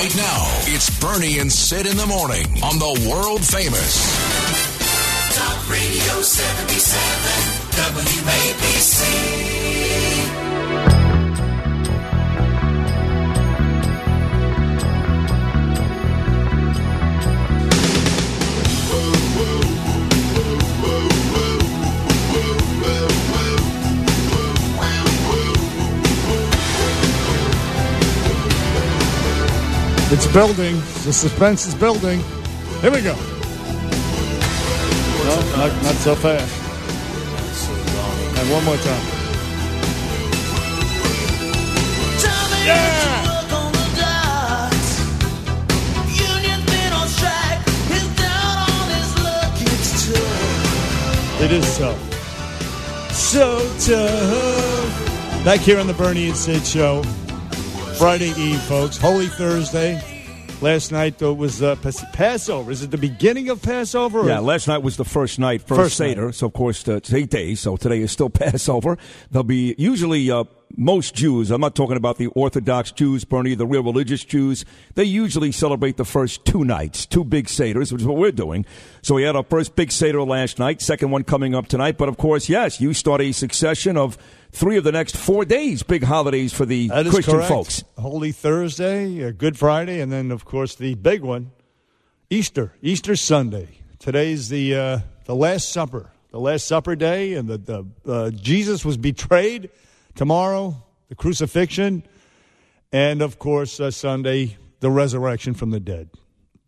Right now, it's Bernie and Sid in the morning on the world famous Talk Radio 77 WABC. It's building. The suspense is building. Here we go. No, not, not so fast. And one more time. Yeah! It is tough. So tough. Back here on the Bernie and Sid show. Friday Eve, folks. Holy Thursday. Last night, though, was uh, Pas- Passover. Is it the beginning of Passover? or- Yeah, last night was the first night, first, First night. Seder. So, of course, uh, it's eight days. So today is still Passover. There'll be usually uh, most Jews. I'm not talking about the Orthodox Jews, Bernie, the real religious Jews. They usually celebrate the first two nights, two big Seders, which is what we're doing. So we had our first big Seder last night, second one coming up tonight. But of course, yes, you start a succession of three of the next four days, big holidays for the Christian correct. folks. Holy Thursday, Good Friday, and then, of course, the big one, Easter. Easter Sunday. Today's the uh, the Last Supper, the Last Supper day, and the, the uh, Jesus was betrayed. Tomorrow, the crucifixion, and of course, uh, Sunday, the resurrection from the dead.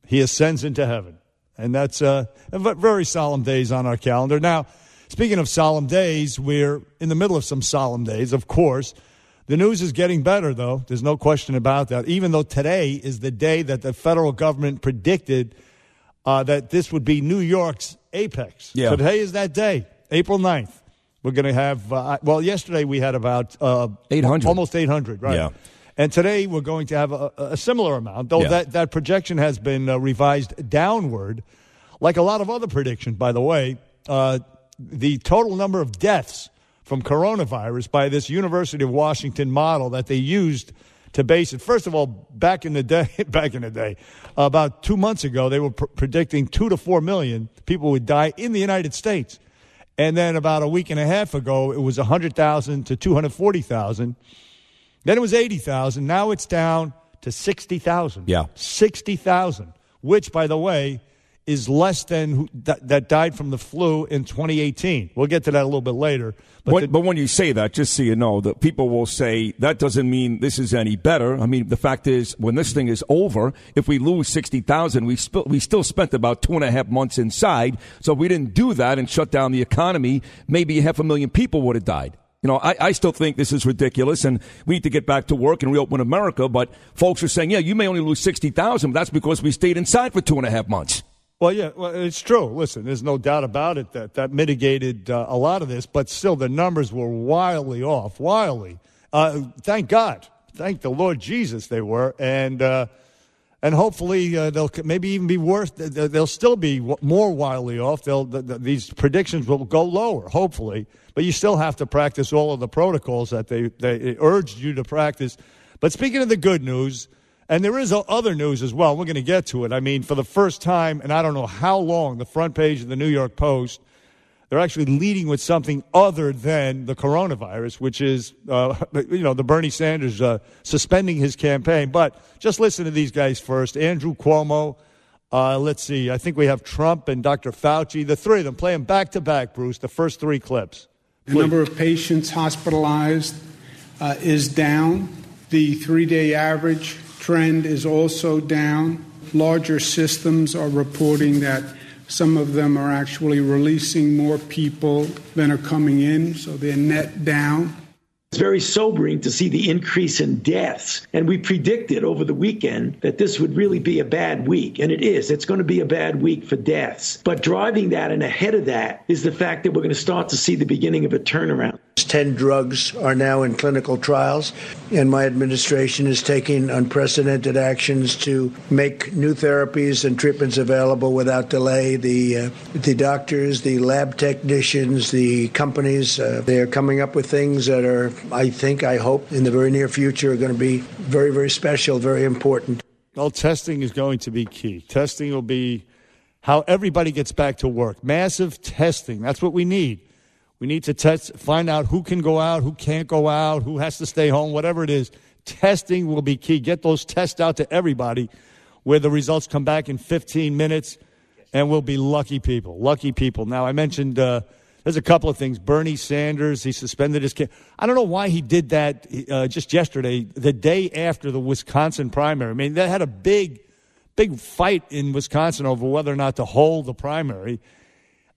He ascends into heaven, and that's uh, very solemn days on our calendar. Now, speaking of solemn days, we're in the middle of some solemn days, of course. The news is getting better, though. There's no question about that. Even though today is the day that the federal government predicted uh, that this would be New York's apex. Yeah. So today is that day, April 9th. We're going to have, uh, well, yesterday we had about uh, 800. Almost 800, right? Yeah. And today we're going to have a, a similar amount, though Yeah. that, that projection has been uh, revised downward. Like a lot of other predictions, by the way, uh, the total number of deaths from coronavirus by this University of Washington model that they used to base it. First of all, back in the day, back in the day, about two months ago, they were pr- predicting two to four million people would die in the United States. And then about a week and a half ago, it was 100,000 to 240,000. Then it was 80,000. Now it's down to 60,000. Yeah. 60,000, which, by the way, is less than who, that, that died from the flu in 2018. We'll get to that a little bit later. But But, the- but when you say that, just so you know, that people will say that doesn't mean this is any better. I mean, the fact is, when this thing is over, if we lose sixty thousand, we sp- we still spent about two and a half months inside. So if we didn't do that and shut down the economy, maybe half a million people would have died. You know, I, I still think this is ridiculous, and we need to get back to work and reopen America. But folks are saying, yeah, you may only lose sixty thousand, but that's because we stayed inside for two and a half months. Well, yeah, well, it's true. Listen, there's no doubt about it that that mitigated uh, a lot of this, but still the numbers were wildly off, wildly. Uh, thank God, thank the Lord Jesus, they were, and uh, and hopefully uh, they'll maybe even be worse. th- th- They'll still be more wildly off. They'll th- th- these predictions will go lower, hopefully, but you still have to practice all of the protocols that they they urged you to practice. But speaking of the good news. And there is other news as well. We're going to get to it. I mean, for the first time, and I don't know how long, the front page of the New York Post, they're actually leading with something other than the coronavirus, which is, uh, you know, the Bernie Sanders uh, suspending his campaign. But just listen to these guys first. Andrew Cuomo. Uh, let's see. I think we have Trump and Dr. Fauci. The three of them playing back to back, Bruce. The first three clips. The number of patients hospitalized uh, is down. The three day average trend is also down. Larger systems are reporting that some of them are actually releasing more people than are coming in, so they're net down. It's very sobering to see the increase in deaths. And we predicted over the weekend that this would really be a bad week. And it is. It's going to be a bad week for deaths. But driving that and ahead of that is the fact that we're going to start to see the beginning of a turnaround. 10 drugs are now in clinical trials, and my administration is taking unprecedented actions to make new therapies and treatments available without delay. The, uh, the doctors, the lab technicians, the companies, uh, they are coming up with things that are, I think, I hope, in the very near future are going to be very, very special, very important. Well, testing is going to be key. Testing will be how everybody gets back to work. Massive testing. That's what we need. We need to test, find out who can go out, who can't go out, who has to stay home, whatever it is. Testing will be key. Get those tests out to everybody where the results come back in 15 minutes, and we'll be lucky people. Lucky people. Now, I mentioned uh, there's a couple of things. Bernie Sanders, he suspended his. I don't know why he did that uh, just yesterday, the day after the Wisconsin primary. I mean, they had a big, big fight in Wisconsin over whether or not to hold the primary.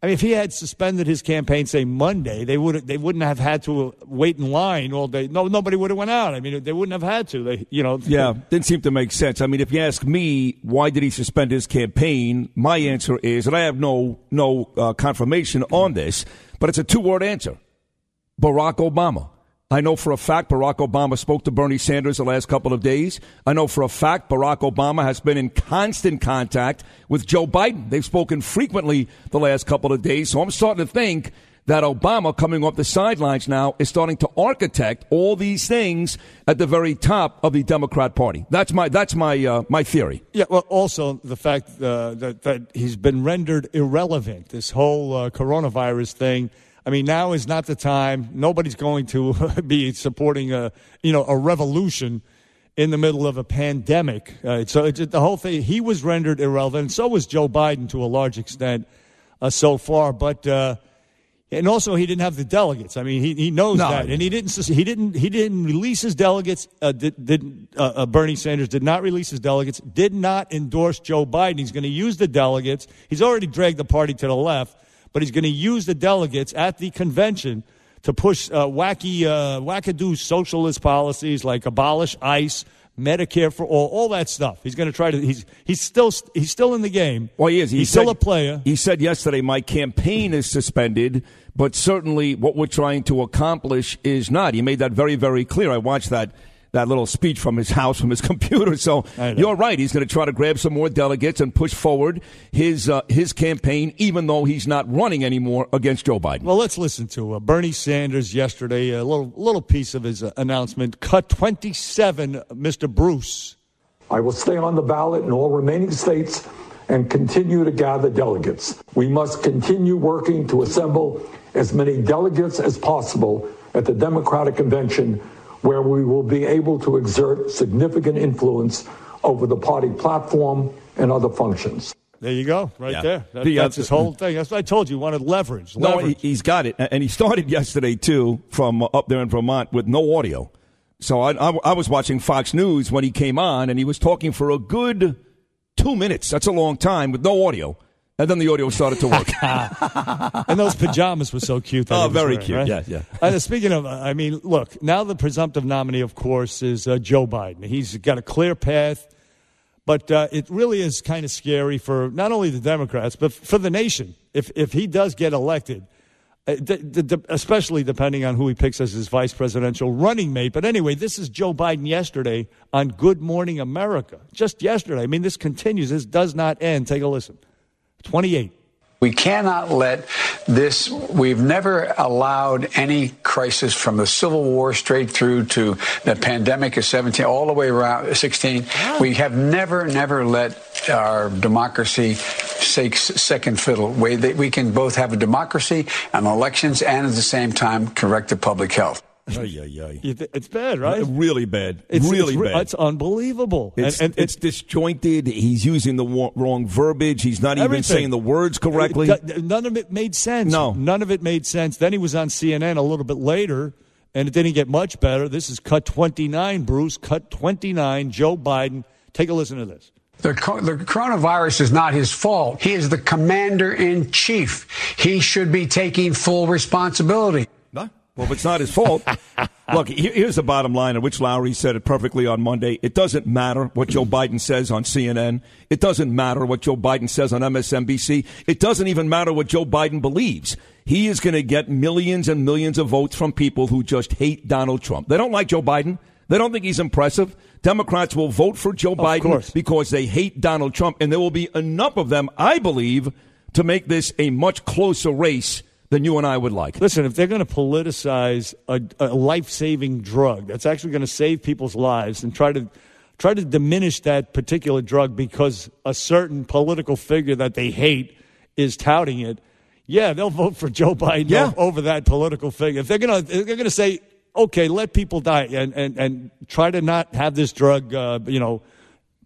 I mean, if he had suspended his campaign, say Monday, they would they wouldn't have had to wait in line all day. No, nobody would have went out. I mean, they wouldn't have had to. They, you know. Yeah, didn't seem to make sense. I mean, if you ask me, why did he suspend his campaign? My answer is, and I have no no uh, confirmation on this, but it's a two word answer: Barack Obama. I know for a fact Barack Obama spoke to Bernie Sanders the last couple of days. I know for a fact Barack Obama has been in constant contact with Joe Biden. They've spoken frequently the last couple of days. So I'm starting to think that Obama coming off the sidelines now is starting to architect all these things at the very top of the Democrat Party. That's my that's my uh, my theory. Yeah. Well, also the fact uh, that that he's been rendered irrelevant. This whole uh, coronavirus thing. I mean, now is not the time. Nobody's going to be supporting a you know a revolution in the middle of a pandemic. Uh, so it's, the whole thing. He was rendered irrelevant. So was Joe Biden to a large extent uh, so far. But uh, and also he didn't have the delegates. I mean, he, he knows No. that, and he didn't he didn't he didn't release his delegates. Uh, did, did uh, uh, Bernie Sanders did not release his delegates. Did not endorse Joe Biden. He's going to use the delegates. He's already dragged the party to the left, but he's going to use the delegates at the convention to push uh, wacky uh, wackadoo socialist policies like abolish ICE. Medicare for all, all that stuff. He's going to try to. He's he's still he's still in the game. Well, he is. He he's said- still a player. He said yesterday, my campaign is suspended, but certainly what we're trying to accomplish is not. He made that very, very clear. I watched that. That little speech from his house, from his computer. So you're right. He's going to try to grab some more delegates and push forward his uh, his campaign, even though he's not running anymore against Joe Biden. Well, let's listen to uh, Bernie Sanders yesterday. A little little piece of his uh, announcement. Cut twenty seven, Mr. Bruce. I will stay on the ballot in all remaining states and continue to gather delegates. We must continue working to assemble as many delegates as possible at the Democratic Convention, where we will be able to exert significant influence over the party platform and other functions. There you go, right Yeah. there. That- The, uh, that's his whole thing. That's what I told you. He wanted leverage. No, he, he's got it, and he started yesterday too from uh, up there in Vermont with no audio. So I, I, I was watching Fox News when he came on, and he was talking for a good two minutes. That's a long time with no audio, and then the audio started to work. and those pajamas were so cute. Oh, very wearing, cute. right? Yeah, yeah. Uh, speaking of, I mean, look. Now the presumptive nominee, of course, is uh, Joe Biden. He's got a clear path, but uh, it really is kind of scary for not only the Democrats but for the nation. If if he does get elected, uh, d- d- d- especially depending on who he picks as his vice presidential running mate. But anyway, this is Joe Biden yesterday on Good Morning America. Just yesterday. I mean, this continues. This does not end. Take a listen. Twenty eight. We cannot let this, we've never allowed any crisis from the Civil War straight through to the pandemic of 17, all the way around 16. We have never, never let our democracy take second fiddle. We, that we can both have a democracy and elections and at the same time correct the public health. Ay, ay, ay. Th- It's bad, right? Really bad. It's really it's, bad. It's unbelievable. It's, and, and it's disjointed. He's using the wa- wrong verbiage. He's not even saying the words correctly. It- none of it made sense. No. none of it made sense. Then he was on CNN a little bit later, and it didn't get much better. This is cut twenty nine, Bruce. Cut twenty nine. Joe Biden. Take a listen to this. The, co- the coronavirus is not his fault. He is the commander in chief. He should be taking full responsibility. Well, if it's not his fault. Look, here's the bottom line, and Rich Lowry said it perfectly on Monday. It doesn't matter what Joe Biden says on CNN. It doesn't matter what Joe Biden says on MSNBC. It doesn't even matter what Joe Biden believes. He is going to get millions and millions of votes from people who just hate Donald Trump. They don't like Joe Biden. They don't think he's impressive. Democrats will vote for Joe Biden because they hate Donald Trump, and there will be enough of them, I believe, to make this a much closer race than you and I would like. Listen, if they're going to politicize a, a life saving drug that's actually going to save people's lives and try to try to diminish that particular drug because a certain political figure that they hate is touting it, yeah, they'll vote for Joe Biden Yeah. over that political figure. If they're gonna if they're gonna say, okay, let people die and and, and try to not have this drug, uh, you know,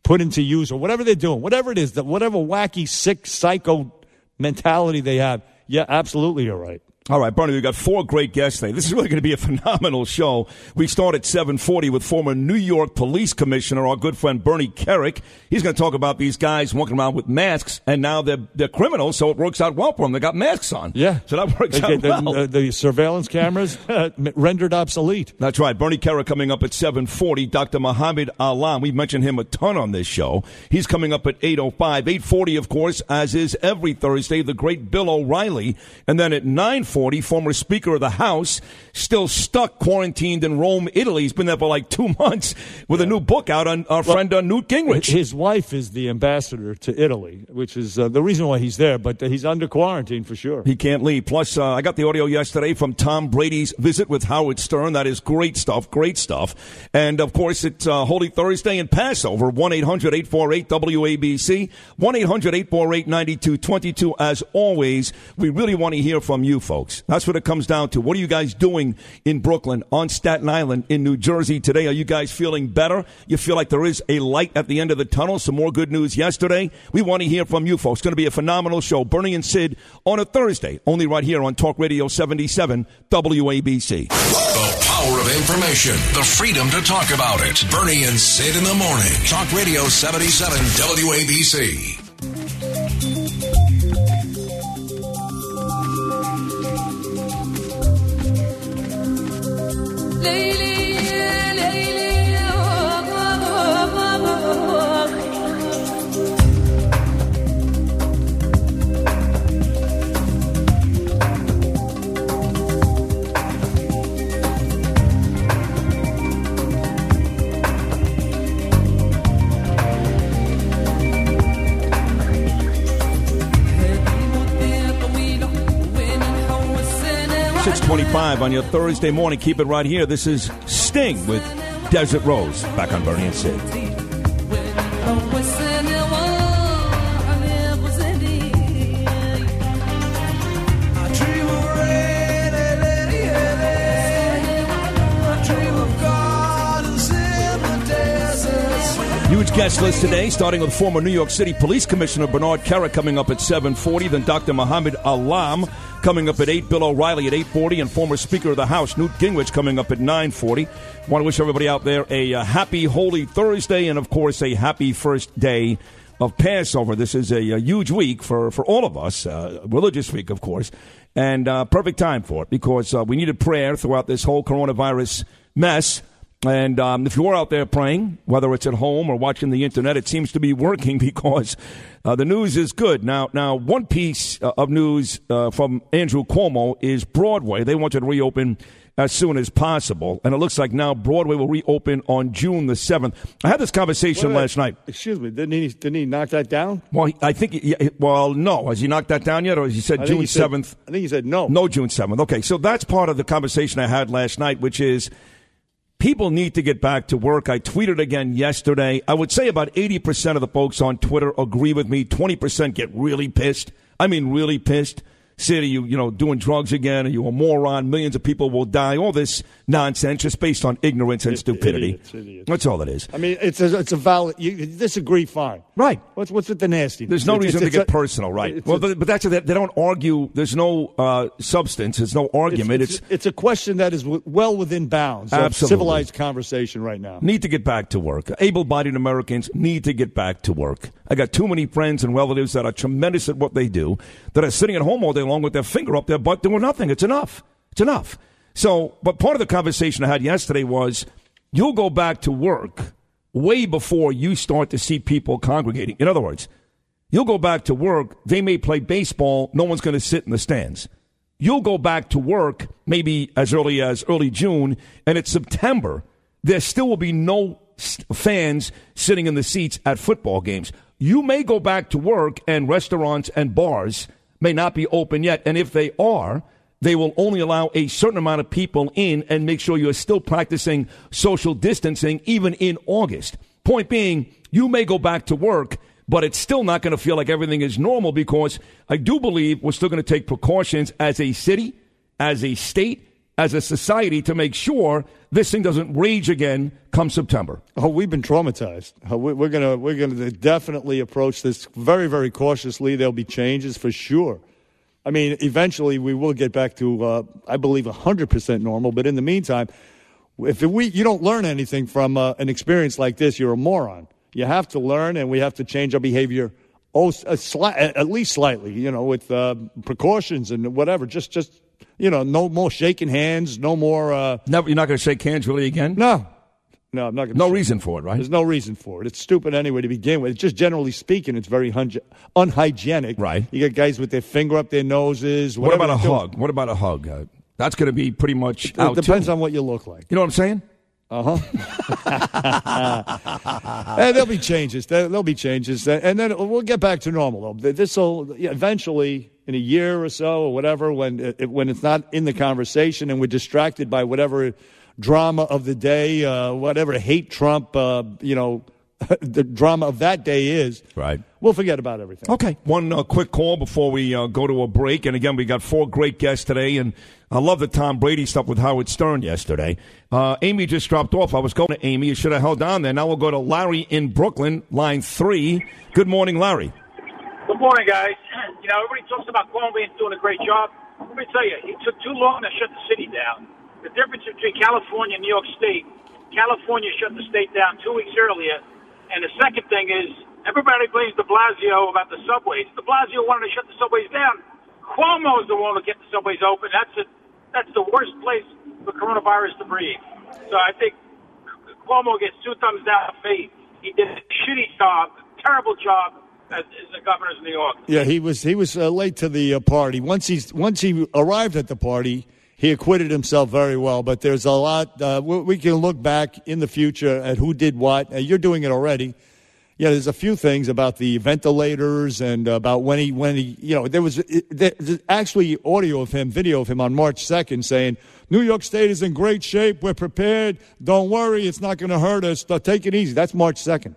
put into use or whatever they're doing, whatever it is, that whatever wacky, sick, psycho mentality they have. Yeah, absolutely, you're right. All right, Bernie, we've got four great guests today. This is really going to be a phenomenal show. We start at 740 with former New York Police Commissioner, our good friend Bernie Kerik. He's going to talk about these guys walking around with masks, and now they're, they're criminals, so it works out well for them. They got masks on. Yeah. So that works They out the, well. the, the surveillance cameras uh, rendered obsolete. That's right. Bernie Kerr coming up at 740. Dr. Mohammed Alam. We've mentioned him a ton on this show. He's coming up at 805. 840, of course, as is every Thursday, the great Bill O'Reilly. And then at 940, former Speaker of the House, still stuck quarantined in Rome, Italy. He's been there for like two months with a new book out on our friend uh, Newt Gingrich. His wife is the ambassador to Italy, which is uh, the reason why he's there, but he's under quarantine for sure. He can't leave. Plus, uh, I got the audio yesterday from Tom Brady's visit with Howard Stern. That is great stuff, great stuff. And of course, it's uh, Holy Thursday and Passover. 1 800 848 WABC. 1 800 848 9222. As always, we really want to hear from you folks. That's what it comes down to. What are you guys doing in Brooklyn, on Staten Island, in New Jersey today? Are you guys feeling better? You feel like there is a light at the end of the tunnel? Some more good news yesterday? We want to hear from you folks. It's going to be a phenomenal show. Bernie and Sid on a Thursday, only right here on Talk Radio 77 WABC. The power of information, the freedom to talk about it. Bernie and Sid in the morning. Talk Radio 77 WABC. lately 25 on your Thursday morning. Keep it right here. This is Sting with Desert Rose. Back on Bernie and Sid. Guest list today, starting with former New York City Police Commissioner Bernard Kerik coming up at 740, then Dr. Muhammad Alam coming up at 8, Bill O'Reilly at 840, and former Speaker of the House Newt Gingrich coming up at 940. Want to wish everybody out there a uh, happy Holy Thursday and, of course, a happy first day of Passover. This is a, a huge week for, for all of us, uh, religious week, of course, and uh, perfect time for it because uh, we needed prayer throughout this whole coronavirus mess. And um, if you are out there praying, whether it's at home or watching the internet, it seems to be working because uh, the news is good. Now, now one piece uh, of news uh, from Andrew Cuomo is Broadway. They want to reopen as soon as possible, and it looks like now Broadway will reopen on June the seventh. I had this conversation last night. Excuse me, didn't he? Didn't he knock that down? Well, he- I think. yeah, Well, no. Has he knocked that down yet, or has he said I June he seventh? I think he said no. No, June 7th. Okay, so that's part of the conversation I had last night, which is people need to get back to work. I tweeted again yesterday. I would say about 80% of the folks on Twitter agree with me. 20% get really pissed. I mean, really pissed. Say, are you, you know, doing drugs again? Are you a moron? Millions of people will die. All this nonsense just based on ignorance and stupidity. idiots, idiots. That's all it is. I mean, it's a, it's a valid. You disagree, fine. Right. What's what's with the nasty? There's no reason to get personal, right? Well, but, but that's it. They don't argue. There's no uh, substance. There's no argument. it's, it's, it's a question that is w- well within bounds of Absolutely. civilized conversation right now. need to get back to work. Able bodied Americans need to get back to work. I got too many friends and relatives that are tremendous at what they do that are sitting at home all day long with their finger up their butt doing nothing. It's enough. It's enough. So, but part of the conversation I had yesterday was you'll go back to work way before you start to see people congregating. In other words, you'll go back to work. They may play baseball. No one's going to sit in the stands. You'll go back to work maybe as early as early June, and it's September. There still will be no fans sitting in the seats at football games. You may go back to work, and restaurants and bars may not be open yet. And if they are, they will only allow a certain amount of people in and make sure you're still practicing social distancing even in August. Point being, you may go back to work, but it's still not going to feel like everything is normal because I do believe we're still going to take precautions as a city, as a state, as a society to make sure this thing doesn't rage again come September. Oh, we've been traumatized. Uh, we- We're gonna we're gonna definitely approach this very very cautiously. There'll be changes for sure. I mean, eventually we will get back to uh, I believe hundred percent normal. But in the meantime, if we you don't learn anything from uh, an experience like this, you're a moron. You have to learn, and we have to change our behavior. Oh, a sli- at least slightly, you know, with uh, precautions and whatever. Just, just you know, no more shaking hands, no more. Uh, Never, you're not going to shake hands really again? no, no, I'm not going. No reason for it, right? There's no reason for it. It's stupid anyway to begin with. Just generally speaking, it's very unhygienic. Right. You get guys with their finger up their noses. What about a hug? What about a hug? Uh, that's going to be pretty much It out depends too. on what you look like. You know what I'm saying? Uh-huh. and there'll be changes. There, there'll be changes, and then we'll get back to normal. Though this will eventually, in a year or so, or whatever, when it, when it's not in the conversation and we're distracted by whatever drama of the day, uh, whatever hate Trump, uh, you know, the drama of that day is. Right. We'll forget about everything. Okay. One uh, quick call before we uh, go to a break. And again, we got four great guests today. And I love the Tom Brady stuff with Howard Stern yesterday. Uh, Amy just dropped off. I was going to Amy. You should have held on there. Now we'll go to Larry in Brooklyn, line three. Good morning, Larry. Good morning, guys. You know, everybody talks about Cuomo being doing a great job. Let me tell you, he took too long to shut the city down. The difference between California and New York State, California shut the state down two weeks earlier. And the second thing is, everybody blames de Blasio about the subways. De Blasio wanted to shut the subways down. Cuomo's the one to get the subways open. That's a, that's the worst place for coronavirus to breathe. So I think Cuomo gets two thumbs down for me. He did a shitty job, terrible job as, the governor of New York. Yeah, he was he was uh, late to the uh, party. Once he's once he arrived at the party, he acquitted himself very well. But there's a lot uh, we, can look back in the future at who did what. Uh, you're doing it already. Yeah, there's a few things about the ventilators and about when he when he you know there was it, there's actually audio of him, video of him on March 2nd saying New York State is in great shape. We're prepared. Don't worry, it's not going to hurt us. Take it easy. That's March 2nd.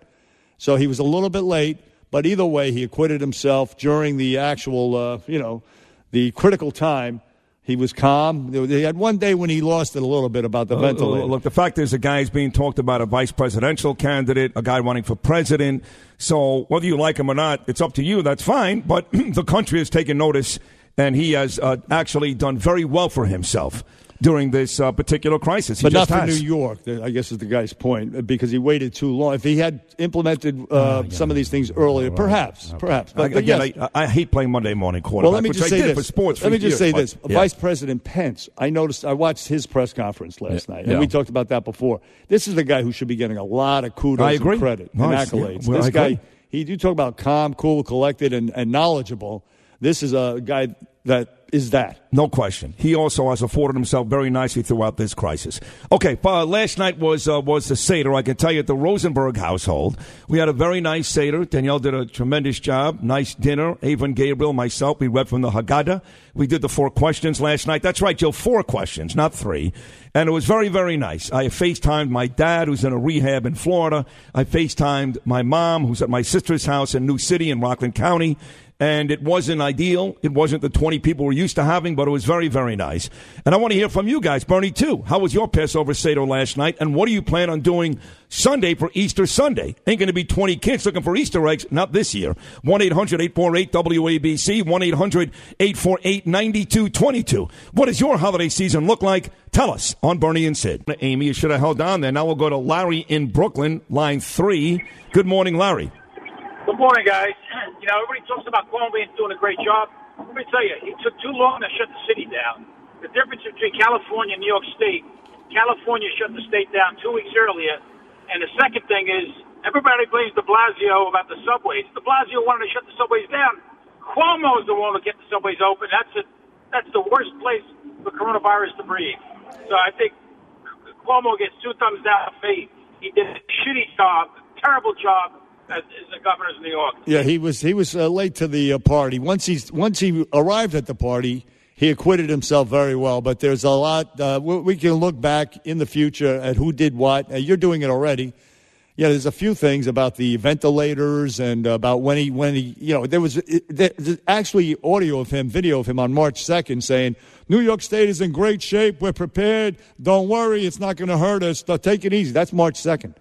So he was a little bit late, but either way, he acquitted himself during the actual, uh, you know, the critical time. He was calm. He had one day when he lost it a little bit about the ventilator. Uh, Look, the fact is, a guy is being talked about a vice presidential candidate, a guy running for president. So whether you like him or not, it's up to you. That's fine. But the country has taken notice, and he has uh, actually done very well for himself during this uh, particular crisis. He but not just for has. New York, I guess is the guy's point, uh, because he waited too long. If he had implemented Ah, uh, some of these things earlier, perhaps, perhaps. But, but Again, yes. I, I hate playing Monday morning quarterback, Well, let me just say this. for sports. let me just years, say but- this: yeah. Vice President Pence. I noticed. I watched his press conference last night, and Yeah. we talked about that before. This is the guy who should be getting a lot of kudos I agree. and credit No, and yeah, accolades. well, this I guy, he you talk about calm, cool, collected, and, and knowledgeable. This is a guy that is that. No question. He also has afforded himself very nicely throughout this crisis. Okay, uh, last night was uh, was the Seder. I can tell you at the Rosenberg household, we had a very nice Seder. Danielle did a tremendous job. Nice dinner. Ava and Gabriel, myself, we read from the Haggadah. We did the four questions last night. That's right, Jill, four questions, not three. And it was very, very nice. I FaceTimed my dad, who's in a rehab in Florida. I FaceTimed my mom, who's at my sister's house in New City in Rockland County and it wasn't ideal. It wasn't the 20 people we're used to having, but it was very, very nice. And I want to hear from you guys. Bernie, too. How was your Passover Seder last night? And what do you plan on doing Sunday for Easter Sunday? Ain't going to be 20 kids looking for Easter eggs. Not this year. 1 800 848 WABC. 1 800 848 9222. What does your holiday season look like? Tell us on Bernie and Sid. Amy, you should have held on there. Now we'll go to Larry in Brooklyn, line three. Good morning, Larry. Good morning, guys. You know, everybody talks about Cuomo doing a great job. Let me tell you, he took too long to shut the city down. The difference between California and New York State, California shut the state down two weeks earlier. And the second thing is, everybody blames de Blasio about the subways. De Blasio wanted to shut the subways down. Cuomo's the one to get the subways open. That's a, that's the worst place for coronavirus to breathe. So I think Cuomo gets two thumbs down for me. He did a shitty job, terrible job the governor of New York. Yeah, he was he was uh, late to the uh, party. Once he's once he arrived at the party, he acquitted himself very well. But there's a lot uh, we, can look back in the future at who did what. Uh, you're doing it already. Yeah, there's a few things about the ventilators and about when he when he you know there was there's actually audio of him, video of him on March 2nd saying New York State is in great shape, we're prepared, don't worry, it's not going to hurt us, take it easy. That's March 2nd.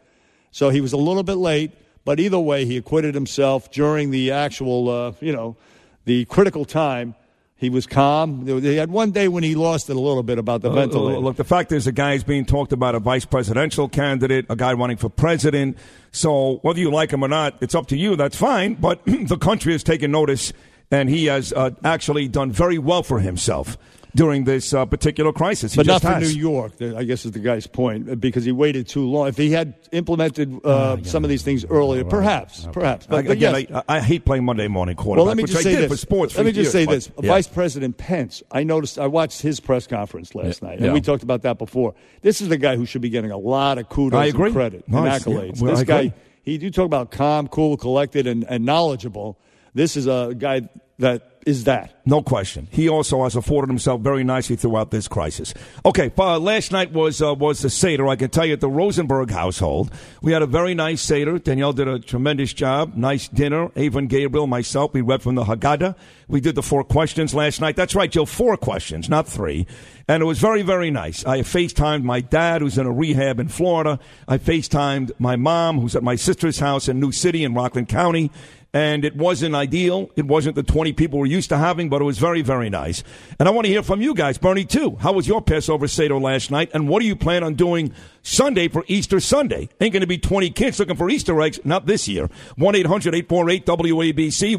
So he was a little bit late, but either way, he acquitted himself during the actual uh, you know the critical time. He was calm. He had one day when he lost it a little bit about the Uh, ventilator. Look, the fact is, a guy is being talked about a vice presidential candidate, a guy running for president. So whether you like him or not, it's up to you. That's fine. But the country has taken notice, and he has uh, actually done very well for himself during this uh, particular crisis. He but not just for has. New York. I guess is the guy's point because he waited too long. If he had implemented uh, some of these things earlier, perhaps, perhaps. But, but Again, yes. I, I hate playing Monday morning quarterback, well, let me just say this. for sports. let me just years, say but- this: yeah. Vice President Pence. I noticed. I watched his press conference last Yeah. night, and Yeah. we talked about that before. This is the guy who should be getting a lot of kudos I agree. and credit No, and it's- yeah, accolades. well, this I guy, agree. he you talk about calm, cool, collected, and, and knowledgeable. This is a guy that is that. No question. He also has afforded himself very nicely throughout this crisis. Okay, uh, last night was uh, was the Seder. I can tell you at the Rosenberg household, we had a very nice Seder. Danielle did a tremendous job. Nice dinner. Avon, Gabriel, myself, we read from the Haggadah. We did the four questions last night. That's right, Jill, four questions, not three. And it was very, very nice. I FaceTimed my dad, who's in a rehab in Florida. I FaceTimed my mom, who's at my sister's house in New City in Rockland County and it wasn't ideal. It wasn't the 20 people we're used to having, but it was very, very nice. And I want to hear from you guys. Bernie, too. How was your Passover Seder last night? And what do you plan on doing Sunday for Easter Sunday? Ain't going to be 20 kids looking for Easter eggs. Not this year. 1-800-848-WABC.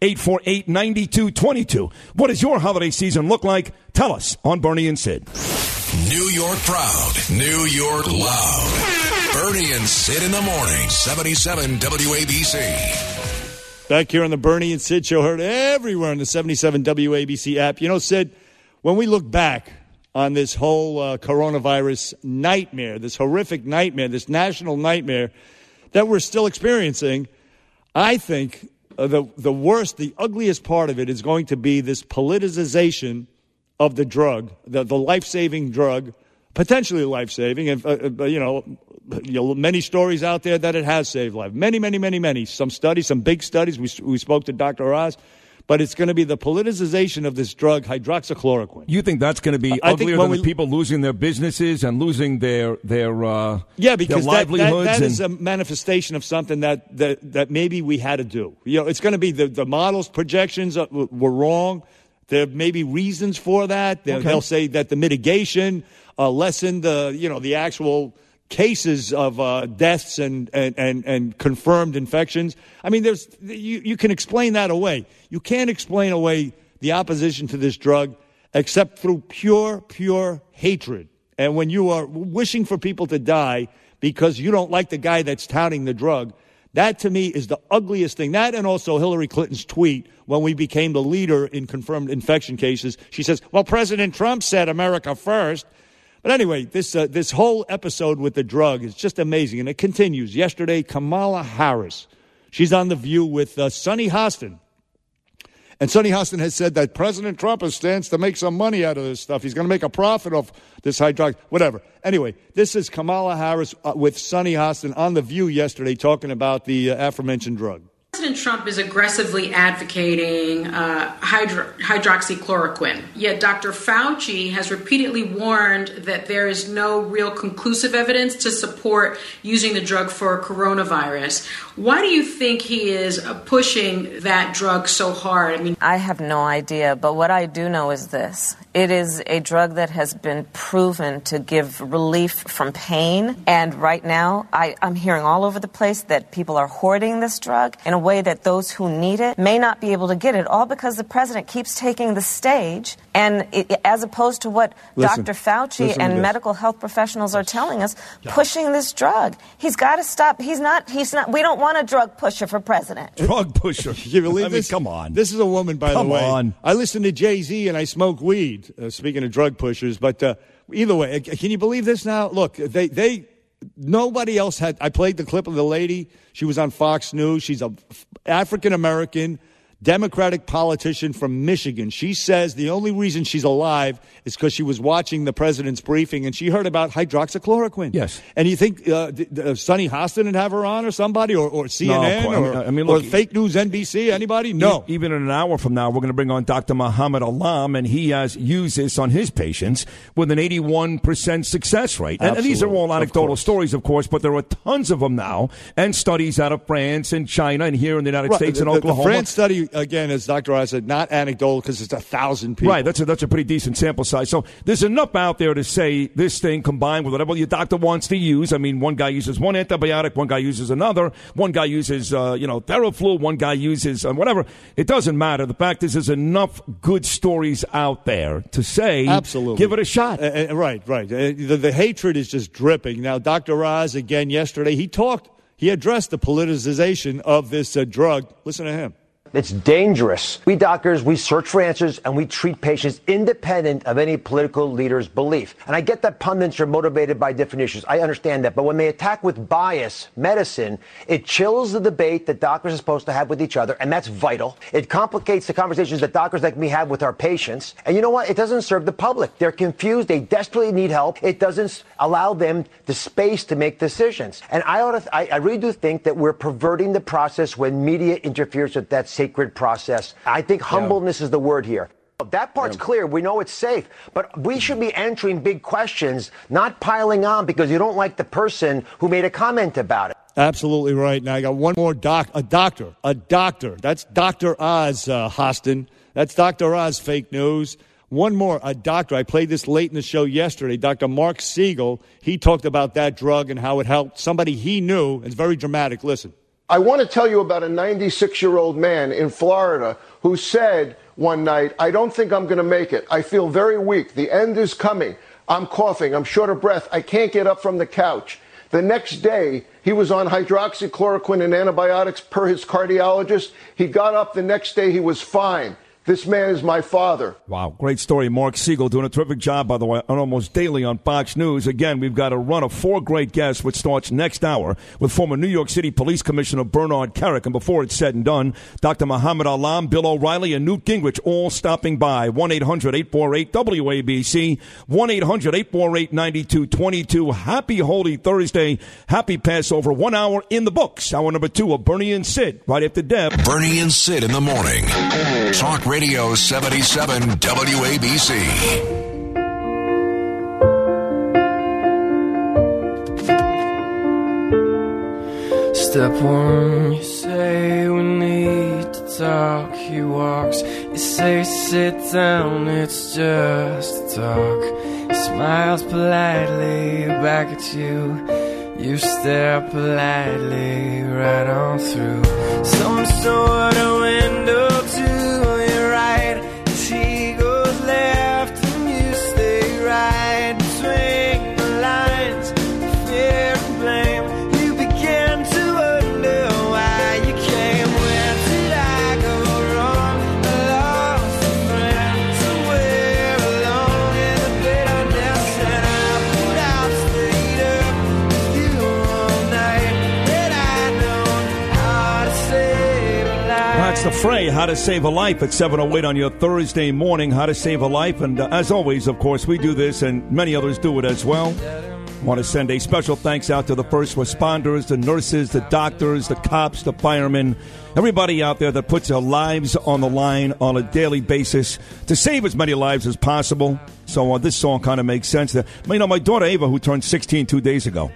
1-800-848-9222. What does your holiday season look like? Tell us on Bernie and Sid. New York proud, New York loud. Bernie and Sid in the morning, 77 WABC. Back here on the Bernie and Sid show, heard everywhere on the 77 WABC app. You know, Sid, when we look back on this whole uh, coronavirus nightmare, this horrific nightmare, this national nightmare that we're still experiencing, I think uh, the, the worst, the ugliest part of it is going to be this politicization of the drug, the, the life saving drug, potentially life saving. Uh, uh, you, know, you know, many stories out there that it has saved life. Many, many, many, many. Some studies, some big studies. We, we spoke to Dr. Oz. But it's going to be the politicization of this drug, hydroxychloroquine. You think that's going to be I uglier than the we- people losing their businesses and losing their their uh, Yeah, because their that, that, livelihoods that and- is a manifestation of something that, that, that maybe we had to do. You know, it's going to be the, the models projections uh, were wrong. There may be reasons for that. They'll, Okay. they'll say that the mitigation uh, lessened the you know the actual cases of uh, deaths and, and, and, and confirmed infections. I mean, there's you, you can explain that away. You can't explain away the opposition to this drug except through pure, pure hatred. And when you are wishing for people to die because you don't like the guy that's touting the drug, that to me is the ugliest thing. That and also Hillary Clinton's tweet when we became the leader in confirmed infection cases. She says, Well, President Trump said America first. But anyway, this, uh, this whole episode with the drug is just amazing. And it continues. Yesterday, Kamala Harris, she's on The View with uh, Sunny Hostin. And Sunny Hostin has said that President Trump stands to make some money out of this stuff. He's going to make a profit off this hydrox, whatever. Anyway, this is Kamala Harris uh, with Sunny Hostin on The View yesterday talking about the uh, aforementioned drug. President Trump is aggressively advocating uh, hydro- hydroxychloroquine. Yet Dr. Fauci has repeatedly warned that there is no real conclusive evidence to support using the drug for coronavirus. Why do you think he is uh, pushing that drug so hard? I mean, I have no idea, but what I do know is this. It is a drug that has been proven to give relief from pain. And right now, I, I'm hearing all over the place that people are hoarding this drug in a way that those who need it may not be able to get it, all because the president keeps taking the stage. And it, as opposed to what Listen. Dr. Fauci and medical health professionals are telling us, pushing this drug. He's got to stop. He's not, he's not, we don't want a drug pusher for president. drug pusher. Can you believe I mean, this? come on. This is a woman, by Come the way. on. I listen to Jay Z and I smoke weed. Uh, speaking of drug pushers, but uh, either way, uh, can you believe this now? Look, they they nobody else had. I played the clip of the lady. She was on Fox News. She's a African American. Democratic politician from Michigan. She says the only reason she's alive is because she was watching the president's briefing and she heard about hydroxychloroquine. Yes. And you think uh, uh, Sunny Hostin would have her on or somebody or, or CNN course. I mean- or, I mean, or look, fake news NBC? Anybody? No. Even in an hour from now, we're going to bring on Dr. Muhammad Alam, and he has used this on his patients with an 81% success rate. And, and these are all Absolutely. Of anecdotal stories, of course, but there are tons of them now, and studies out of France and China and here in the United Right, States the, and Oklahoma. The France study, again, as Dr. Oz said, not anecdotal because it's a thousand people. Right, that's a, that's a pretty decent sample size. So there's enough out there to say this thing combined with whatever your doctor wants to use. I mean, one guy uses one antibiotic, one guy uses another, one guy uses uh, you know Theraflu, one guy uses uh, whatever. It doesn't matter. The fact is, there's enough good stories out there to say Absolutely. give it a shot. Uh, uh, right, right. Uh, the, the hatred is just dripping. Now, Dr. Oz, again, yesterday, he talked, he addressed the politicization of this uh, drug. Listen to him. It's dangerous. We doctors, we search for answers and we treat patients independent of any political leader's belief. And I get that pundits are motivated by different issues. I understand that. But when they attack with bias medicine, it chills the debate that doctors are supposed to have with each other, and that's vital. It complicates the conversations that doctors like me have with our patients. And you know what? It doesn't serve the public. They're confused. They desperately need help. It doesn't allow them the space to make decisions. And I, ought to, I, I really do think that we're perverting the process when media interferes with that sacred process. I think humbleness is the word here. That part's clear. We know it's safe. But we should be answering big questions, not piling on because you don't like the person who made a comment about it. Absolutely right. Now I got one more doc, a doctor, a doctor. That's Dr. Oz, uh, Hostin. That's Dr. Oz fake news. One more, a doctor. I played this late in the show yesterday. Dr. Mark Siegel. He talked about that drug and how it helped somebody he knew. It's very dramatic. Listen. I want to tell you about a 96 year old man in Florida who said one night, I don't think I'm going to make it. I feel very weak. The end is coming. I'm coughing. I'm short of breath. I can't get up from the couch. The next day, he was on hydroxychloroquine and antibiotics per his cardiologist. He got up the next day. He was fine. This man is my father. Wow, great story. Mark Siegel doing a terrific job, by the way, on almost daily on Fox News. Again, we've got a run of four great guests, which starts next hour with former New York City Police Commissioner Bernard Kerik. And before it's said and done, Dr. Muhammad Alam, Bill O'Reilly, and Newt Gingrich all stopping by. 1 800 848 WABC, 1 800 848 9222. Happy Holy Thursday. Happy Passover. One hour in the books. Hour number two of Bernie and Sid, right after Deb. Bernie and Sid in the morning. Talk Radio 77 WABC. Step one, you say we need to talk. He walks, you say sit down, it's just a talk. He smiles politely back at you. You stare politely right on through some sort of window to fray, How to Save a Life at 7.08 on your Thursday morning. How to Save a Life. And uh, as always, of course, we do this and many others do it as well. Want to send a special thanks out to the first responders, the nurses, the doctors, the cops, the firemen, everybody out there that puts their lives on the line on a daily basis to save as many lives as possible. So uh, this song kind of makes sense. You know, my daughter Ava, who turned 16 two days ago,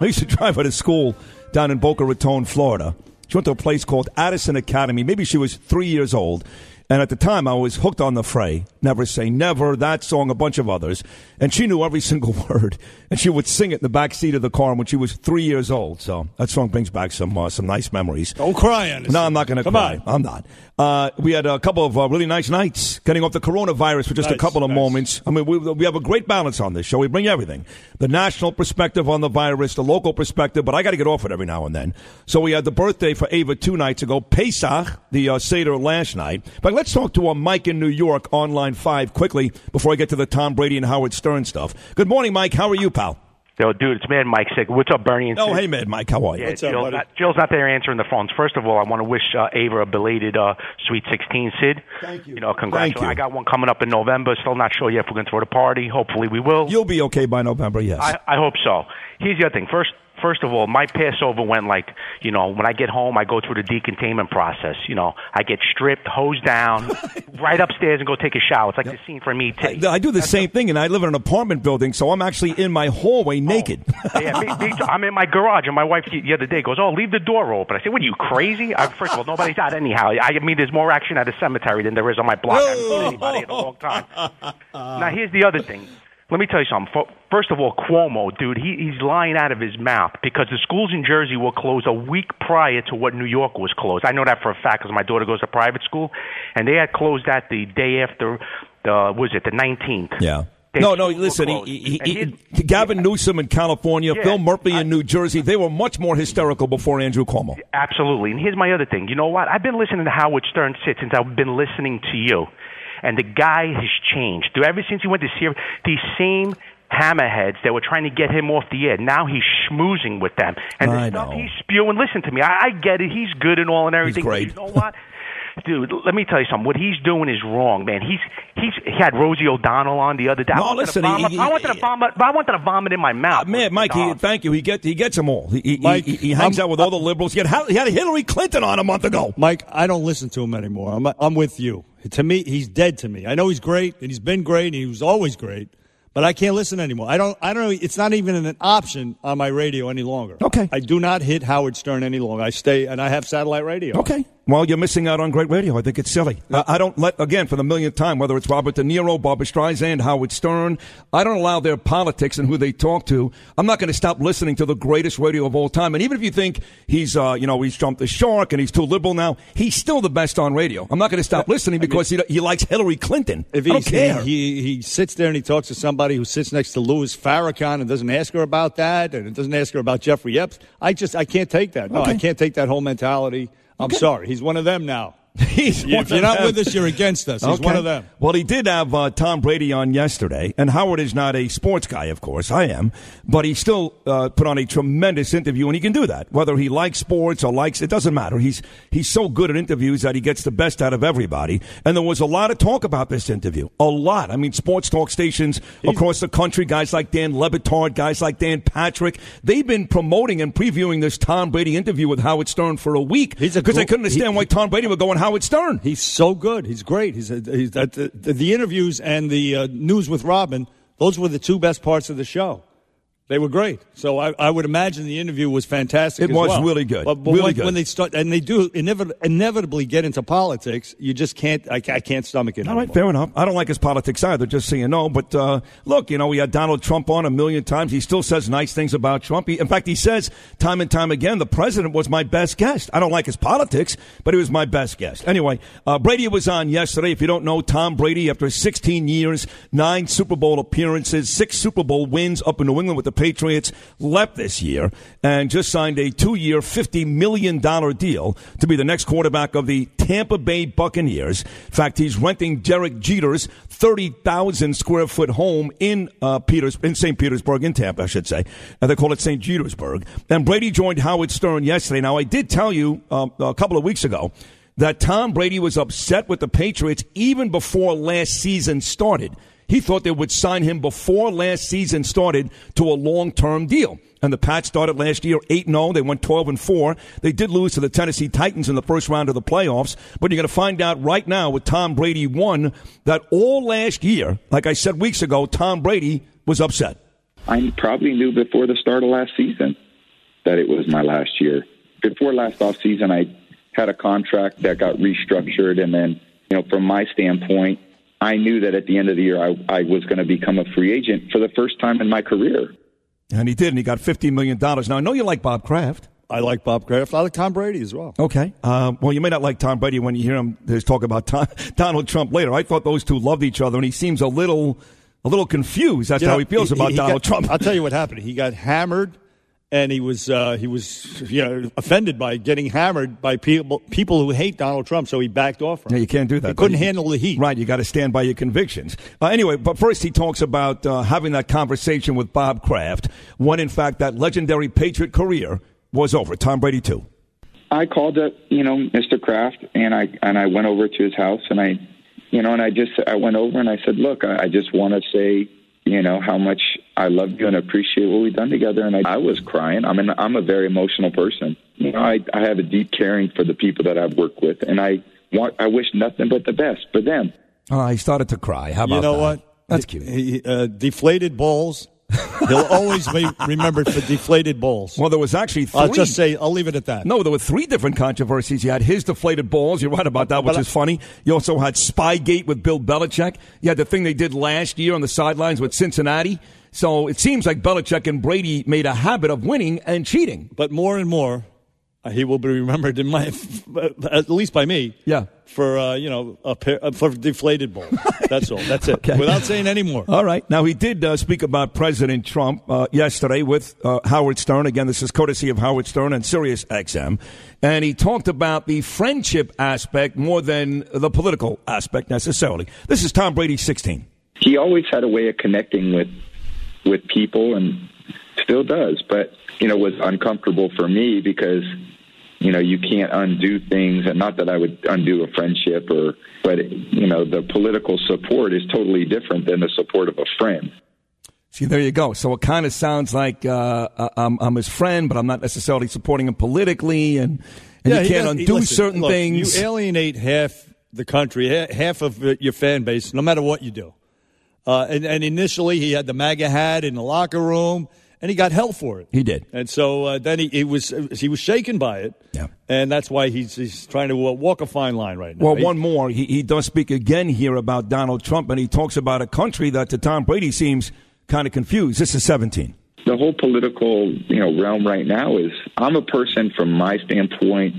I used to drive her to school down in Boca Raton, Florida. She went to a place called Addison Academy. Maybe she was three years old. And at the time, I was hooked on The Fray. Never Say Never, that song, a bunch of others. And she knew every single word. And she would sing it in the back seat of the car when she was three years old. So that song brings back some uh, some nice memories. Don't cry, Anderson. No, I'm not going to cry. on. I'm not. Uh, we had a couple of uh, really nice nights getting off the coronavirus for just a couple of nice. moments. I mean, we, we have a great balance on this show. We bring everything the national perspective on the virus, the local perspective, but I got to get off it every now and then. So we had the birthday for Ava two nights ago, Pesach, the uh, Seder last night. But let's talk to uh, Mike in New York on line five quickly before I get to the Tom Brady and Howard Stern stuff. Good morning, Mike. How are you, pal? Yo, dude, it's Mad Mike Sick. What's up, Bernie? And Oh, Sid? hey, Mad Mike, how are you? Yeah, Jill's, not, Jill's not there answering the phones. First of all, I want to wish uh, Ava a belated uh, Sweet 16, Sid. Thank you. You know, congratulations. you. I got one coming up in November. Still not sure yet if we're going to throw the party. Hopefully, we will. You'll be okay by November, yes. I, I hope so. Here's the other thing. First, first of all, my Passover went like, you know, when I get home, I go through the decontainment process. You know, I get stripped, hosed down, right upstairs, and go take a shower. It's like the scene from E.T. I do the same thing, and I live in an apartment building, so I'm actually in my hallway oh. naked. yeah, me, me too. I'm in my garage, and my wife the the other day goes, "Oh, leave the door open." I said, "What are you crazy?" I, first of all, nobody's out anyhow. I mean, there's more action at a cemetery than there is on my block. I haven't seen anybody oh. in a long time. now, here's the other thing. Let me tell you something. First of all, Cuomo, dude, he, he's lying out of his mouth because the schools in Jersey were closed a week prior to what New York was closed. I know that for a fact because my daughter goes to private school, and they had closed that the day after the was it the 19th. Yeah. They No, no, listen, he, he, he, Gavin Newsom in California, Yeah, Phil Murphy in New Jersey, they were much more hysterical before Andrew Cuomo. Absolutely. And here's my other thing. You know what? I've been listening to Howard Stern sit since I've been listening to you. And the guy has changed. Dude, ever since he went to Sirius, these same hammerheads that were trying to get him off the air, now he's schmoozing with them. And the I stuff know. he's spewing, listen to me, I, I get it. He's good and all and everything. He's great. You know what? Dude, let me tell you something. What he's doing is wrong, man. He's he's he had Rosie O'Donnell on the other day. I No, wanted listen, to vomit, he- I wanted to vomit. I wanted to vomit in my mouth. Uh, man, Mike, he, thank you. He get he gets them all. He, he, Mike, he, he hangs I'm- out with all the liberals. He had, he had Hillary Clinton on a month ago. Mike, I don't listen to him anymore. I'm, I'm with you. To me, he's dead to me. I know he's great, and he's been great, and he was always great, but I can't listen anymore. I don't. I don't. know. It's not even an option on my radio any longer. Okay. I do not hit Howard Stern any longer. I stay, and I have satellite radio. Okay. Well, you're missing out on great radio. I think it's silly. I, I don't let, again, for the millionth time, whether it's Robert De Niro, Barbra Streisand, Howard Stern, I don't allow their politics and who they talk to. I'm not going to stop listening to the greatest radio of all time. And even if you think he's, uh, you know, he's jumped the shark and he's too liberal now, he's still the best on radio. I'm not going to stop listening because he, he likes Hillary Clinton. If I don't care. He, he sits there and he talks to somebody who sits next to Louis Farrakhan and doesn't ask her about that and doesn't ask her about Jeffrey Epps. I just I can't take that. No, I can't take that whole mentality. I'm sorry. He's one of them now. He's if you're not them. with us, you're against us. He's Okay. one of them. Well, he did have uh, Tom Brady on yesterday, and Howard is not a sports guy, of course. I am, but he still uh, put on a tremendous interview, and he can do that. Whether he likes sports or likes, it doesn't matter. He's he's so good at interviews that he gets the best out of everybody. And there was a lot of talk about this interview, a lot. I mean, sports talk stations across the country, guys like Dan Le Batard, guys like Dan Patrick, they've been promoting and previewing this Tom Brady interview with Howard Stern for a week because they couldn't understand he- why Tom Brady would go on Howard Stern. He's so good. He's great. He's, he's that the, the, the interviews and the uh, news with Robin. Those were the two best parts of the show. They were great. So I, I would imagine the interview was fantastic. It as was well. really good. But, but Really when, good. when they start and they do inevit- inevitably get into politics, you just can't. I, I can't stomach it. All right, fair enough. I don't like his politics either, just so you know. But uh, look, you know, we had Donald Trump on a million times. He still says nice things about Trump. He, in fact, he says time and time again, the president was my best guest. I don't like his politics, but he was my best guest. Anyway, uh, Brady was on yesterday. If you don't know, Tom Brady, after 16 years, nine Super Bowl appearances, six Super Bowl wins up in New England with the Patriots, left this year and just signed a two-year, $50 million deal to be the next quarterback of the Tampa Bay Buccaneers. In fact, he's renting Derek Jeter's 30,000 square foot home in uh, Peters in St. Petersburg, in Tampa, I should say. And they call it St. Petersburg. And Brady joined Howard Stern yesterday. Now, I did tell you um, a couple of weeks ago that Tom Brady was upset with the Patriots even before last season started. He thought they would sign him before last season started to a long-term deal. And the Pats started last year 8-0. They went 12 and 4. They did lose to the Tennessee Titans in the first round of the playoffs, but you're going to find out right now with Tom Brady won that all last year, like I said weeks ago, Tom Brady was upset. I probably knew before the start of last season that it was my last year. Before last off season, I had a contract that got restructured, and then you know, from my standpoint, I knew that at the end of the year, I, I was going to become a free agent for the first time in my career. And he did, and he got $50 million. Now, I know you like Bob Kraft. I like Bob Kraft. I like Tom Brady as well. Okay. Uh, well, you may not like Tom Brady when you hear him there's talk about Tom, Donald Trump later. I thought those two loved each other, and he seems a little, a little confused as to You how he feels about he Donald got- Trump. I'll tell you what happened. He got hammered, and he was uh, he was you know, offended by getting hammered by people people who hate Donald Trump, so he backed off. From Yeah, you can't do that. He couldn't You- handle the heat. Right, you got to stand by your convictions. Uh, anyway, but first he talks about uh, having that conversation with Bob Kraft when, in fact, that legendary Patriot career was over. Tom Brady too. I called up, you know, Mr. Kraft, and I and I went over to his house, and I, you know, and I just I went over and I said, look, I, I just want to say, you know, how much I love you and appreciate what we've done together. And I, I was crying. I mean, I'm a very emotional person. You know, I I have a deep caring for the people that I've worked with, and I want I wish nothing but the best for them. Oh, he started to cry. How about you know that? what? That's cute. He, uh, deflated balls. He'll always be remembered for deflated balls. Well, there was actually 3 I'll just say I'll leave it at that. No, there were three different controversies. You had his deflated balls. You're right about that, which But I- is funny. You also had Spygate with Bill Belichick. You had the thing they did last year on the sidelines with Cincinnati. So it seems like Belichick and Brady made a habit of winning and cheating. But more and more, he will be remembered in my, at least by me. Yeah. For uh, you know, a pair, uh, for deflated balls. That's all. That's it. Okay. Without saying any more. All right. Now, he did uh, speak about President Trump uh, yesterday with uh, Howard Stern. Again, this is courtesy of Howard Stern and Sirius XM. And he talked about the friendship aspect more than the political aspect necessarily. This is Tom Brady, 16. he always had a way of connecting with with people and still does but you know was uncomfortable for me because you know you can't undo things and not that i would undo a friendship or but you know the political support is totally different than the support of a friend See, there you go. So it kind of sounds like uh, uh, I'm, I'm his friend, but I'm not necessarily supporting him politically, and, and Yeah, you can't does- undo listen, certain look, things. You alienate half the country, half of uh, your fan base, no matter what you do. Uh, and, and initially, he had the MAGA hat in the locker room, and he got hell for it. He did. And so uh, then he, he was he was shaken by it. Yeah. And that's why he's he's trying to uh, walk a fine line right now. Well, He- one more. He, he does speak again here about Donald Trump, and he talks about a country that to Tom Brady seems kind of confused. This is 17. the whole political you know realm right now is i'm a person from my standpoint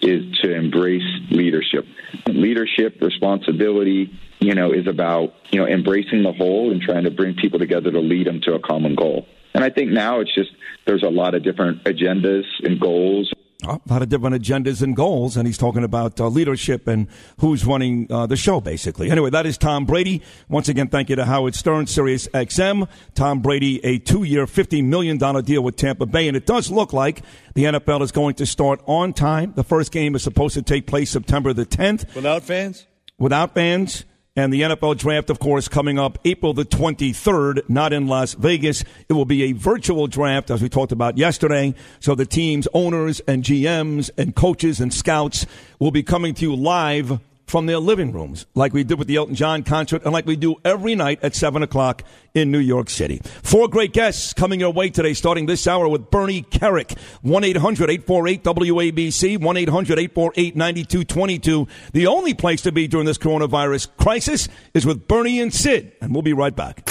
is to embrace leadership leadership responsibility you know is about you know embracing the whole and trying to bring people together to lead them to a common goal and i think now it's just there's a lot of different agendas and goals A lot of different agendas and goals, and he's talking about uh, leadership and who's running uh, the show, basically. Anyway, that is Tom Brady. Once again, thank you to Howard Stern, Sirius XM. Tom Brady, a two-year, $50 million deal with Tampa Bay, and it does look like the NFL is going to start on time. The first game is supposed to take place September the 10th. without fans. without fans. And the NFL draft, of course, coming up April the 23rd, not in Las Vegas. It will be a virtual draft, as we talked about yesterday. So the teams, owners, and GMs, and coaches and scouts will be coming to you live from their living rooms, like we did with the Elton John concert, and like we do every night at 7 o'clock in New York City. Four great guests coming your way today, starting this hour with Bernie Kerik. 1 800 848 WABC, 1 800 848 9222. The only place to be during this coronavirus crisis is with Bernie and Sid, and we'll be right back.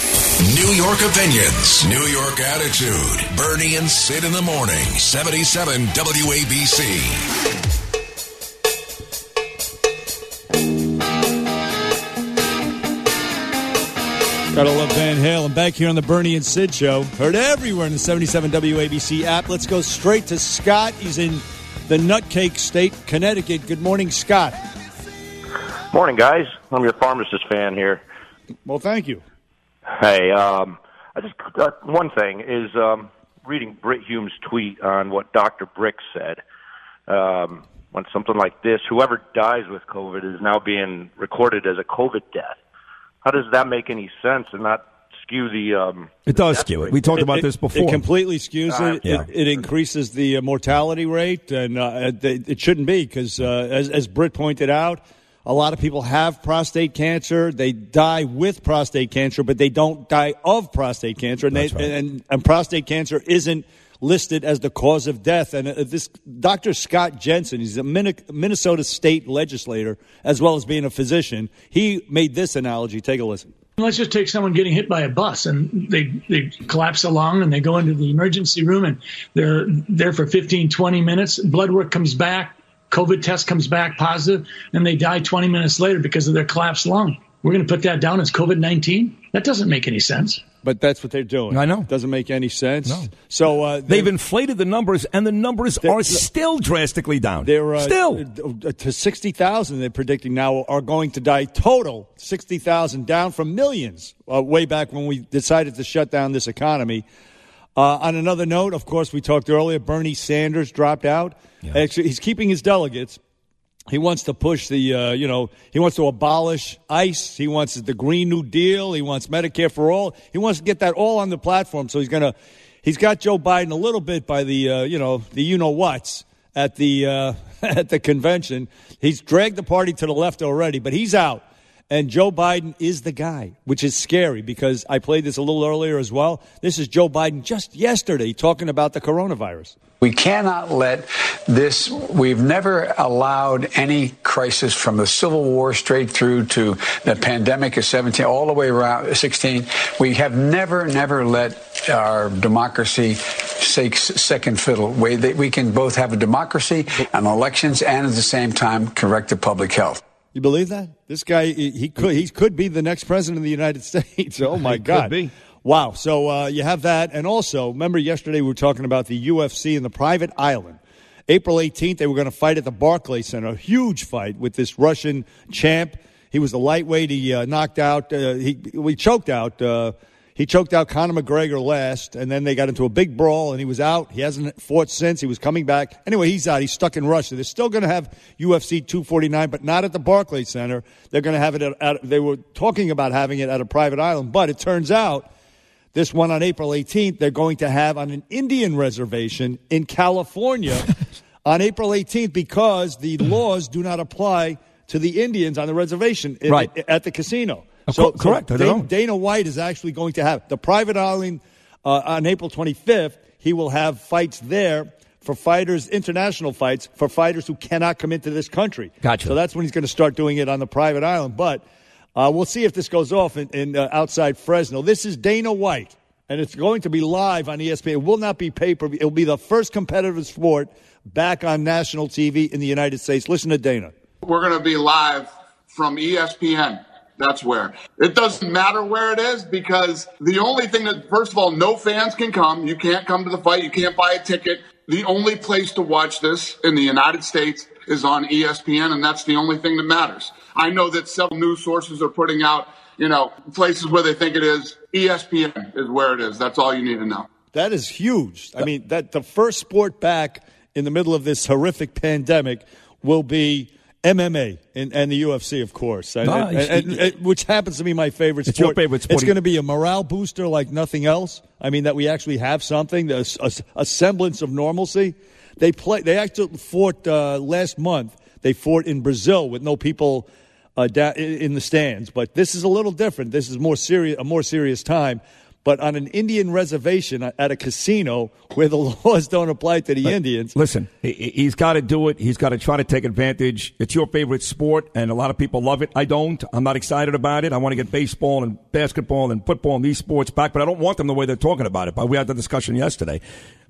New York opinions, New York attitude. Bernie and Sid in the morning. 77 WABC. Gotta love Van Halen. Back here on the Bernie and Sid show. Heard everywhere in the 77 WABC app. Let's go straight to Scott. He's in the Nutcake State, Connecticut. Good morning, Scott. Morning, guys. I'm your pharmacist fan here. Well, thank you. Hey, um, I just uh, one thing is um, reading Brit Hume's tweet on what Dr. Birx said. Um, when something like this, whoever dies with COVID is now being recorded as a COVID death. How does that make any sense and not skew the? Um, It does skew it. We talked about It- this before. It completely skews it. Yeah. It, it increases the uh, mortality rate, and uh, it, it shouldn't be because, uh, as, as Brit pointed out, a lot of people have prostate cancer. They die with prostate cancer, but they don't die of prostate cancer, and, they, and, and prostate cancer isn't listed as the cause of death. And uh, this Dr. Scott Jensen, he's a Min- Minnesota state legislator as well as being a physician. He made this analogy. Take a listen. Let's just take someone getting hit by a bus and they, they collapse along and they go into the emergency room and they're there for 15, 20 minutes. Blood work comes back, COVID test comes back positive, and they die 20 minutes later because of their collapsed lung. We're going to put that down as COVID 19? That doesn't make any sense. But that's what they're doing. I know. Doesn't make any sense. No. So uh, They've inflated the numbers, and the numbers are still drastically down. They're uh, still uh, to sixty thousand. They're predicting now are going to die total sixty thousand, down from millions uh, way back when we decided to shut down this economy. Uh, on another note, of course, we talked earlier. Bernie Sanders dropped out. Actually, he's keeping his delegates. He wants to push the, uh, you know, he wants to abolish ICE. He wants the Green New Deal. He wants Medicare for all. He wants to get that all on the platform. So he's going to, he's got Joe Biden a little bit by the, uh, you know, the you know whats at the uh, at the convention. He's dragged the party to the left already, but he's out. And Joe Biden is the guy, which is scary because I played this a little earlier as well. This is Joe Biden just yesterday talking about the coronavirus. We cannot let this, we've never allowed any crisis from the Civil War straight through to the pandemic of 17, all the way around 16. We have never, never let our democracy take second fiddle. We, that we can both have a democracy and elections and at the same time correct the public health. You believe that? This guy, he, he could he could be the next president of the United States. Oh my God! Wow. So uh, you have that, and also remember yesterday we were talking about the UFC and the private island. April 18th, they were going to fight at the Barclays Center, a huge fight with this Russian champ. He was a lightweight. He uh, knocked out. Uh, he we choked out. He choked out Conor McGregor last, and then they got into a big brawl, and he was out. He hasn't fought since. He was coming back. Anyway, he's out. He's stuck in Russia. They're still going to have UFC 249, but not at the Barclays Center. They're going to have it at, at. They were talking about having it at a private island, but it turns out this one on April 18th, they're going to have on an Indian reservation in California on April 18th because the laws do not apply to the Indians on the reservation in- Right. at the casino. Of So, correct. so I Dana, don't know. Dana White is actually going to have the private island uh, on April 25th. He will have fights there for fighters, international fights for fighters who cannot come into this country. Gotcha. So that's when he's going to start doing it on the private island. But uh, we'll see if this goes off in, in uh, outside Fresno. This is Dana White, and it's going to be live on ESPN. It will not be pay per view. It will be the first competitive sport back on national TV in the United States. Listen to Dana. We're going to be live from ESPN. That's where. It doesn't matter where it is because the only thing that, first of all, no fans can come. You can't come to the fight. You can't buy a ticket. The only place to watch this in the United States is on ESPN, and that's the only thing that matters. I know that several news sources are putting out, you know, places where they think it is. ESPN is where it is. That's all you need to know. That is huge. I mean, that the first sport back in the middle of this horrific pandemic will be MMA and, and the UFC, of course, and, Ah, and- which happens to be my favorite It's sport. your favorite sport. It's going to be a morale booster like nothing else. I mean, that we actually have something, a, a, a semblance of normalcy. They play. They actually fought uh, last month. They fought in Brazil with no people uh, da- in the stands. But this is a little different. This is more serious, a more serious time. But on an Indian reservation at a casino where the laws don't apply to the Indians, Listen, he, he's got to do it. He's got to try to take advantage. It's your favorite sport, and a lot of people love it. I don't. I'm not excited about it. I want to get baseball and basketball and football and these sports back, but I don't want them the way they're talking about it. But we had the discussion yesterday.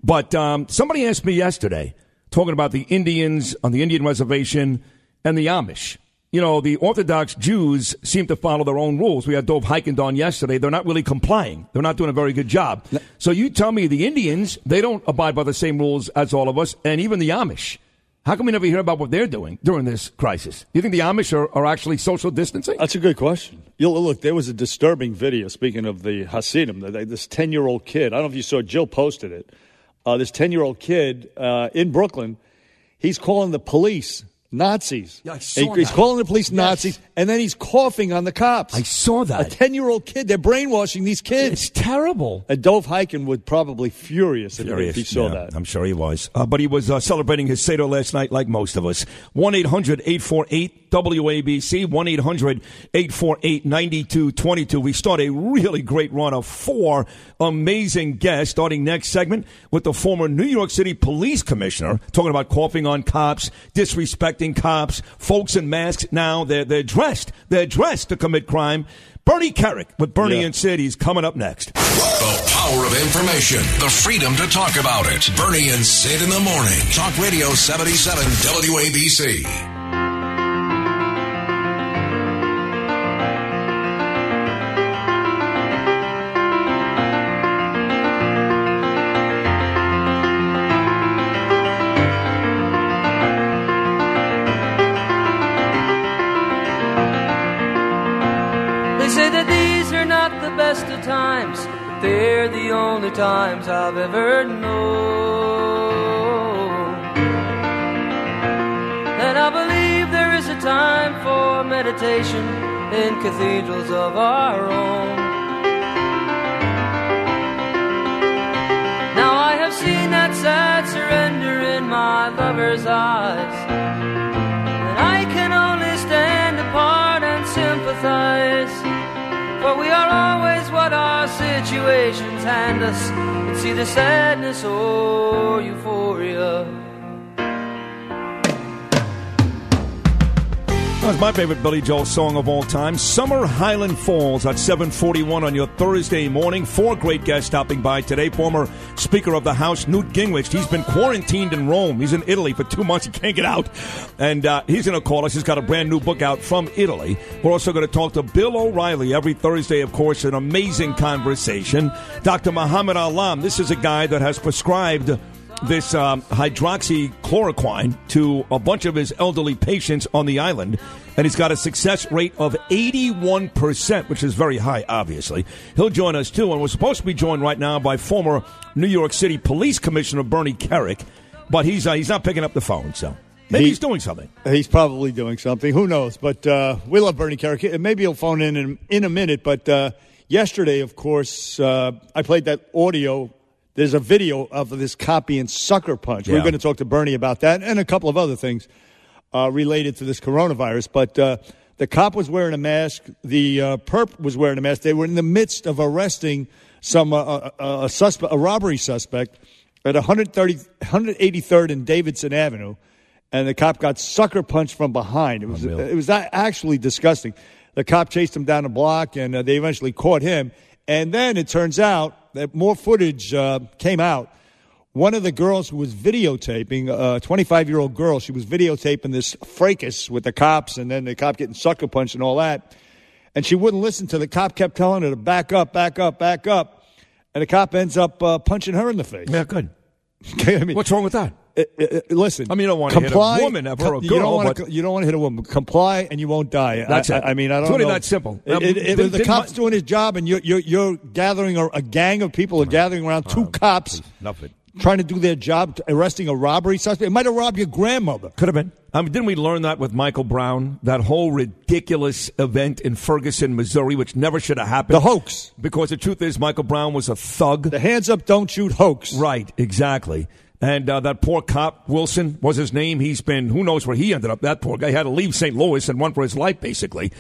But um, somebody asked me yesterday, talking about the Indians on the Indian reservation and the Amish. You know, the Orthodox Jews seem to follow their own rules. We had Dov Hikind on yesterday. They're not really complying. They're not doing a very good job. So you tell me the Indians, they don't abide by the same rules as all of us, and even the Amish. How come we never hear about what they're doing during this crisis? Do you think the Amish are, are actually social distancing? That's a good question. You look, there was a disturbing video. Speaking of the Hasidim, this ten-year-old kid. I don't know if you saw. Jill posted it. Uh, this ten-year-old kid uh, in Brooklyn. He's calling the police Nazis. Yeah, I saw He- he's that. calling the police Nazis, and then he's coughing on the cops. I saw that. A ten-year-old kid. They're brainwashing these kids. It's terrible. And Dov Hikind would probably furious, if- if he saw Yeah, that. I'm sure he was. Uh, but he was uh, celebrating his Seder last night, like most of us. 1 800 848 WABC, 1 800 848 9222. We start a really great run of four amazing guests, starting next segment with the former New York City Police Commissioner, talking about coughing on cops, disrespecting cops, folks in masks now. They're, they're dressed. They're dressed to commit crime. Bernie Kerik with Bernie Yeah. and Sid. He's coming up next. The power of information, the freedom to talk about it. Bernie and Sid in the morning. Talk Radio 77 WABC. They're the only times I've ever known. And I believe there is a time for meditation in cathedrals of our own. Now I have seen that sad surrender in my lover's eyes. And I can only stand apart and sympathize. For we are always what our situations hand us. And see the sadness or euphoria. That's my favorite Billy Joel song of all time, Summer Highland Falls at 741 on your Thursday morning. Four great guests stopping by today. Former Speaker of the House, Newt Gingrich. He's been quarantined in Rome. He's in Italy for two months. He can't get out. And uh, he's going to call us. He's got a brand new book out from Italy. We're also going to talk to Bill O'Reilly every Thursday, of course, an amazing conversation. Dr. Muhammad Alam. This is a guy that has prescribed this um, hydroxychloroquine to a bunch of his elderly patients on the island, and he's got a success rate of 81%, which is very high, obviously. He'll join us, too, and we're supposed to be joined right now by former New York City Police Commissioner Bernie Kerik, but he's, uh, he's not picking up the phone, so maybe He- he's doing something. He's probably doing something. Who knows? But uh, we love Bernie Kerik. Maybe he'll phone in in, in a minute. But uh, yesterday, of course, uh, I played that audio. There's a video of this copy and sucker punch. We're going to talk to Bernie about that and a couple of other things uh, related to this coronavirus. But uh, the cop was wearing a mask. The uh, perp was wearing a mask. They were in the midst of arresting some uh, uh, uh, a suspect, a robbery suspect, at 130, 183rd and Davidson Avenue, and the cop got sucker punched from behind. It was it was actually disgusting. The cop chased him down the block, and uh, they eventually caught him. And then it turns out that more footage uh, came out. One of the girls who was videotaping, a 25 year old girl, she was videotaping this fracas with the cops, and then the cop getting sucker punched and all that. And she wouldn't listen to the cop, kept telling her to back up, back up, back up. And the cop ends up uh, punching her in the face. Yeah, good. Okay, I mean, What's wrong with that? Uh, uh, listen, I mean, you don't want to hit a woman or a com- You don't want to. You don't want to hit a woman. Comply, and you won't die. That's I, it. I, I mean, I don't It's really know. that simple. It, Um, it, it- didn't- the cop's my- doing his job, and you're you're, you're gathering a, a gang of people are gathering around two cops Enough of it. trying to do their job, arresting a robbery suspect. It might have robbed your grandmother. Could have been. I mean, didn't we learn that with Michael Brown? That whole ridiculous event in Ferguson, Missouri, which never should have happened. The hoax. Because the truth is, Michael Brown was a thug. The hands up, don't shoot hoax. Right, exactly. And uh, that poor cop, Wilson was his name. He's been, who knows where he ended up. That poor guy had to leave St. Louis and run for his life, basically.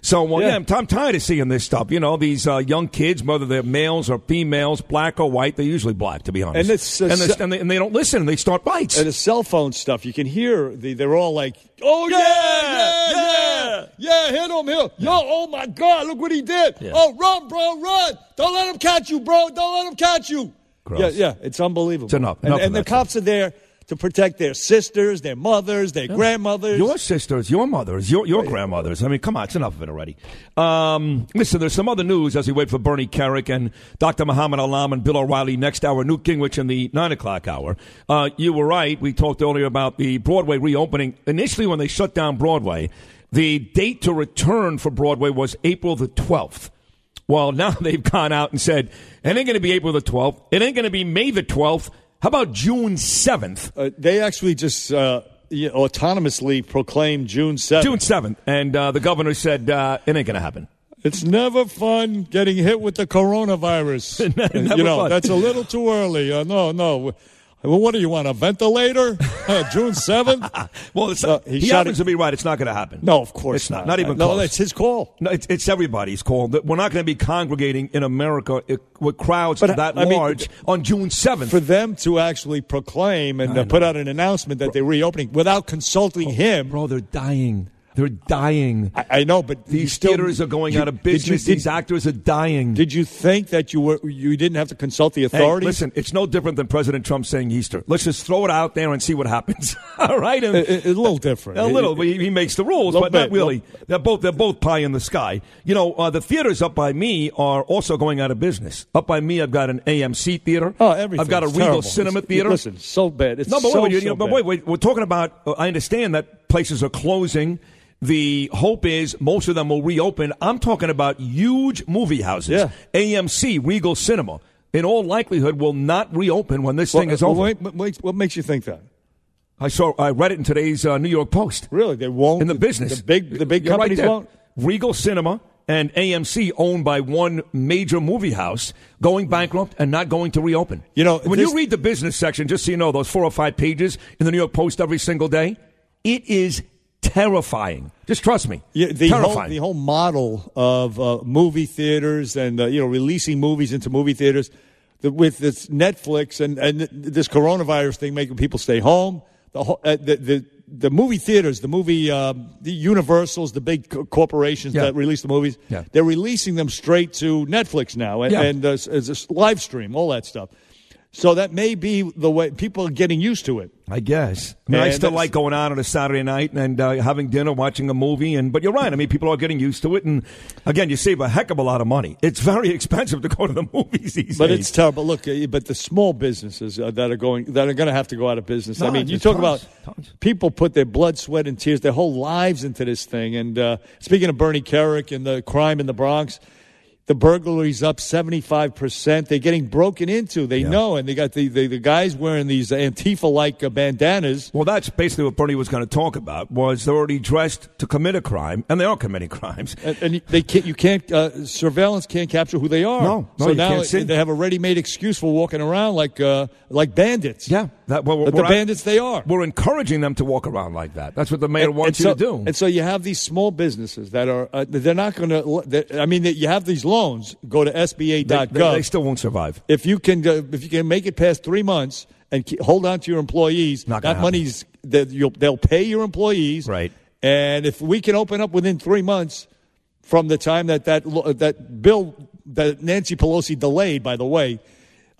So, well, yeah, Yeah. I'm, I'm tired of seeing this stuff. You know, these uh, young kids, whether they're males or females, black or white, they're usually black, to be honest. And it's, uh, and, and, they, and they don't listen. and They start fights. And the cell phone stuff, you can hear the, they're all like, "Oh yeah, yeah, yeah, yeah, hit him, hit him, yo, oh my God, look what he did! Oh, run, bro, run! Don't let him catch you, bro! Don't let him catch you!" Gross. Yeah, yeah, it's unbelievable. It's enough. And, Enough of and the cops are there to protect their sisters, their mothers, their grandmothers. Your sisters, your mothers, your, your grandmothers. I mean, come on, it's enough of it already. Um, listen, there's some other news as we wait for Bernie Kerik and Dr. Muhammad Alam and Bill O'Reilly next hour, Newt Gingrich in the 9 o'clock hour. Uh, you were right. We talked earlier about the Broadway reopening. Initially, when they shut down Broadway, the date to return for Broadway was April the 12th. Well, now they've gone out and said, it ain't going to be April the 12th. It ain't going to be May the 12th. How about June 7th? Uh, they actually just uh, you know, autonomously proclaimed June seventh. June 7th. And uh, the governor said, uh, it ain't going to happen. It's never fun getting hit with the coronavirus. You know, fun. that's a little too early. Uh, no, no. Well, what do you want, a ventilator? Uh, June 7th? Well, it's, Uh, he, he shot happens it- to be right. It's not going to happen. No, of course it's not. not. Not even No, close. that's his call. No, it's, it's everybody's call. We're not going to be congregating in America uh, with crowds But, that I mean, large on June 7th. For them to actually proclaim and uh, put out an announcement that they're reopening without consulting him. Bro, they're dying. They're dying. I, I know, but These still- theaters are going you- out of did you- business. did- These actors are dying. Did you think that you were you didn't have to consult the Hey, authorities? listen, it's no different than President Trump saying Easter. Let's just throw it out there and see what happens. All right, And- A- a- little different. A little, but he, he makes the rules, Little but not bit, really. They're both they're both pie in the sky. You know, uh, the theaters up by me are also going out of business. Up by me, I've got an AMC theater. Oh, everything. I've got a Regal terrible. Cinema It's- theater. Listen, so bad. It's no, but so, wait, wait, you so know, but wait, wait. We're talking about. Uh, I understand that places are closing. The hope is most of them will reopen. I'm talking about huge movie houses. Yeah. AMC, Regal Cinema, in all likelihood, will not reopen when this thing Well, is well, over. wait, what makes- what makes you think that? I saw. I read it in today's uh, New York Post. Really, they won't in the business. The big, the big You're companies there. won't. Regal Cinema and AMC, owned by one major movie house, going bankrupt and not going to reopen. You know, when this- you read the business section, just so you know, those four or five pages in the New York Post every single day, it is terrifying. Just trust me. Yeah, the whole, terrifying. the whole model of uh, movie theaters and uh, you know releasing movies into movie theaters the, with this Netflix and, and this coronavirus thing making people stay home. The whole, uh, the, the the movie theaters, the movie um, the Universals, the big co- corporations Yeah. that release the movies, Yeah. they're releasing them straight to Netflix now and, Yeah. and uh, as a live stream, all that stuff. So that may be the way people are getting used to it. I guess. I mean, I still like going out on a Saturday night and uh, having dinner, watching a movie. And but you're right. I mean, people are getting used to it, and again, you save a heck of a lot of money. It's very expensive to go to the movies these But days. But it's terrible. Look, uh, but the small businesses uh, that are going that are going to have to go out of business. I mean, you talk tons, about people put their blood, sweat, and tears, their whole lives into this thing. And uh, speaking of Bernie Kerik and the crime in the Bronx. The burglary's up 75%. They're getting broken into. They know. And they got the, the, the guys wearing these Antifa like uh, bandanas. Well, that's basically what Bernie was going to talk about. Was they're already dressed to commit a crime, and they are committing crimes. And, and they can't, you can't, uh, surveillance can't capture who they are. No, no, so now they have a ready-made excuse for walking around like, uh, like bandits. Yeah, that, well, But the bandits they are. We're encouraging them to walk around like that. That's what the mayor wants so, you to do. And so you have these small businesses that are, uh, they're not going to, I mean, you have these loans. Go to SBA.gov. They- they- they still won't survive. If you can, uh, if you can make it past three months and keep, hold on to your employees, Not that gonna money's, that you'll, they'll pay your employees. Right. And if we can open up within three months from the time that that, that bill that Nancy Pelosi delayed, by the way,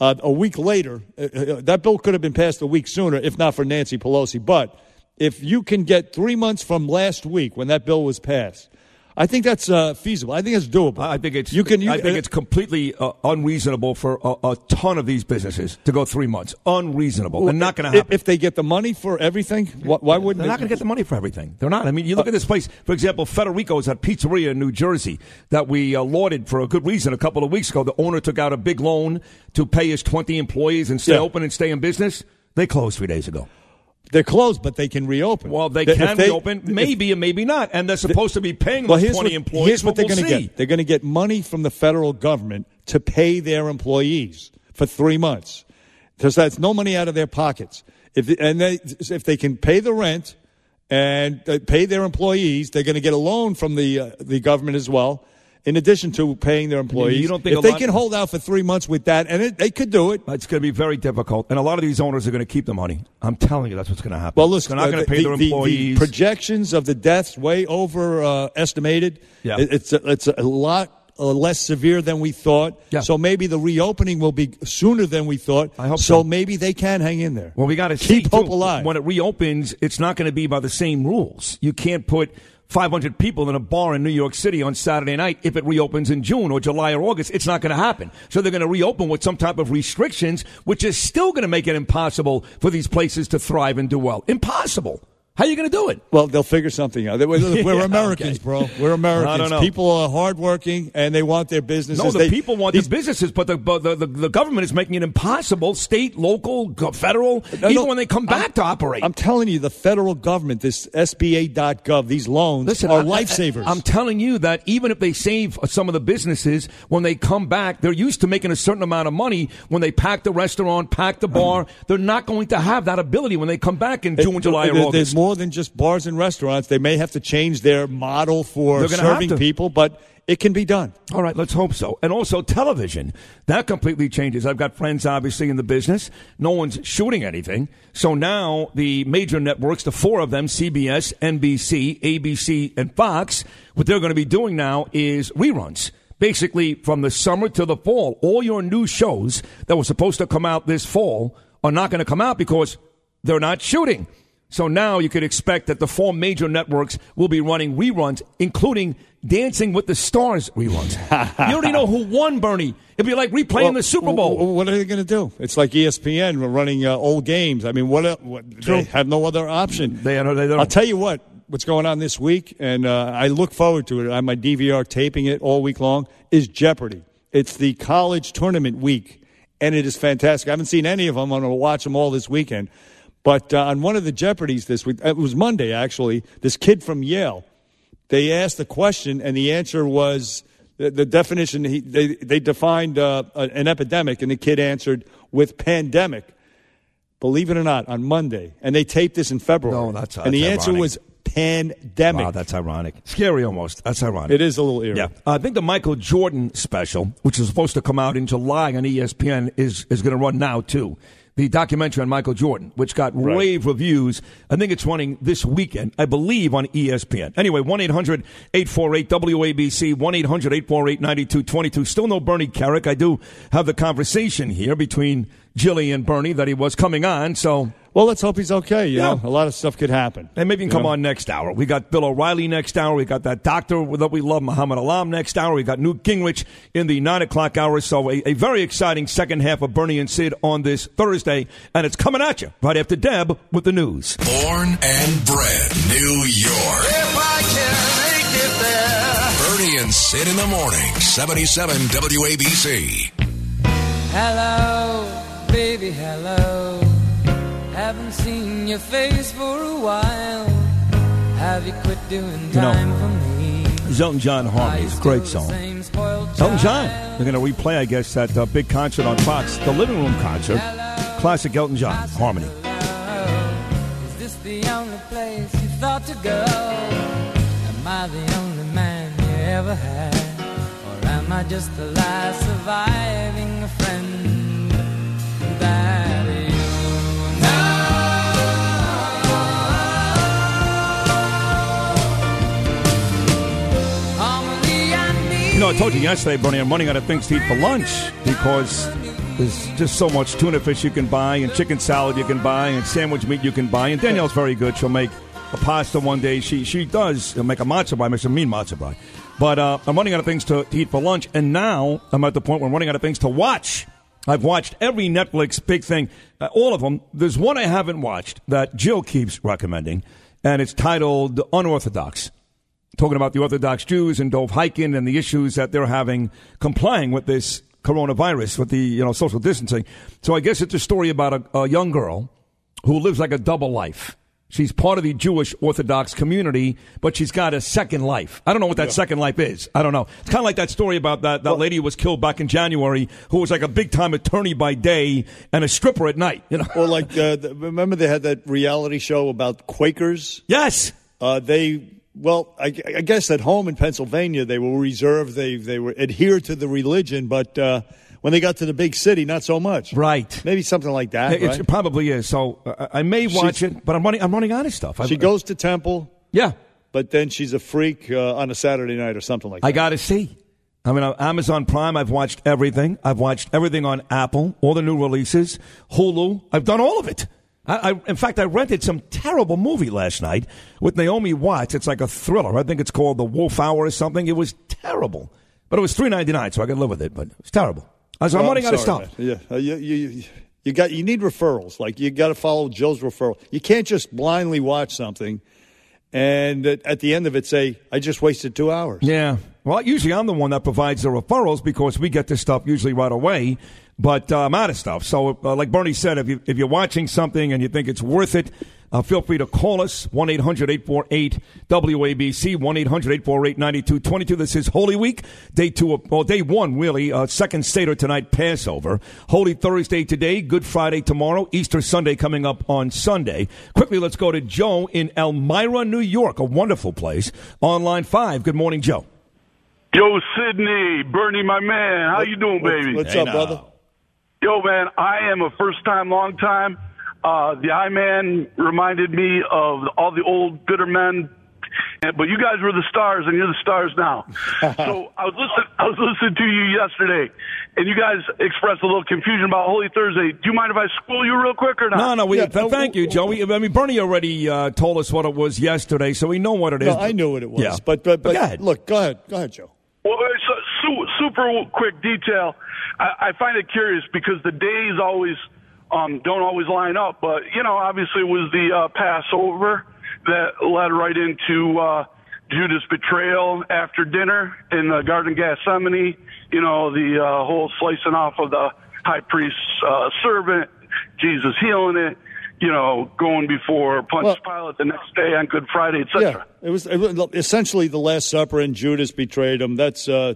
uh, a week later, uh, uh, that bill could have been passed a week sooner if not for Nancy Pelosi. But if you can get three months from last week when that bill was passed, I think that's uh, feasible. I think it's doable. I think it's. you can. You I think it's completely uh, unreasonable for a, a ton of these businesses to go three months. Unreasonable, and not going to if, happen. if they get the money for everything. Why, why wouldn't They're not going to get the money for everything. They're not. I mean, you look at this place. For example, Federico's at Pizzeria in New Jersey that we uh, lauded for a good reason a couple of weeks ago. The owner took out a big loan to pay his 20 employees and stay Yeah. open and stay in business. They closed three days ago. They're closed, but they can reopen. Well, they If can they- reopen, if- maybe and maybe not, and they're supposed to be paying Well, those here's 20 what, employees. here's what they're we'll going to get. They're going to get money from the federal government to pay their employees for three months. Because that's no money out of their pockets. If and they, if they can pay the rent and uh, pay their employees, they're going to get a loan from the uh, the government as well. In addition to paying their employees, you don't think if they lot- can hold out for three months with that, and it, they could do it. It's going to be very difficult, and a lot of these owners are going to keep the money. I'm telling you, that's what's going to happen. Well, listen, they're not uh, going to pay the, their the- the projections of the deaths way over uh, estimated. Yeah. It- it's a, it's a lot uh, less severe than we thought. Yeah. So maybe the reopening will be sooner than we thought. I hope so. so. maybe they can hang in there. Well, we got to keep hope too, alive. When it reopens, it's not going to be by the same rules. You can't put 500 people in a bar in New York City on Saturday night if it reopens in June or July or August. It's not going to happen. So they're going to reopen with some type of restrictions, which is still going to make it impossible for these places to thrive and do well. Impossible. How are you going to do it? Well, they'll figure something out. We're, we're Yeah, Americans, okay. bro. We're Americans. I. People are hardworking and they want their businesses. No, the They- people want these- businesses, but the, the, the the government is making it impossible. State, local, federal, uh, No, even no, when they come back I'm- to operate. I'm telling you, the federal government, this SBA.gov, these loans Listen, are I- I- lifesavers. I'm telling you that even if they save some of the businesses, when they come back, they're used to making a certain amount of money when they pack the restaurant, pack the bar. Uh-huh. They're not going to have that ability when they come back in June, July, or August. More than just bars and restaurants. They may have to change their model for They're gonna have serving people, but it can be done. All right, let's hope so. And also television. That completely changes. I've got friends obviously in the business. No one's shooting anything. So now the major networks, the four of them, CBS, NBC, ABC, and Fox, what they're going to be doing now is reruns. Basically, from the summer to the fall, all your new shows that were supposed to come out this fall are not going to come out because they're not shooting. So now you could expect that the four major networks will be running reruns, including Dancing with the Stars reruns. you already know who won, Bernie. It'd be like replaying Well, the Super Bowl. w- w- What are they going to do? It's like ESPN running uh, old games. I mean, what? what they have no other option. They, they don't. I'll tell you what. what's going on this week, and uh, I look forward to it. Have my DVR taping it all week long. Is Jeopardy? It's the college tournament week, and it is fantastic. I haven't seen any of them. I'm going to watch them all this weekend. But uh, on one of the Jeopardies this week, it was Monday actually. This kid from Yale, they asked the question, and the answer was the, the definition. He, they they defined uh, an epidemic, and the kid answered with pandemic. Believe it or not, on Monday, and they taped this in February. No, that's- and the that's answer ironic. was pandemic. Wow, that's ironic. Scary almost. That's ironic. It is a little eerie. Yeah. I think the Michael Jordan special, which is supposed to come out in July on ESPN, is, is going to run now, too. The documentary on Michael Jordan, which got rave reviews. I think it's running this weekend, I believe, on ESPN. Anyway, 1 800 848 WABC, 1 800 848 9222. Still no Bernie Kerik. I do have the conversation here between Jilly and Bernie that he was coming on, so. Well, let's hope he's okay. You Yeah. know, a lot of stuff could happen. And maybe he can You come know? on next hour. We got Bill O'Reilly next hour. We got that doctor that we love, Muhammad Alam, next hour. We got Newt Gingrich in the 9 o'clock hour. So a, a very exciting second half of Bernie and Sid on this Thursday. And it's coming at you right after Deb with the news. Born and bred New York. If I can make it there. Bernie and Sid in the morning, 77 WABC. Hello, baby, hello. Haven't seen your face for a while. Have you quit doing You know, time for me? Elton John Harmony is a great song. Elton John. They're going to replay, I guess, that uh, big concert on Fox, the living room concert. Classic Elton John Harmony. Is this the only place you thought to go? Am I the only man you ever had? Or am I just a last surviving You know, I told you yesterday, Bernie, I'm running out of things to eat for lunch because there's just so much tuna fish you can buy and chicken salad you can buy and sandwich meat you can buy. And Danielle's very good. She'll make a pasta one day. She she does She'll make a matzo brei, makes a mean matzo brei. But uh, I'm running out of things to, to eat for lunch, and now I'm at the point where I'm running out of things to watch. I've watched every Netflix big thing, uh, all of them. There's one I haven't watched that Jill keeps recommending, and it's titled Unorthodox talking about the Orthodox Jews and Dov Hikind and the issues that they're having complying with this coronavirus, with the you know social distancing. So I guess it's a story about a, a young girl who lives like a double life. She's part of the Jewish Orthodox community, but she's got a second life. I don't know what that second life is. I don't know. It's kind of like that story about that, that lady who was killed back in January, who was like a big time attorney by day and a stripper at night. You know, Or like, uh, the, remember they had that reality show about Quakers? Yes. Uh, they well, I, I guess at home in Pennsylvania they were reserved. They they were adhered to the religion, but uh, when they got to the big city, not so much. Right. Maybe something like that. it, right? it probably is. So uh, I may watch She- it, but I'm running. I'm running out of stuff. She I've- goes to temple. Yeah. But then she's a freak uh, on a Saturday night or something like that. I got to see. I mean, Amazon Prime, I've watched everything. I've watched everything on Apple, all the new releases, Hulu. I've done all of it. I, I, in fact, I rented some terrible movie last night with Naomi Watts. It's like a thriller. I think it's called The Wolf Hour or something. It was terrible, but it was three ninety nine, so I could live with it. But it's terrible. I was, I'm Well, running out of sorry, stuff. man. Yeah, uh, you, you, you got you need referrals. Like you got to follow Jill's referral. You can't just blindly watch something, and at the end of it say, "I just wasted two hours." Yeah. Well, usually I'm the one that provides the referrals because we get this stuff usually right away. But uh, I'm out of stuff. So, uh, like Bernie said, if, you, if you're watching something and you think it's worth it, uh, feel free to call us 1 800 848 WABC 1 800 848 9222. This is Holy Week, day two, of, well, day one, really. Uh, second Seder tonight, Passover. Holy Thursday today, Good Friday tomorrow, Easter Sunday coming up on Sunday. Quickly, let's go to Joe in Elmira, New York, a wonderful place. On line five. Good morning, Joe. Yo, Sydney, Bernie, my man, how you doing, baby? What's up, brother? Yo, man, I am a first time, long time. Uh, the I Man reminded me of all the old bitter men, but you guys were the stars, and you're the stars now. so I was listening. I was listening to you yesterday, and you guys expressed a little confusion about Holy Thursday. Do you mind if I school you real quick or not? No, no, we, th- thank you, Joe. I mean, Bernie already uh, told us what it was yesterday, so we know what it is. No, I knew what it was. Yeah. But but, but Go ahead. look, go ahead, go ahead, Joe. Well, it's a su- super quick detail. I, I find it curious because the days always um, don't always line up. But you know, obviously, it was the uh, Passover that led right into uh, Judas' betrayal after dinner in the Garden of Gethsemane. You know, the uh, whole slicing off of the high priest's uh, servant, Jesus healing it. You know, going before Pontius Pilate the next day on Good Friday, etc. Yeah, it was, it was essentially the Last Supper, and Judas betrayed him. That's uh,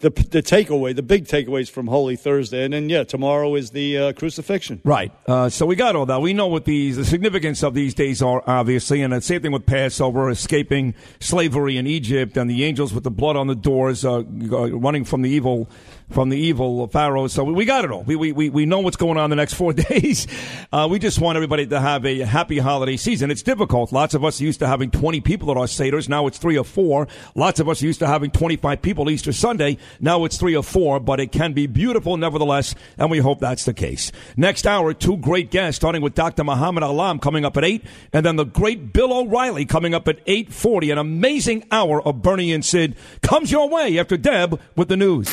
the the takeaway, the big takeaways from Holy Thursday, and then yeah, tomorrow is the uh, crucifixion. Right. Uh, so we got all that. We know what these the significance of these days are, obviously, and the same thing with Passover, escaping slavery in Egypt, and the angels with the blood on the doors, uh, running from the evil from the evil Pharaoh. So we got it all. We, we, we know what's going on the next four days. Uh, we just want everybody to have a happy holiday season. It's difficult. Lots of us used to having 20 people at our Seder's. Now it's three or four. Lots of us used to having 25 people Easter Sunday. Now it's three or four, but it can be beautiful nevertheless, and we hope that's the case. Next hour, two great guests, starting with Dr. Muhammad Alam coming up at 8, and then the great Bill O'Reilly coming up at 8.40. An amazing hour of Bernie and Sid comes your way after Deb with the news.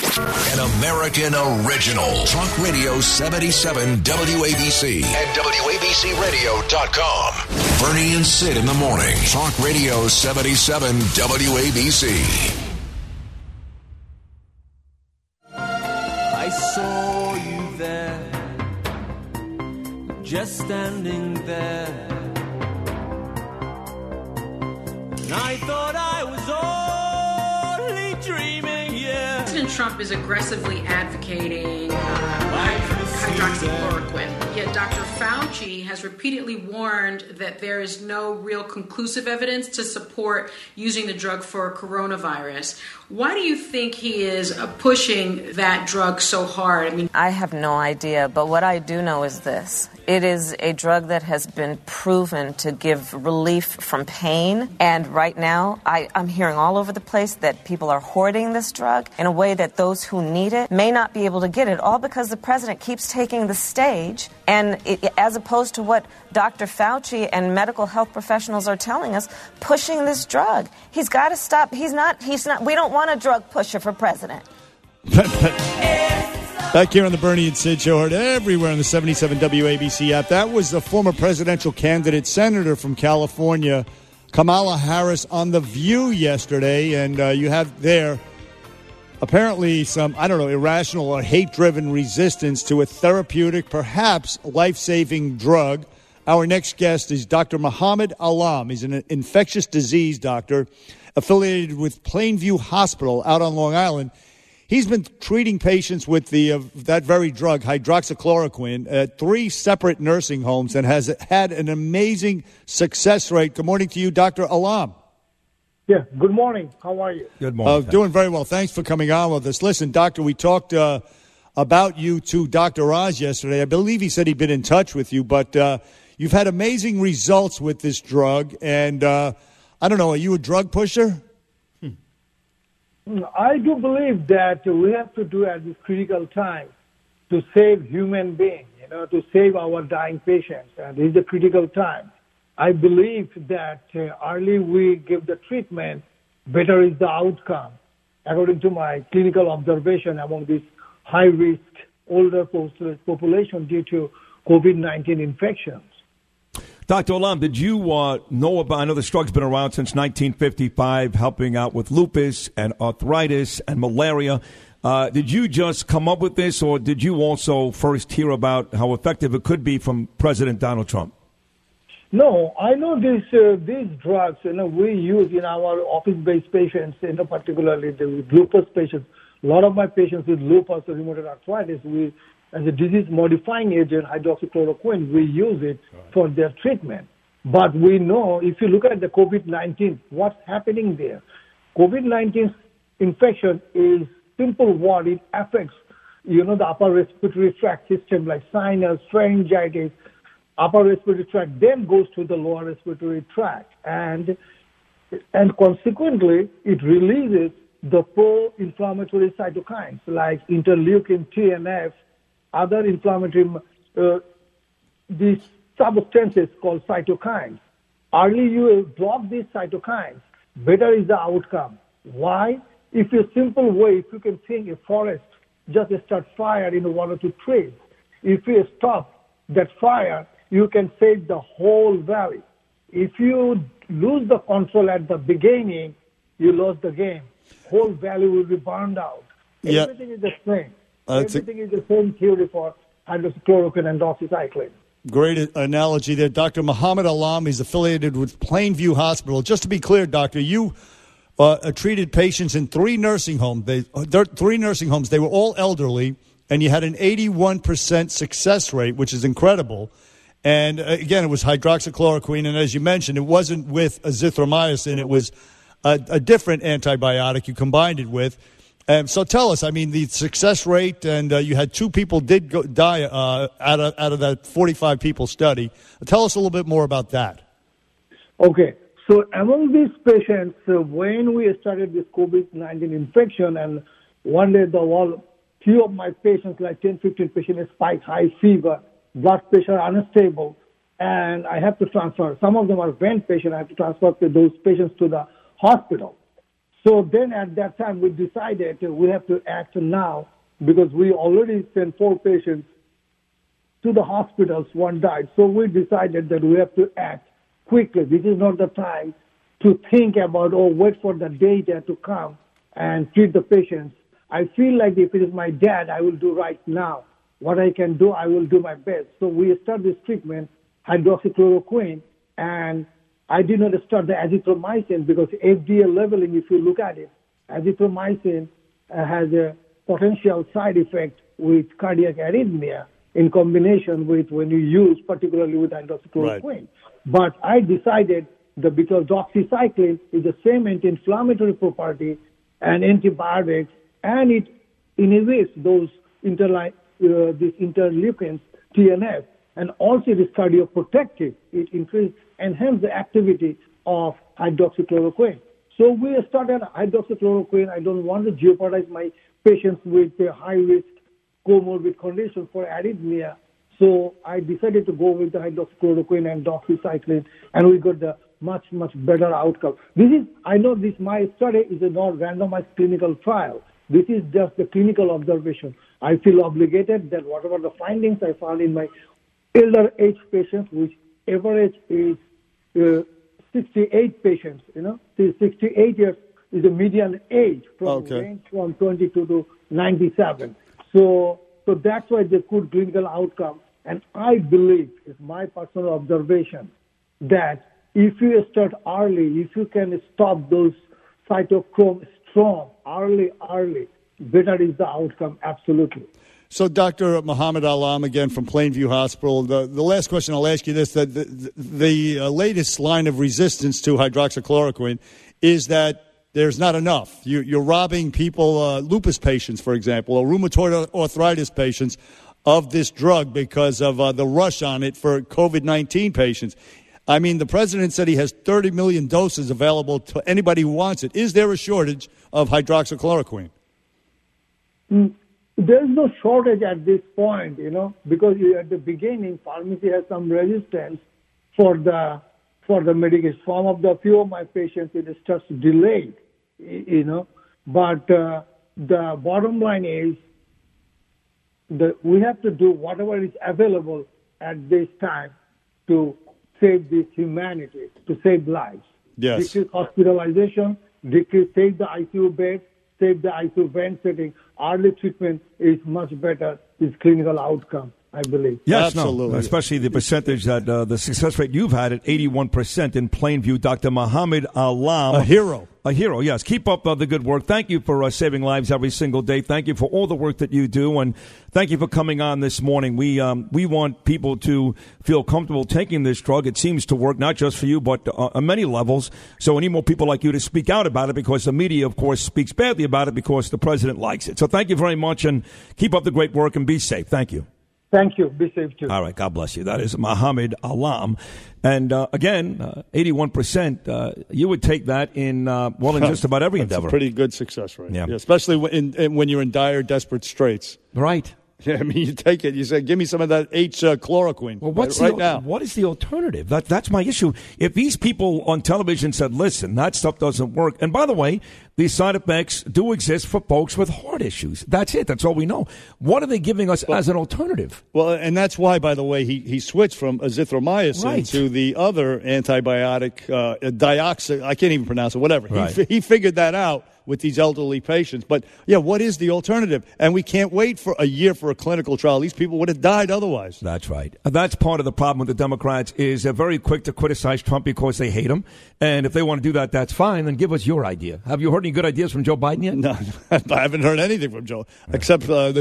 An American original. Talk Radio 77 WABC and WABCRadio.com. Bernie and Sid in the morning. Talk Radio 77 WABC. I saw you there, just standing there. Trump is aggressively advocating uh, hydroxychloroquine. Yet Dr. Fauci has repeatedly warned that there is no real conclusive evidence to support using the drug for coronavirus. Why do you think he is uh, pushing that drug so hard? I mean, I have no idea, but what I do know is this. It is a drug that has been proven to give relief from pain. And right now, I, I'm hearing all over the place that people are hoarding this drug in a way that those who need it may not be able to get it, all because the president keeps taking the stage. And it, as opposed to what Dr. Fauci and medical health professionals are telling us, pushing this drug. He's got to stop. He's not, he's not, we don't want a drug pusher for president. Back here on the Bernie and Sid show, heard everywhere on the 77 WABC app. That was the former presidential candidate, senator from California, Kamala Harris, on The View yesterday. And uh, you have there apparently some, I don't know, irrational or hate driven resistance to a therapeutic, perhaps life saving drug. Our next guest is Dr. Muhammad Alam. He's an infectious disease doctor affiliated with Plainview Hospital out on Long Island. He's been treating patients with the uh, that very drug, hydroxychloroquine, at three separate nursing homes and has had an amazing success rate. Good morning to you, Dr. Alam. Yeah, good morning. How are you? Good morning. Uh, doing very well. Thanks for coming on with us. Listen, Doctor, we talked uh, about you to Dr. Oz yesterday. I believe he said he'd been in touch with you, but uh, you've had amazing results with this drug. And uh, I don't know, are you a drug pusher? I do believe that we have to do at this critical time to save human beings, you know, to save our dying patients. And this is a critical time. I believe that uh, early we give the treatment, better is the outcome. According to my clinical observation among this high risk older population due to COVID 19 infections. Dr. Alam, did you uh, know about? I know this drug's been around since 1955, helping out with lupus and arthritis and malaria. Uh, did you just come up with this, or did you also first hear about how effective it could be from President Donald Trump? No, I know these uh, these drugs. You know, we use in our office-based patients, you know, particularly the lupus patients. A lot of my patients with lupus or rheumatoid arthritis, we as a disease-modifying agent, hydroxychloroquine, we use it for their treatment. But we know if you look at the COVID-19, what's happening there? COVID-19 infection is simple word. It affects, you know, the upper respiratory tract system like sinus, pharyngitis, upper respiratory tract, then goes to the lower respiratory tract. And, and consequently, it releases the pro-inflammatory cytokines like interleukin, TNF, other inflammatory uh, these substances called cytokines. Early you block these cytokines, better is the outcome. Why? If you simple way, if you can think a forest just start fire in one or two trees, if you stop that fire, you can save the whole valley. If you lose the control at the beginning, you lose the game. Whole value will be burned out. Yeah. Everything is the same. Uh, it's a- Everything is the same theory for hydroxychloroquine and doxycycline. Great analogy there. Dr. Muhammad Alam, he's affiliated with Plainview Hospital. Just to be clear, doctor, you uh, treated patients in three nursing homes. They, uh, three nursing homes. They were all elderly, and you had an 81% success rate, which is incredible. And uh, again, it was hydroxychloroquine, and as you mentioned, it wasn't with azithromycin. It was a, a different antibiotic you combined it with. Um, so tell us, I mean, the success rate, and uh, you had two people did go, die uh, out of out of that 45 people study. Tell us a little bit more about that. Okay. So among these patients, uh, when we started this COVID-19 infection, and one day the all few of my patients, like 10, 15 patients, spike high fever, blood pressure unstable, and I have to transfer. Some of them are vent patients. I have to transfer those patients to the hospital. So then at that time we decided we have to act now because we already sent four patients to the hospitals, one died. So we decided that we have to act quickly. This is not the time to think about or wait for the data to come and treat the patients. I feel like if it is my dad, I will do right now. What I can do, I will do my best. So we start this treatment, hydroxychloroquine, and I did not start the azithromycin because FDA leveling, if you look at it, azithromycin uh, has a potential side effect with cardiac arrhythmia in combination with when you use, particularly with hydroxychloroquine. But I decided that because doxycycline is the same anti-inflammatory property and antibiotics, and it inhibits those interli- uh, these interleukins, TNF, and also it is cardioprotective. It increases, enhance the activity of hydroxychloroquine. So we started hydroxychloroquine. I don't want to jeopardize my patients with high risk comorbid condition for arrhythmia. So I decided to go with the hydroxychloroquine and doxycycline, and we got the much, much better outcome. This is, I know this, my study is a not randomized clinical trial. This is just the clinical observation. I feel obligated that whatever the findings I found in my elder age patients, which average is uh, 68 patients, you know, See, 68 years is the median age from Okay. range from 22 to 97. So, so that's why the good clinical outcome. And I believe, it's my personal observation, that if you start early, if you can stop those cytochrome storm early, early, better is the outcome, absolutely. So, Dr. Muhammad Alam, again from Plainview Hospital. The, the last question I'll ask you this: that the, the, uh, latest line of resistance to hydroxychloroquine is that there's not enough. You, you're robbing people, uh, lupus patients, for example, or rheumatoid arthritis patients, of this drug because of uh, the rush on it for COVID 19 patients. I mean, the president said he has 30 million doses available to anybody who wants it. Is there a shortage of hydroxychloroquine? Mm, There's no shortage at this point, you know, because you, at the beginning, pharmacy has some resistance for the for the medication. Some of the few of my patients, it is just delayed, you know. But uh, the bottom line is that we have to do whatever is available at this time to save this humanity, to save lives. Yes. Decrease hospitalization, decrease, save the ICU bed, save the ICU vent setting. Early treatment is much better, is clinical outcome, I believe. Yes, no, especially the percentage that uh, the success rate you've had at 81% in Plainview. Dr. Muhammad Alam. A hero. A hero, yes. Keep up uh, the good work. Thank you for uh, saving lives every single day. Thank you for all the work that you do, and thank you for coming on this morning. We um, we want people to feel comfortable taking this drug. It seems to work not just for you, but uh, on many levels. So, we need more people like you to speak out about it because the media, of course, speaks badly about it because the president likes it. So, thank you very much, and keep up the great work and be safe. Thank you. Thank you. Be safe too. All right, God bless you. That is Muhammad Alam. And uh, again, uh, 81%, uh, you would take that in, uh, well, in just about every That's endeavor. a pretty good success rate. Yeah. especially when, in, in- when you're in dire, desperate straits. Right. Yeah, I mean, you take it. You say, "Give me some of that H uh, chloroquine." Well, what's right, the, now? What is the alternative? That, that's my issue. If these people on television said, "Listen, that stuff doesn't work," and by the way, these side effects do exist for folks with heart issues. That's it. That's all we know. What are they giving us as an alternative? Well, and that's why, by the way, he, he switched from azithromycin Right. to the other antibiotic, uh, dioxin. I can't even pronounce it. Whatever. Right. He, he figured that out with these elderly patients. But yeah, what is the alternative? And we can't wait for a year for a clinical trial. These people would have died otherwise. That's right. And That's part of the problem with the Democrats is they're very quick to criticize Trump because they hate him. And if they want to do that, that's fine. Then give us your idea. Have you heard any good ideas from Joe Biden yet? No, I haven't heard anything from Joe except uh,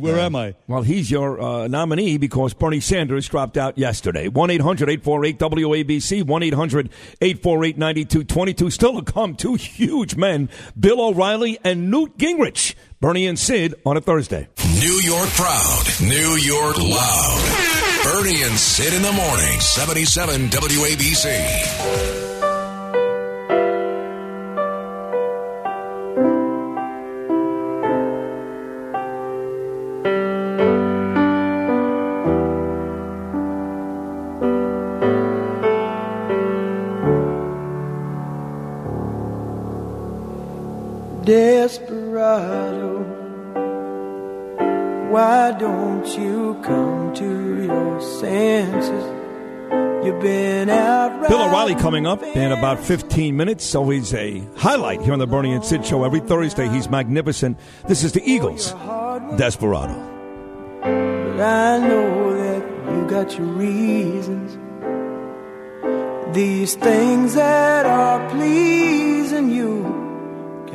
where am I? Well, he's your uh, nominee because Bernie Sanders dropped out yesterday. 1 800 848 WABC, 1 800 848 9222. Still to come, two huge men, Bill O'Reilly and Newt Gingrich. Bernie and Sid on a Thursday. New York proud, New York loud. Bernie and Sid in the morning, 77 WABC. Desperado, why don't you come to your senses? You've been out Bill O'Reilly coming up in about 15 minutes. Always a highlight here on the Bernie and Sid show. Every Thursday, he's magnificent. This is the Eagles, Desperado. But I know that you got your reasons. These things that are pleasing you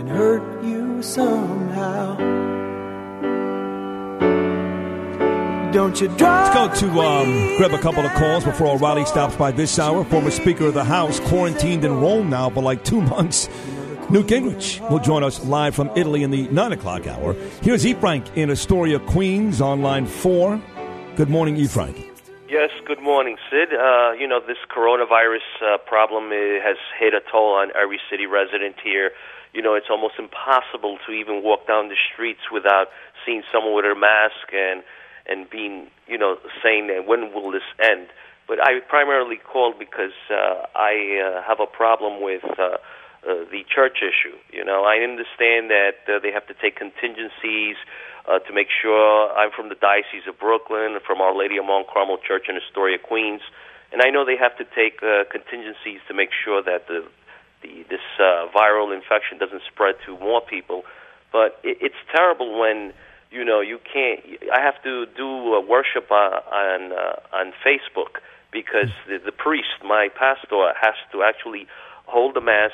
can hurt you somehow. Don't you drive Let's go to um, grab a couple of calls before O'Reilly stops by this hour. Former Speaker of the House, quarantined in Rome now for like two months. Newt Gingrich will join us live from Italy in the 9 o'clock hour. Here's E. Frank in Astoria, Queens on line 4. Good morning, E. Frank. Yes, good morning, Sid. Uh, you know, this coronavirus uh, problem uh, has hit a toll on every city resident here. You know, it's almost impossible to even walk down the streets without seeing someone with a mask and and being, you know, saying that when will this end? But I primarily called because uh, I uh, have a problem with uh, uh, the church issue. You know, I understand that uh, they have to take contingencies uh, to make sure I'm from the Diocese of Brooklyn, from Our Lady of Mount Carmel Church in Astoria, Queens, and I know they have to take uh, contingencies to make sure that the, the this uh, viral infection doesn't spread to more people. But it, it's terrible when you know you can't. I have to do uh, worship on on, uh, on Facebook because the, the priest, my pastor, has to actually hold the mass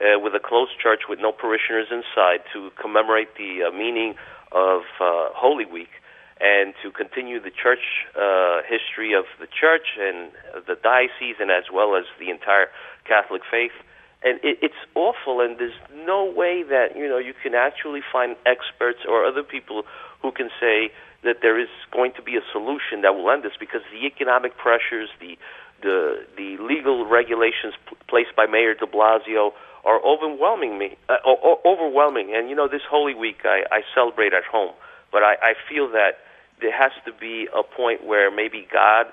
uh, with a closed church with no parishioners inside to commemorate the uh, meaning of uh, Holy Week and to continue the church uh, history of the church and the diocese and as well as the entire Catholic faith. And it, it's awful, and there's no way that you know you can actually find experts or other people who can say that there is going to be a solution that will end this because the economic pressures, the the the legal regulations p- placed by Mayor De Blasio are overwhelming me, uh, o- overwhelming. And you know, this Holy Week I, I celebrate at home, but I, I feel that there has to be a point where maybe God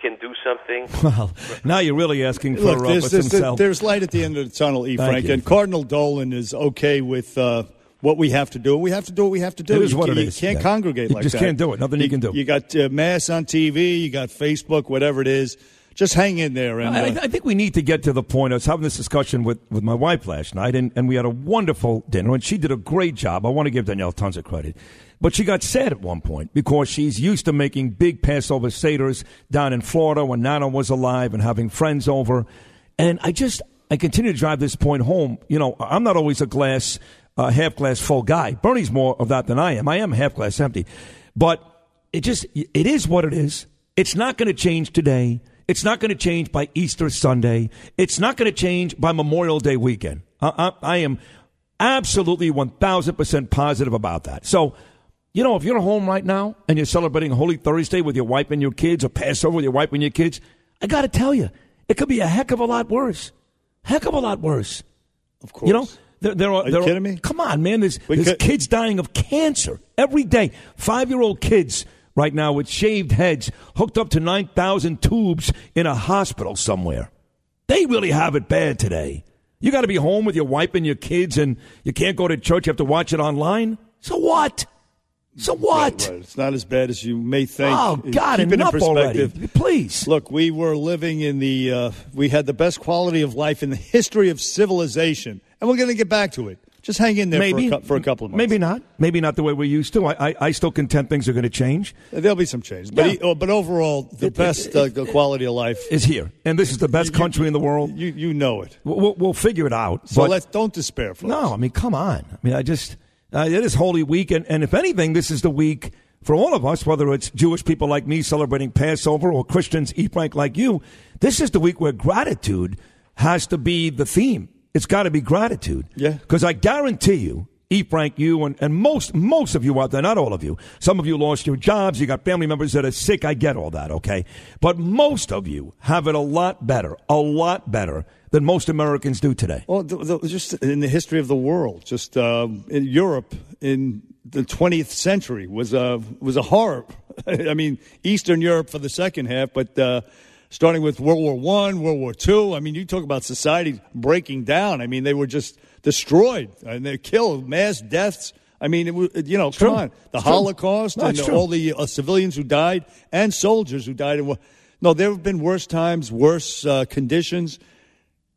can do something. Well, now you're really asking for Look, there's, there's, himself. there's light at the end of the tunnel, E. Thank Frank, you. and Cardinal Dolan is okay with uh, what we have to do. We have to do what we have to do. It is you, what it you is. can't Yeah. congregate You like just that. can't do it. Nothing you can do. You got uh, mass on TV. You got Facebook. Whatever it is, just hang in there. And I, uh, I think we need to get to the point. I was having this discussion with, with my wife last night, and, and we had a wonderful dinner, and she did a great job. I want to give Danielle tons of credit. But she got sad at one point because she's used to making big Passover Seder's down in Florida when Nana was alive and having friends over. And I just, I continue to drive this point home. You know, I'm not always a glass, uh, half glass full guy. Bernie's more of that than I am. I am half glass empty. But it just, it is what it is. It's not going to change today. It's not going to change by Easter Sunday. It's not going to change by Memorial Day weekend. I, I, I am absolutely 1000% positive about that. So, you know, if you're home right now and you're celebrating Holy Thursday with your wife and your kids or Passover with your wife and your kids, I got to tell you, it could be a heck of a lot worse. Heck of a lot worse. Of course. You know, There, there are, Are you there kidding me? Come on, man. There's, We there's could- kids dying of cancer every day. Five year old kids right now with shaved heads hooked up to 9,000 tubes in a hospital somewhere. They really have it bad today. You got to be home with your wife and your kids, and you can't go to church. You have to watch it online. So what? So what? Right, right. It's not as bad as you may think. Oh, God, Keep it in enough perspective. already. Please. Look, we were living in the, uh, we had the best quality of life in the history of civilization, and we're going to get back to it. Just hang in there Maybe for, a, for a couple of months. Maybe not. Maybe not the way we used to. I, I, I still contend things are going to change. There'll be some change, but Yeah. he- oh, but overall, the best uh, the quality of life Is here, and this is the best country in the world. You you know it. We'll, we'll figure it out. So but- let's don't despair, folks. No, I mean, come on. I mean, I just, uh, it is Holy Week, and, and if anything, this is the week for all of us, whether it's Jewish people like me celebrating Passover or Christians, eat Frank like you. This is the week where gratitude has to be the theme. It's got to be gratitude. Yeah. Because I guarantee you, E. Frank, you and, and most most of you out there, not all of you. Some of you lost your jobs. You got family members that are sick. I get all that, okay? But most of you have it a lot better, a lot better than most Americans do today. Well, th- th- just in the history of the world, just um, in Europe in the 20th century was a was a horror. I mean, Eastern Europe for the second half, but uh, starting with World War One, World War Two. I mean, you talk about society breaking down. I mean, they were just destroyed and they killed mass deaths. I mean, it, was- you know, come true. on, the It's. Holocaust No, and it's all the uh, civilians who died and soldiers who died in war. No, there have been worse times, worse uh, conditions.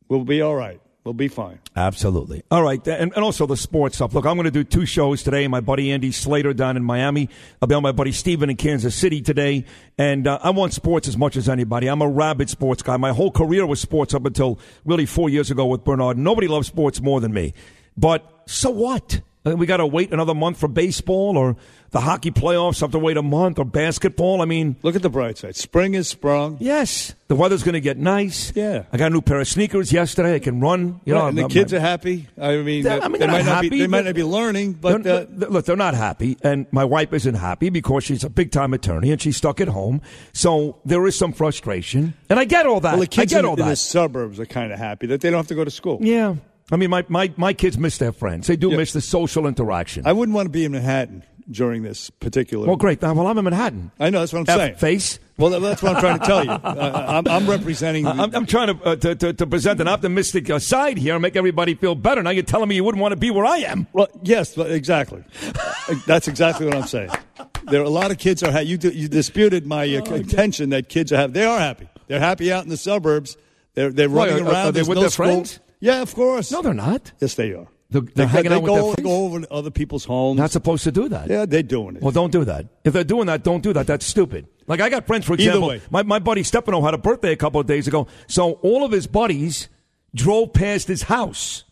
We'll be all right. We'll be fine. Absolutely. All right. And, and also the sports stuff. Look, I'm going to do two shows today. My buddy Andy Slater down in Miami. I'll be on my buddy Steven in Kansas City today. And uh, I want sports as much as anybody. I'm a rabid sports guy. My whole career was sports up until really four years ago with Bernard. Nobody loves sports more than me. But so what? Uh, We got to wait another month for baseball or the hockey playoffs have to wait a month or basketball. I mean, Look at the bright side. Spring is sprung. yes, the weather's going to get nice. Yeah. I got a new pair of sneakers yesterday. I can run. You know, and the I'm- kids are happy. I mean, I mean, they might not not be, happy, they might not be learning, but They're- uh, they're- look, they're not happy, and my wife isn't happy because she's a big time attorney and she's stuck at home. So there is some frustration, and I get all that. well, the kids I get in, all in the suburbs are kind of happy that they don't have to go to school. yeah, I mean, my, my, my kids miss their friends. They do Yeah. miss the social interaction. I wouldn't want to be in Manhattan during this particular. well, great. Well, I'm in Manhattan. I know that's what I'm F saying. Face. Well, that's what I'm trying to tell you. Uh, I'm, I'm representing. I'm, I'm trying to, uh, to, to to present an optimistic uh, side here and make everybody feel better. Now you're telling me you wouldn't want to be where I am. well, yes, but exactly. that's exactly what I'm saying. There are a lot of kids are. Ha- you, you disputed my uh, Oh, contention that kids are happy. They are happy. They're happy out in the suburbs. They're they're Why, running are- around. are they There's with no their school. friends? Yeah, of course. No, they're not. Yes, they are. They're, They, they're hanging they out with go, their they go over to other people's homes. Not supposed to do that. yeah, they're doing it. Well, don't do that. If they're doing that, don't do that. That's stupid. Like I got friends, for example, my, my buddy Stefano had a birthday a couple of days ago. So all of his buddies drove past his house.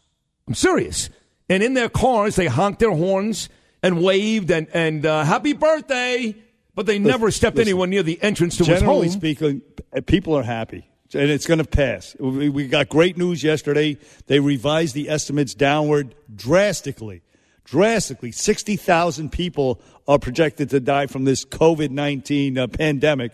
I'm serious. And in their cars, they honked their horns and waved and, and uh, happy birthday. But they never stepped listen. anywhere near the entrance to his home. Generally speaking, people are happy, and it's going to pass. We, we got great news yesterday. They revised the estimates downward drastically. Drastically, 60,000 people are projected to die from this COVID 19 uh, pandemic,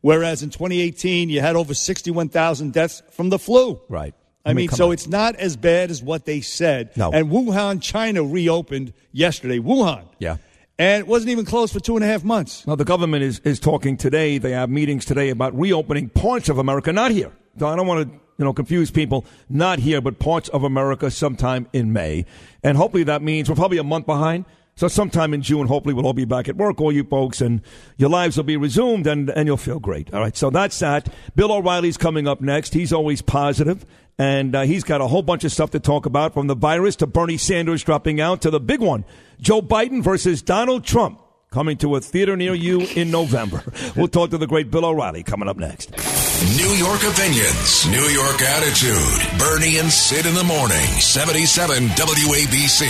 whereas in 2018, you had over 61,000 deaths from the flu. Right. I, I mean, mean, so on. it's not as bad as what they said. No. And Wuhan, China reopened yesterday. Wuhan. Yeah. And it wasn't even closed for two and a half months. Now, the government is, is talking today. They have meetings today about reopening parts of America, not here. So I don't want to you know, confuse people. Not here, but parts of America sometime in May. And hopefully that means we're probably a month behind. So sometime in June, hopefully we'll all be back at work, all you folks, and your lives will be resumed and, and you'll feel great. All right. So that's that. Bill O'Reilly's coming up next. He's always positive, And uh, he's got a whole bunch of stuff to talk about from the virus to Bernie Sanders dropping out to the big one. Joe Biden versus Donald Trump coming to a theater near you in November. We'll talk to the great Bill O'Reilly coming up next. New York opinions, New York attitude. Bernie and Sid in the morning. 77 WABC.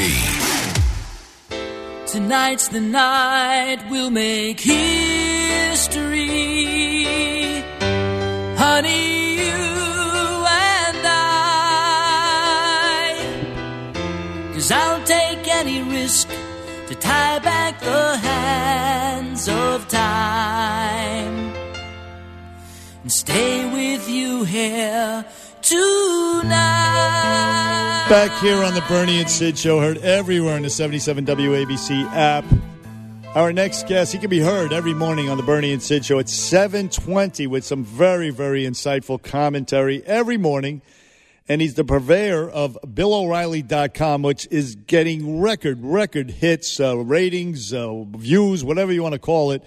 Tonight's the night we'll make history. Honey, risk to tie back the hands of time. And stay with you here tonight. Back here on the Bernie and Sid show, heard everywhere in the 77 WABC app. Our next guest, he can be heard every morning on the Bernie and Sid show at 720 with some very, very insightful commentary every morning. And he's the purveyor of BillO'Reilly.com, which is getting record, record hits, uh, ratings, uh, views, whatever you want to call it.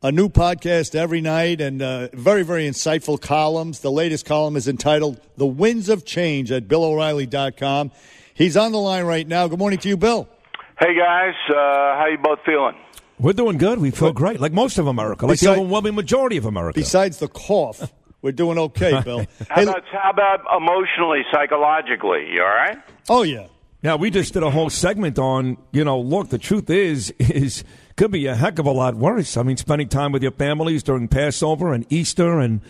A new podcast every night and uh, very, very insightful columns. The latest column is entitled The Winds of Change at BillO'Reilly.com. He's on the line right now. Good morning to you, Bill. Hey guys, uh, how you both feeling? We're doing good. We feel great, like most of America, like the overwhelming majority of America. Besides the cough, we're doing okay, Bill. How about how about emotionally, psychologically? You all right? Oh yeah. Yeah, we just did a whole segment on, you know, look, the truth is, is could be a heck of a lot worse. I mean, spending time with your families during Passover and Easter and,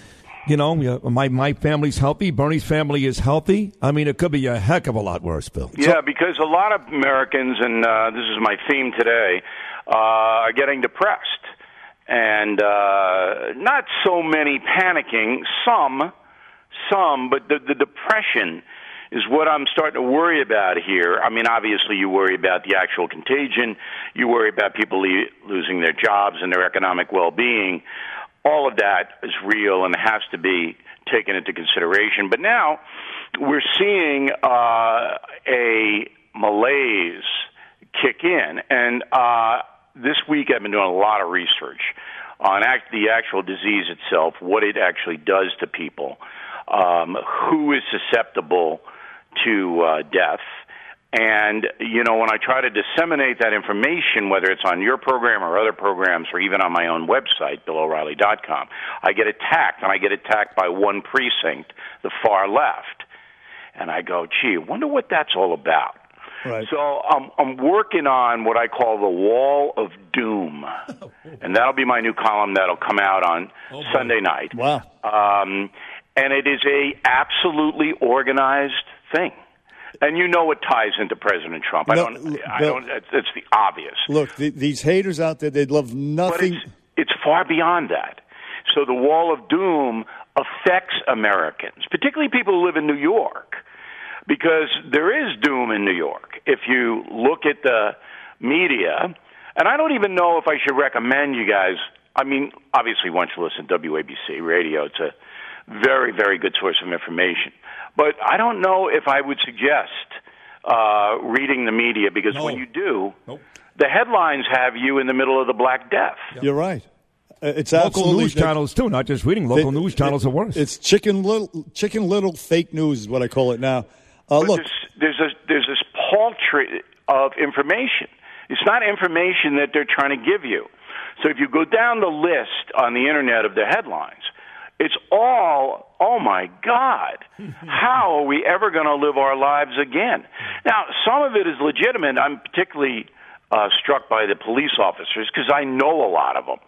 you know, my, my family's healthy. Bernie's family is healthy. I mean, it could be a heck of a lot worse, Bill. Yeah, because a lot of Americans, and uh, this is my theme today, uh, are getting depressed, and uh, not so many panicking. Some, some, but the, the depression is what I'm starting to worry about here. I mean, obviously, you worry about the actual contagion, you worry about people le- losing their jobs and their economic well-being. All of that is real and has to be taken into consideration. But now we're seeing uh, a malaise kick in, and uh, this week I've been doing a lot of research on act- the actual disease itself, what it actually does to people, um, who is susceptible to uh, death. And, you know, when I try to disseminate that information, whether it's on your program or other programs or even on my own website, BillO'Reilly.com, I get attacked, and I get attacked by one precinct, the far left. And I go, gee, wonder what that's all about. Right. So I'm, I'm working on what I call the Wall of Doom, and that'll be my new column that'll come out on Sunday night. Wow. Um, and it is a absolutely organized thing. And you know it ties into President Trump. I No, don't. I don't. It's, it's the obvious. Look, th- these haters out there, they'd love nothing. It's far beyond that. So the Wall of Doom affects Americans, particularly people who live in New York, because there is doom in New York. If you look at the media, and I don't even know if I should recommend you guys. I mean, obviously, once you listen to WABC radio, it's a very, very good source of information. But I don't know if I would suggest uh, reading the media because when you do, the headlines have you in the middle of the Black Death. You're right. Uh, It's Local absolutely news channels, too, not just reading. Local They- news channels are worse. It's chicken little, chicken little fake news is what I call it now. Uh, look, there's, there's a, there's this paltry of information. It's not information that they're trying to give you. So if you go down the list on the internet of the headlines, it's all, oh my God, how are we ever going to live our lives again? Now, some of it is legitimate. I'm particularly uh, struck by the police officers because I know a lot of them.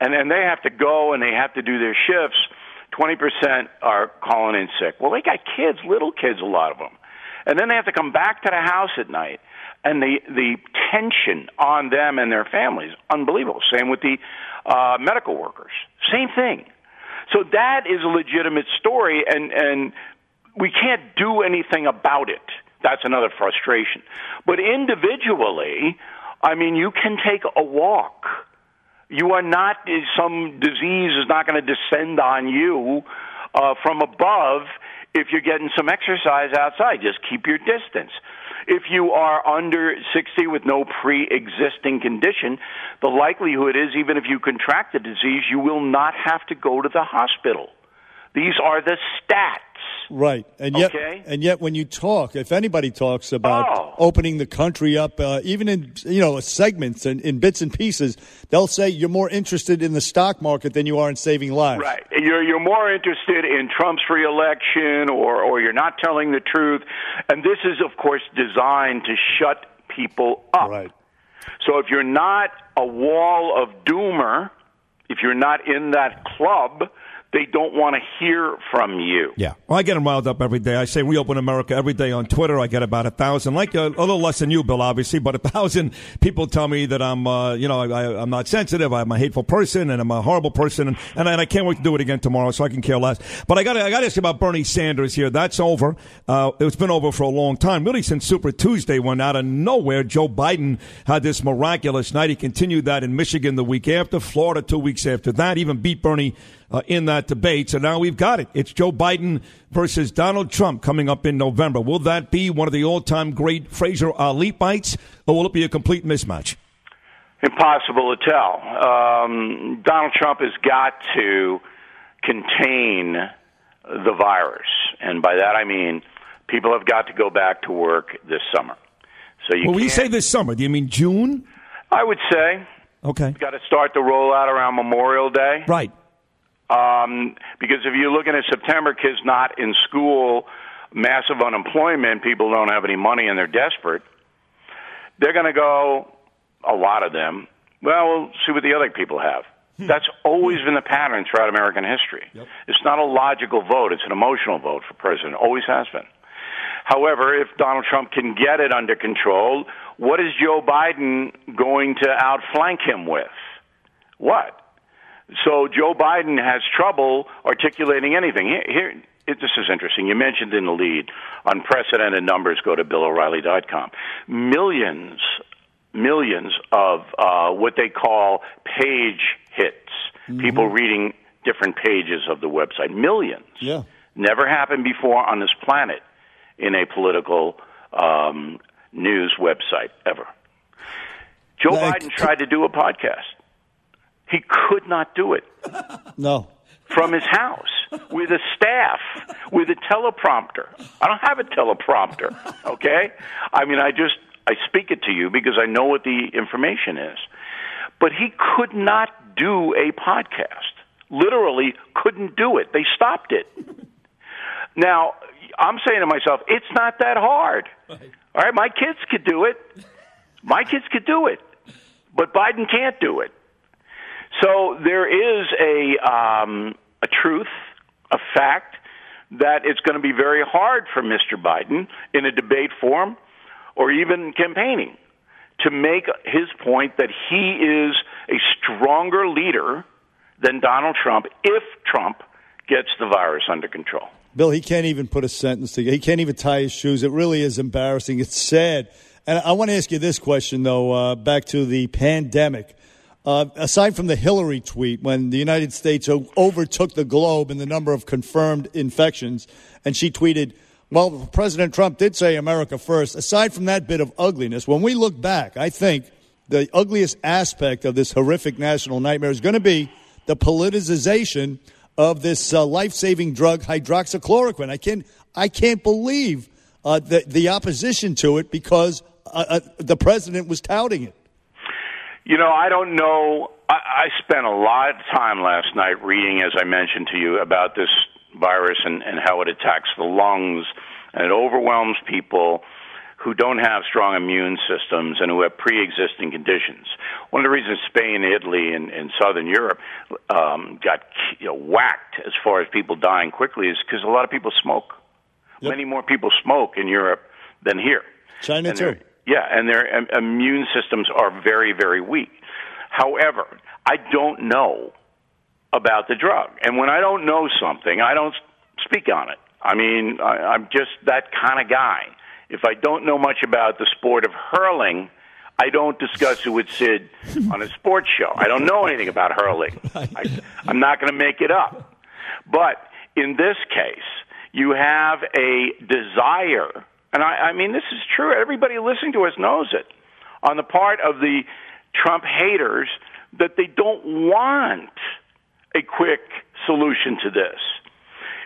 And then they have to go and they have to do their shifts. 20% are calling in sick. Well, they got kids, little kids, a lot of them. And then they have to come back to the house at night. And the, the tension on them and their families, unbelievable. Same with the uh, medical workers. Same thing. So that is a legitimate story, and, and we can't do anything about it. That's another frustration. But individually, I mean, you can take a walk. You are not, some disease is not going to descend on you uh, from above if you're getting some exercise outside. Just keep your distance. If you are under 60 with no pre existing condition, the likelihood is, even if you contract the disease, you will not have to go to the hospital. These are the stats. right, and yet, Okay. and yet, when you talk, if anybody talks about Oh. opening the country up, uh, even in you know segments and in bits and pieces, they'll say you're more interested in the stock market than you are in saving lives. Right. You're you're more interested in Trump's reelection or or you're not telling the truth. And this is of course designed to shut people up. Right. So if you're not a wall of doomer, if you're not in that club, they don't want to hear from you. Yeah. Well, I get them riled up every day. I say reopen America every day on Twitter. I get about a thousand, like a, a little less than you, Bill, obviously, but a thousand people tell me that I'm, uh, you know, I, I'm not sensitive. I'm a hateful person and I'm a horrible person. And, and, I, and I can't wait to do it again tomorrow so I can care less. But I got I got to ask you about Bernie Sanders here. That's over. Uh, it's been over for a long time, really since Super Tuesday when out of nowhere Joe Biden had this miraculous night. He continued that in Michigan the week after, Florida two weeks after that, even beat Bernie uh, in that debate. So now we've got it. It's Joe Biden versus Donald Trump coming up in November. Will that be one of the all-time great Frazier Ali fights, or will it be a complete mismatch? Impossible to tell. Um, Donald Trump has got to contain the virus, and by that I mean people have got to go back to work this summer. So you when you say this summer, do you mean June? I would say Okay. got to start the rollout around Memorial Day. Right. Um, because if you're looking at September, kids not in school, massive unemployment, people don't have any money and they're desperate. They're going to go, a lot of them, well, we'll see what the other people have. That's always been the pattern throughout American history. It's not a logical vote, it's an emotional vote for president. Always has been. However, if Donald Trump can get it under control, what is Joe Biden going to outflank him with? What? So Joe Biden has trouble articulating anything. Here, here it, this is interesting. You mentioned in the lead, unprecedented numbers. Go to BillO'Reilly.com. Millions, millions of uh, what they call page hits. People reading different pages of the website. Millions. Yeah. Never happened before on this planet in a political um, news website ever. Joe Like- Biden tried to do a podcast. He could not do it No. from his house with a staff, with a teleprompter. I don't have a teleprompter, okay? I mean, I just I speak it to you because I know what the information is. But he could not do a podcast. Literally couldn't do it. They stopped it. Now, I'm saying to myself, it's not that hard. All right, my kids could do it. My kids could do it. But Biden can't do it. So there is a um, a truth, a fact that it's going to be very hard for Mr. Biden in a debate forum or even campaigning to make his point that he is a stronger leader than Donald Trump if Trump gets the virus under control. Bill, he can't even put a sentence together. He can't even tie his shoes. It really is embarrassing. It's sad. And I want to ask you this question, though, uh, back to the pandemic. Uh, aside from the Hillary tweet, when the United States overtook the globe in the number of confirmed infections, and she tweeted, well, President Trump did say America first. Aside from that bit of ugliness, when we look back, I think the ugliest aspect of this horrific national nightmare is going to be the politicization of this uh, life-saving drug hydroxychloroquine. I can't, I can't believe uh, the, the opposition to it because uh, uh, the president was touting it. You know, I don't know. I, I spent a lot of time last night reading, as I mentioned to you, about this virus and, and how it attacks the lungs and it overwhelms people who don't have strong immune systems and who have pre-existing conditions. One of the reasons Spain, Italy, and, and Southern Europe um, got you know, whacked as far as people dying quickly is because a lot of people smoke. Many more people smoke in Europe than here. China And too. Yeah, and their um, immune systems are very, very weak. However, I don't know about the drug, and when I don't know something, I don't speak on it. I mean, I, I'm just that kind of guy. If I don't know much about the sport of hurling, I don't discuss it with Sid on a sports show. I don't know anything about hurling. I, I'm not going to make it up. But in this case, you have a desire, and I, I mean, this is true. Everybody listening to us knows it, on the part of the Trump haters that they don't want a quick solution to this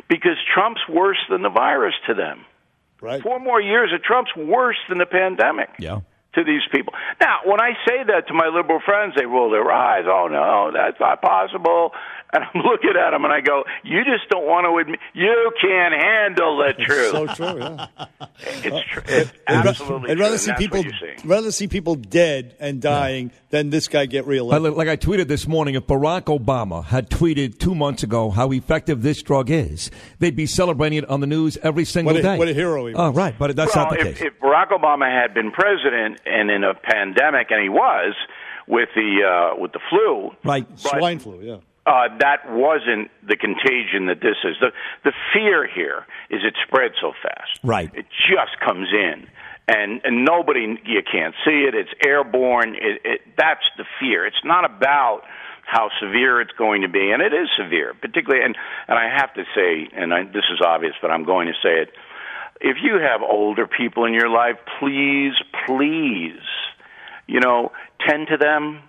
because Trump's worse than the virus to them. Right. Four more years of Trump's worse than the pandemic. Yeah. To these people. Now, when I say that to my liberal friends, they roll their eyes. Oh no, that's not possible. And I'm looking at them and I go, "You just don't want to admit. You can't handle the truth." so true. Yeah. It's true. It's I'd absolutely I'd rather and see people what you're seeing. rather see people dead and dying than this guy get I- reelected. Like I tweeted this morning, if Barack Obama had tweeted two months ago how effective this drug is, they'd be celebrating it on the news every single What a- day. what a hero he Oh, right, but that's well, not the if, case. if Barack Obama had been president and in a pandemic, and he was with the uh, with the flu, right, swine flu. Yeah. uh, that wasn't the contagion that this is. The the fear here is it spreads so fast. Right. It just comes in, and and nobody you can't see it. It's airborne. It, it that's the fear. It's not about how severe it's going to be, and it is severe, particularly. And and I have to say, and I, this is obvious, but I'm going to say it. If you have older people in your life, please, please, you know, tend to them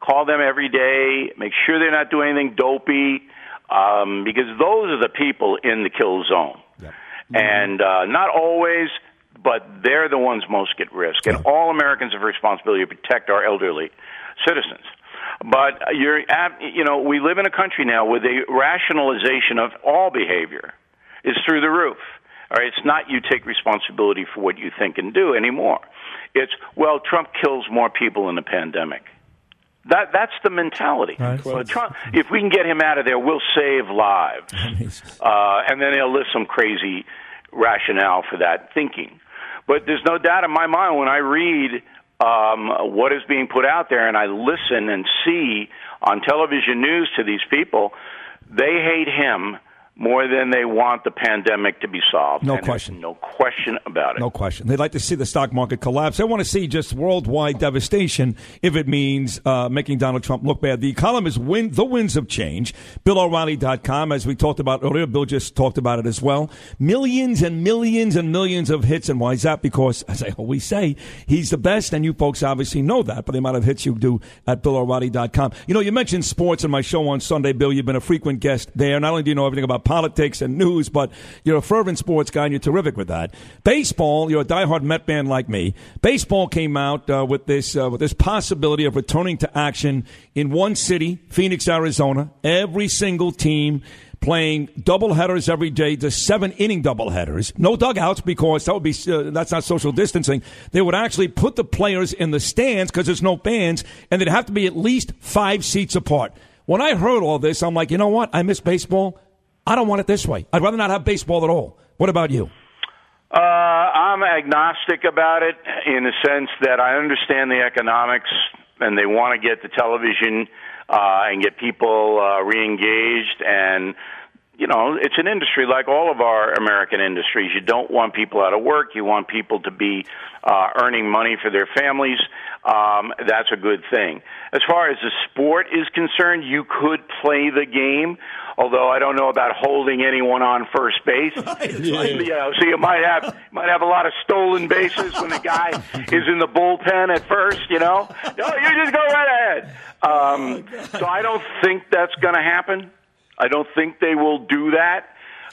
call them every day, make sure they're not doing anything dopey, um, because those are the people in the kill zone. And uh, not always, but they're the ones most at risk. And all Americans have a responsibility to protect our elderly citizens. But you're, at, you know, we live in a country now where the rationalization of all behavior is through the roof. All right, it's not you take responsibility for what you think and do anymore. It's well, Trump kills more people in the pandemic. That that's the mentality. Well, Trump, if we can get him out of there, we'll save lives. Uh, and then they'll list some crazy rationale for that thinking. But there's no doubt in my mind when I read um, what is being put out there and I listen and see on television news to these people, they hate him more than they want the pandemic to be solved. No And question. No question about it. No question. They'd like to see the stock market collapse. They want to see just worldwide devastation if it means uh, making Donald Trump look bad. The column is win- The Winds of Change. BillO'Reilly.com, as we talked about earlier. Bill just talked about it as well. Millions and millions and millions of hits. And why is that? Because, as I always say, he's the best, and you folks obviously know that but the amount of hits you do at BillO'Reilly.com. You know, you mentioned sports in my show on Sunday, Bill. You've been a frequent guest there. Not only do you know everything about politics and news, but you're a fervent sports guy, and you're terrific with that. Baseball, you're a diehard Met fan like me. Baseball came out uh, with this uh, with this possibility of returning to action in one city, Phoenix, Arizona. Every single team playing double headers every day, the seven inning double headers. No dugouts because that would be uh, that's not social distancing. They would actually put the players in the stands because there's no fans, and they'd have to be at least five seats apart. When I heard all this, I'm like, you know what? I miss baseball. I don't want it this way. I'd rather not have baseball at all. What about you? Uh, I'm agnostic about it in the sense that I understand the economics and they want to get the television uh, and get people uh, re-engaged and you know it's an industry like all of our American industries. You don't want people out of work. You want people to be uh, earning money for their families. Um, that's a good thing. As far as the sport is concerned, you could play the game, although I don't know about holding anyone on first base. You know, so you might have might have a lot of stolen bases when the guy is in the bullpen at first. You know, no, you just go right ahead. Um, so I don't think that's going to happen. I don't think they will do that.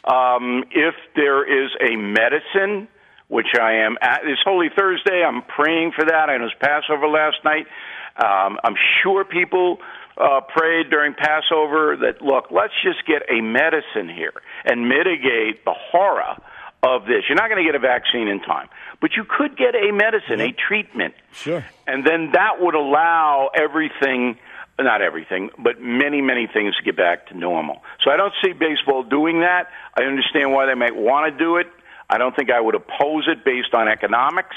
Um, if there is a medicine, which I am at this Holy Thursday, I'm praying for that. I was Passover last night. Um, I'm sure people uh, prayed during Passover that look, let's just get a medicine here and mitigate the horror of this. You're not going to get a vaccine in time, but you could get a medicine, a treatment. Sure. And then that would allow everything, not everything, but many, many things to get back to normal. So I don't see baseball doing that. I understand why they might want to do it. I don't think I would oppose it based on economics.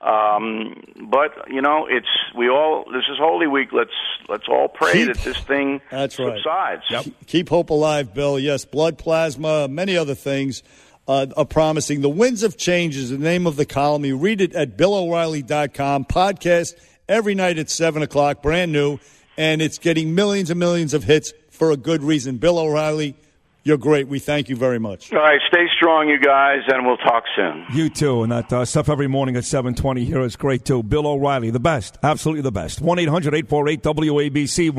Um, but you know, it's we all. This is Holy Week. Let's let's all pray Keep- that this thing That's right. subsides. Keep hope alive, Bill. Yes, blood plasma, many other things uh, are promising. The Winds of Change is the name of the column. You read it at BillO'Reilly.com. Podcast every night at 7 o'clock, brand new, and it's getting millions and millions of hits for a good reason. Bill O'Reilly, You're great. We thank you very much. All right, stay strong, you guys, and we'll talk soon. You too, and that uh, stuff every morning at 720 here is great too. Bill O'Reilly, the best, absolutely the best. 1-800-848-WABC,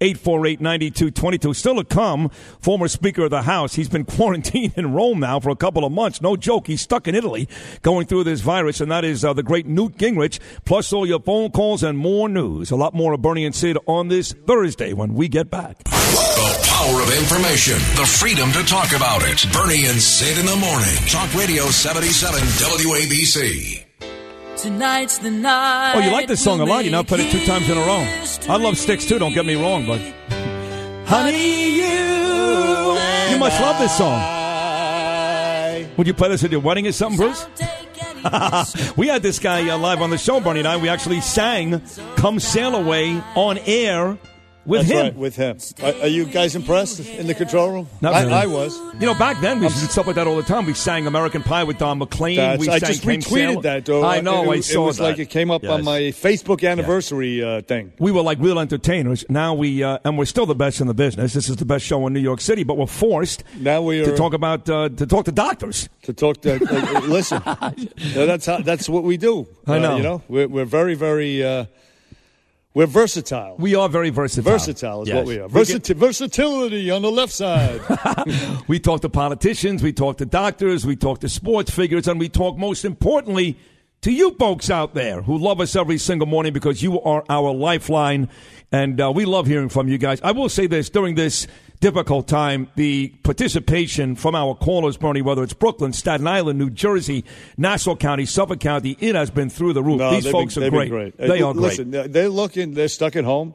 1-800-848-9222. Still to come, former Speaker of the House. He's been quarantined in Rome now for a couple of months. No joke, he's stuck in Italy going through this virus, and that is uh, the great Newt Gingrich, plus all your phone calls and more news. A lot more of Bernie and Sid on this Thursday when we get back. The power of information, the freedom to talk about it. Bernie and Sid in the morning. Talk Radio 77 WABC. Tonight's the night. Oh, you like this song a lot. You now put it two times in a row. I love Styx too, don't get me wrong, but. Honey, you. You must love this song. Would you play this at your wedding or something, Bruce? we had this guy uh, live on the show, Bernie and I. We actually sang Come Sail Away on air with That's him. right, with him. Are, are you guys impressed in the control room? Not I, really. I was. You know, back then we used to do stuff like that all the time. We sang American Pie with Don McLean. That's- we I just retweeted that. Though. I know. It, I it saw was that. like it came up on my Facebook anniversary uh, thing. We were like real entertainers. Now we, uh, and we're still the best in the business. This is the best show in New York City, but we're forced now we are, to talk about uh, to talk to doctors. To talk to listen, that's how that's what we do. I Uh, know. you know, we're, we're very very uh, we're versatile. We are very versatile. Versatile is Yes. what we are. Versatility on the left side. we talk to politicians, we talk to doctors, we talk to sports figures, and we talk most importantly to you folks out there who love us every single morning because you are our lifeline. And uh, we love hearing from you guys. I will say this during this difficult time, the participation from our callers, Bernie, whether it's Brooklyn, Staten Island, New Jersey, Nassau County, Suffolk County, it has been through the roof. No, These folks been, are they've great. They Uh, are great. Listen, they're looking. They're stuck at home,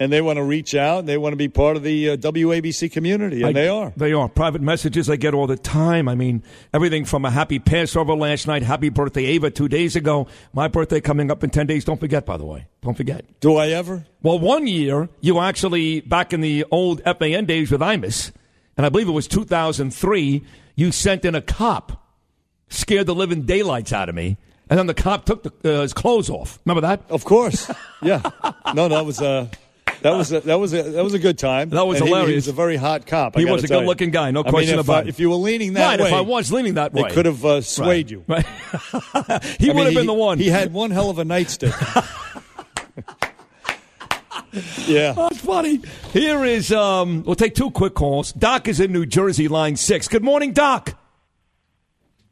and they want to reach out. and They want to be part of the uh, WABC community, and I- they are. They are. Private messages I get all the time. I mean, everything from a happy Passover last night, happy birthday, Ava, two days ago. My birthday coming up in 10 days. Don't forget, by the way. Don't forget. Do I ever? Well, one year, you actually, back in the old FAN days with Imus, and I believe it was 2003, you sent in a cop, scared the living daylights out of me, and then the cop took the, uh, his clothes off. Remember that? Of course. Yeah. no, that was uh, that was a, that was a, that was a good time. That was And he- He, was a very hot cop. I He was a good-looking guy, no I question if, about uh, it. If you were leaning that Right, way, if I was leaning that way. it could have uh, swayed you. Right. he I would mean, have been the one. He had one hell of a nightstick. yeah. That's funny. Here is, um, we'll take two quick calls. Doc is in New Jersey, line six. Good morning, Doc.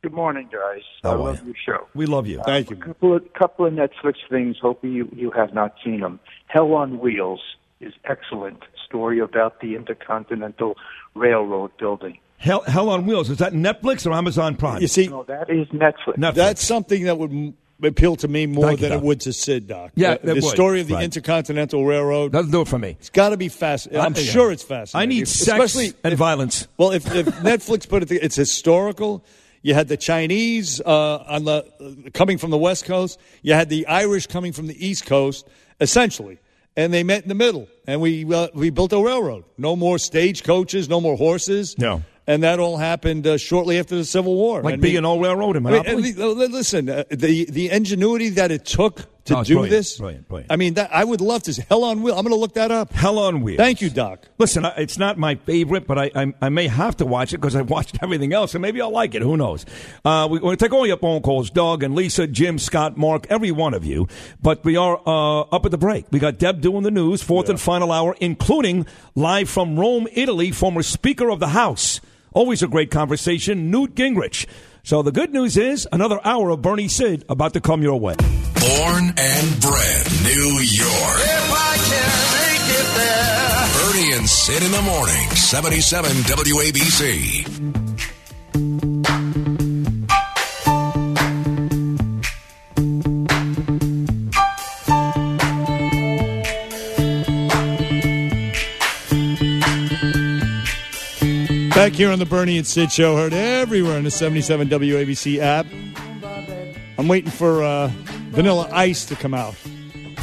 Good morning, guys. How I are love your show. We love you. Thank you. A couple of, couple of Netflix things. Hoping you, you have not seen them. Hell on Wheels is excellent. Story about the Intercontinental Railroad building. Hell, Hell on Wheels. Is that Netflix or Amazon Prime? You see, No, that is Netflix. Netflix. that's something that would m- appeal to me more Thank than Doc. it would to Sid, Doc. Yeah, Uh, it the story of the Right. Intercontinental Railroad. Doesn't do it for me. It's got to be fascinating. I'm yeah. sure it's fascinating. I need If- sex especially and if- violence. Well, if, if Netflix put it, it's historical. You had the Chinese uh, on the uh, coming from the West Coast. You had the Irish coming from the East Coast, essentially, and they met in the middle. And we uh, we built a railroad. No more stagecoaches, no more horses. No. And that all happened uh, shortly after the Civil War. Like And being all railroad in I mean, the- uh, listen, uh, the the ingenuity that it took to it's do brilliant, this. brilliant, brilliant. I mean, that, I would love to. Hell on Wheel. I'm going to look that up. Hell on Wheels. Thank you, Doc. Listen, I- it's not my favorite, but I, I, I may have to watch it because I've watched everything else, and maybe I'll like it. Who knows? Uh, we, we're going to take all your phone calls, Doug and Lisa, Jim, Scott, Mark, every one of you. But we are uh, up at the break. We got Deb doing the news, fourth and final hour, including live from Rome, Italy, former Speaker of the House. Always a great conversation, Newt Gingrich. So the good news is another hour of Bernie Sid about to come your way. Born and bred New York. If I can make it there. Bernie and Sid in the morning, 77 WABC. Back here on the Bernie and Sid show, heard everywhere in the 77 WABC app. I'm waiting for uh, Vanilla Ice to come out.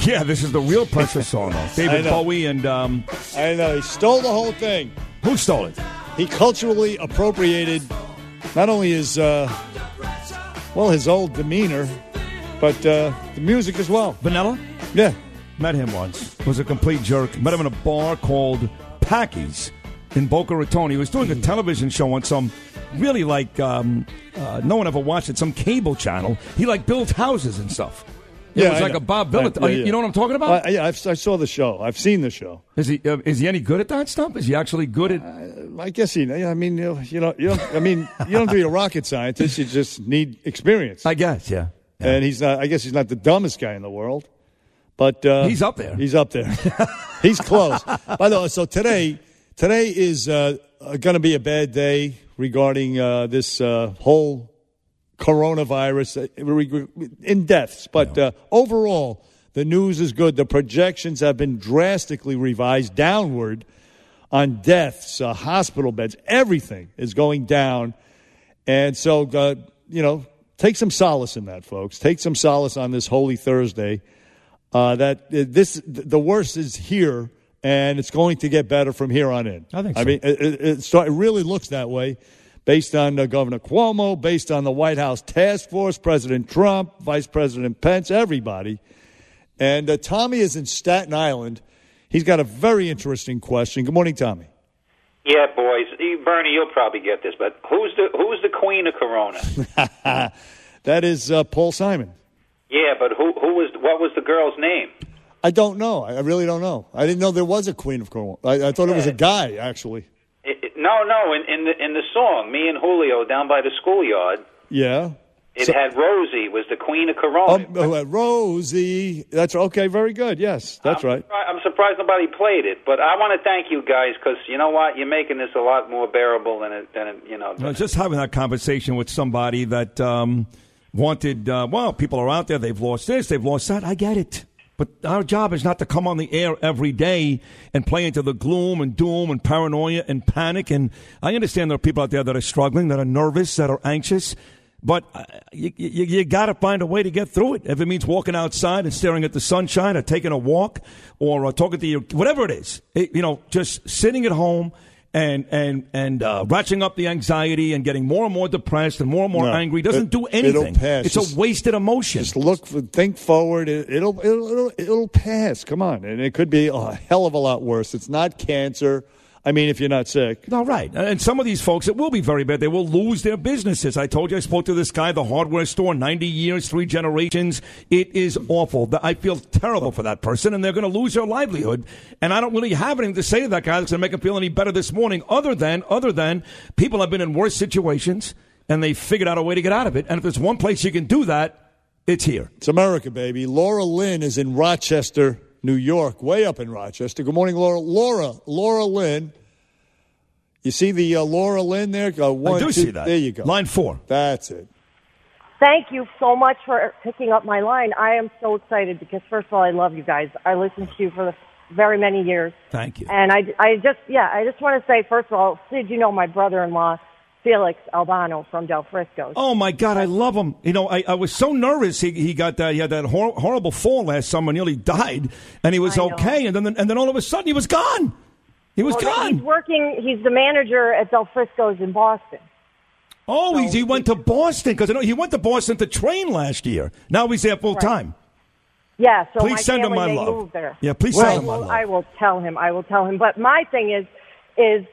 Yeah, this is the real pressure song, though. David. Bowie and um, I know he stole the whole thing. who stole it? He culturally appropriated not only his uh, well his old demeanor, but uh, the music as well. Vanilla? Yeah, Met him once. Was a complete jerk. Met him in a bar called Packy's in Boca Raton. He was doing a television show on some really like um, uh, no one ever watched it, some cable channel. He like built houses and stuff. it was I like know. a Bob Vila. yeah, you- yeah. You know what I'm talking about? Uh, yeah, I've, I saw the show. I've seen the show. Is he uh, is he any good at that stuff? Is he actually good at? I guess he. I mean, you know, you know, I mean, you don't have to be a rocket scientist. You just need experience. I guess, yeah. And he's not. I guess he's not the dumbest guy in the world, but uh, He's up there. He's up there. he's close. By the way, so today, today is uh, going to be a bad day regarding uh, this uh, whole coronavirus uh, in deaths. But uh, overall, the news is good. The projections have been drastically revised downward on deaths, uh, hospital beds, everything is going down. And so, uh, you know, take some solace in that, folks. Take some solace on this Holy Thursday. Uh, that this the worst is here, and it's going to get better from here on in. I think So. I so. mean, it, it, it, start, it really looks that way, based on uh, Governor Cuomo, based on the White House task force, President Trump, Vice President Pence, everybody. And uh, Tommy is in Staten Island. He's got a very interesting question. Good morning, Tommy. Yeah, boys. Bernie, you'll probably get this, but who's the who's the queen of Corona? that is uh, Paul Simon. yeah, but who who was what was the girl's name? I don't know. I I really don't know. I didn't know there was a Queen of Cornwall. I, I thought it was a guy, actually. It, it- no, no. In, in the in the song, me and Julio down by the schoolyard, Yeah. it So- had Rosie was the queen of Corona. Um, uh, Rosie. That's okay. Very good. Yes, that's right. I'm surprised nobody played it, but I want to thank you guys because you know what, you're making this a lot more bearable than it than it, you know. No, just having that conversation with somebody that um, wanted, uh, well, people are out there, they've lost this, they've lost that. I get it. But our job is not to come on the air every day and play into the gloom and doom and paranoia and panic. And I understand there are people out there that are struggling, that are nervous, that are anxious. But uh, you, you, you got to find a way to get through it. If it means walking outside and staring at the sunshine or taking a walk or uh, talking to your, whatever it is, it, you know, just sitting at home and and and uh, ratcheting up the anxiety and getting more and more depressed and more and more No, angry doesn't it- do it'll anything. pass. It's Just- a wasted emotion. Just look, for, think forward. It, it'll, it'll, it'll, it'll pass. Come on, and it could be a hell of a lot worse. It's not cancer. I mean, if you're not sick. No, right. Uh, and some of these folks, it will be very bad. They will lose their businesses. I told you, I spoke to this guy, the hardware store, 90 years, three generations. It is awful. I feel terrible for that person, and they're going to lose their livelihood. And I don't really have anything to say to that guy that's going to make him feel any better this morning, other than, other than people have been in worse situations, and they figured out a way to get out of it. And if there's one place you can do that, it's here. It's America, baby. Laura Lynn is in Rochester, New York, way up in Rochester. Good morning, Laura. Laura, Laura Lynn. You see the uh, Laura Lynn there? Uh, one, do two- see that. There you go. Line four. That's it. Thank you so much for picking up my line. I am so excited because, first of all, I love you guys. I listened to you for the very many years. Thank you. And I, I just, yeah, I just want to say, first of all, Sid, you know my brother-in-law, Felix Albano from Del Frisco. Oh my God, I love him. You know, I, I was so nervous. He, he got that he had that hor- horrible fall last summer, nearly died, and he was okay. And then and then all of a sudden he was gone. He was Well, gone. He's working, he's the manager at Del Frisco's in Boston. Oh, he's, he went to Boston because I know he went to Boston to train last year. Now he's there full Right. time. Yeah, so Please send him my love. Yeah, please Well, send him my love. I will tell him. I will tell him. But my thing is, is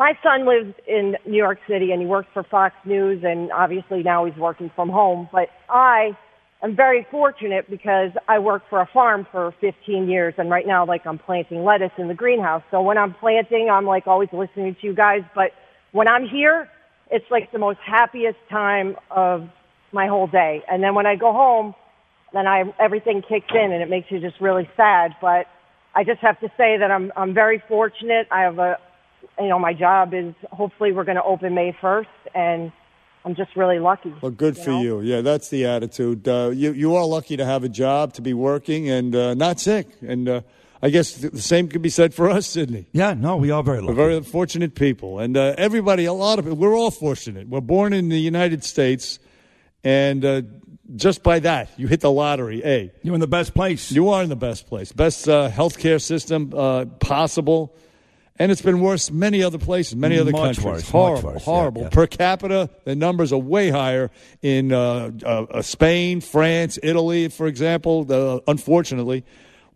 my son lives in New York City and he works for Fox News and obviously now he's working from home. But I am very fortunate because I worked for a farm for 15 years and right now like I'm planting lettuce in the greenhouse. So when I'm planting, I'm like always listening to you guys. But when I'm here, it's like the most happiest time of my whole day. And then when I go home, then I everything kicks in and it makes you just really sad. But I just have to say that I'm I'm very fortunate. I have a you know my job is hopefully we're going to open May first, and I'm just really lucky. Well, good for you. Yeah, that's the attitude. Uh, you you are lucky to have a job, to be working, and uh, not sick. And uh, I guess the same could be said for us, Sydney. Yeah, no, we are very We're very fortunate people, and uh, everybody, a lot of it. We're all fortunate. We're born in the United States, and uh, just by that, you hit the lottery. A, you're in the best place. You are in the best place, best uh, healthcare system uh, possible. And it's been worse many other places, many other Much countries. worse, horrible, worse, horrible. yeah. Per capita, the numbers are way higher in uh, uh, uh, Spain, France, Italy, for example. The, unfortunately,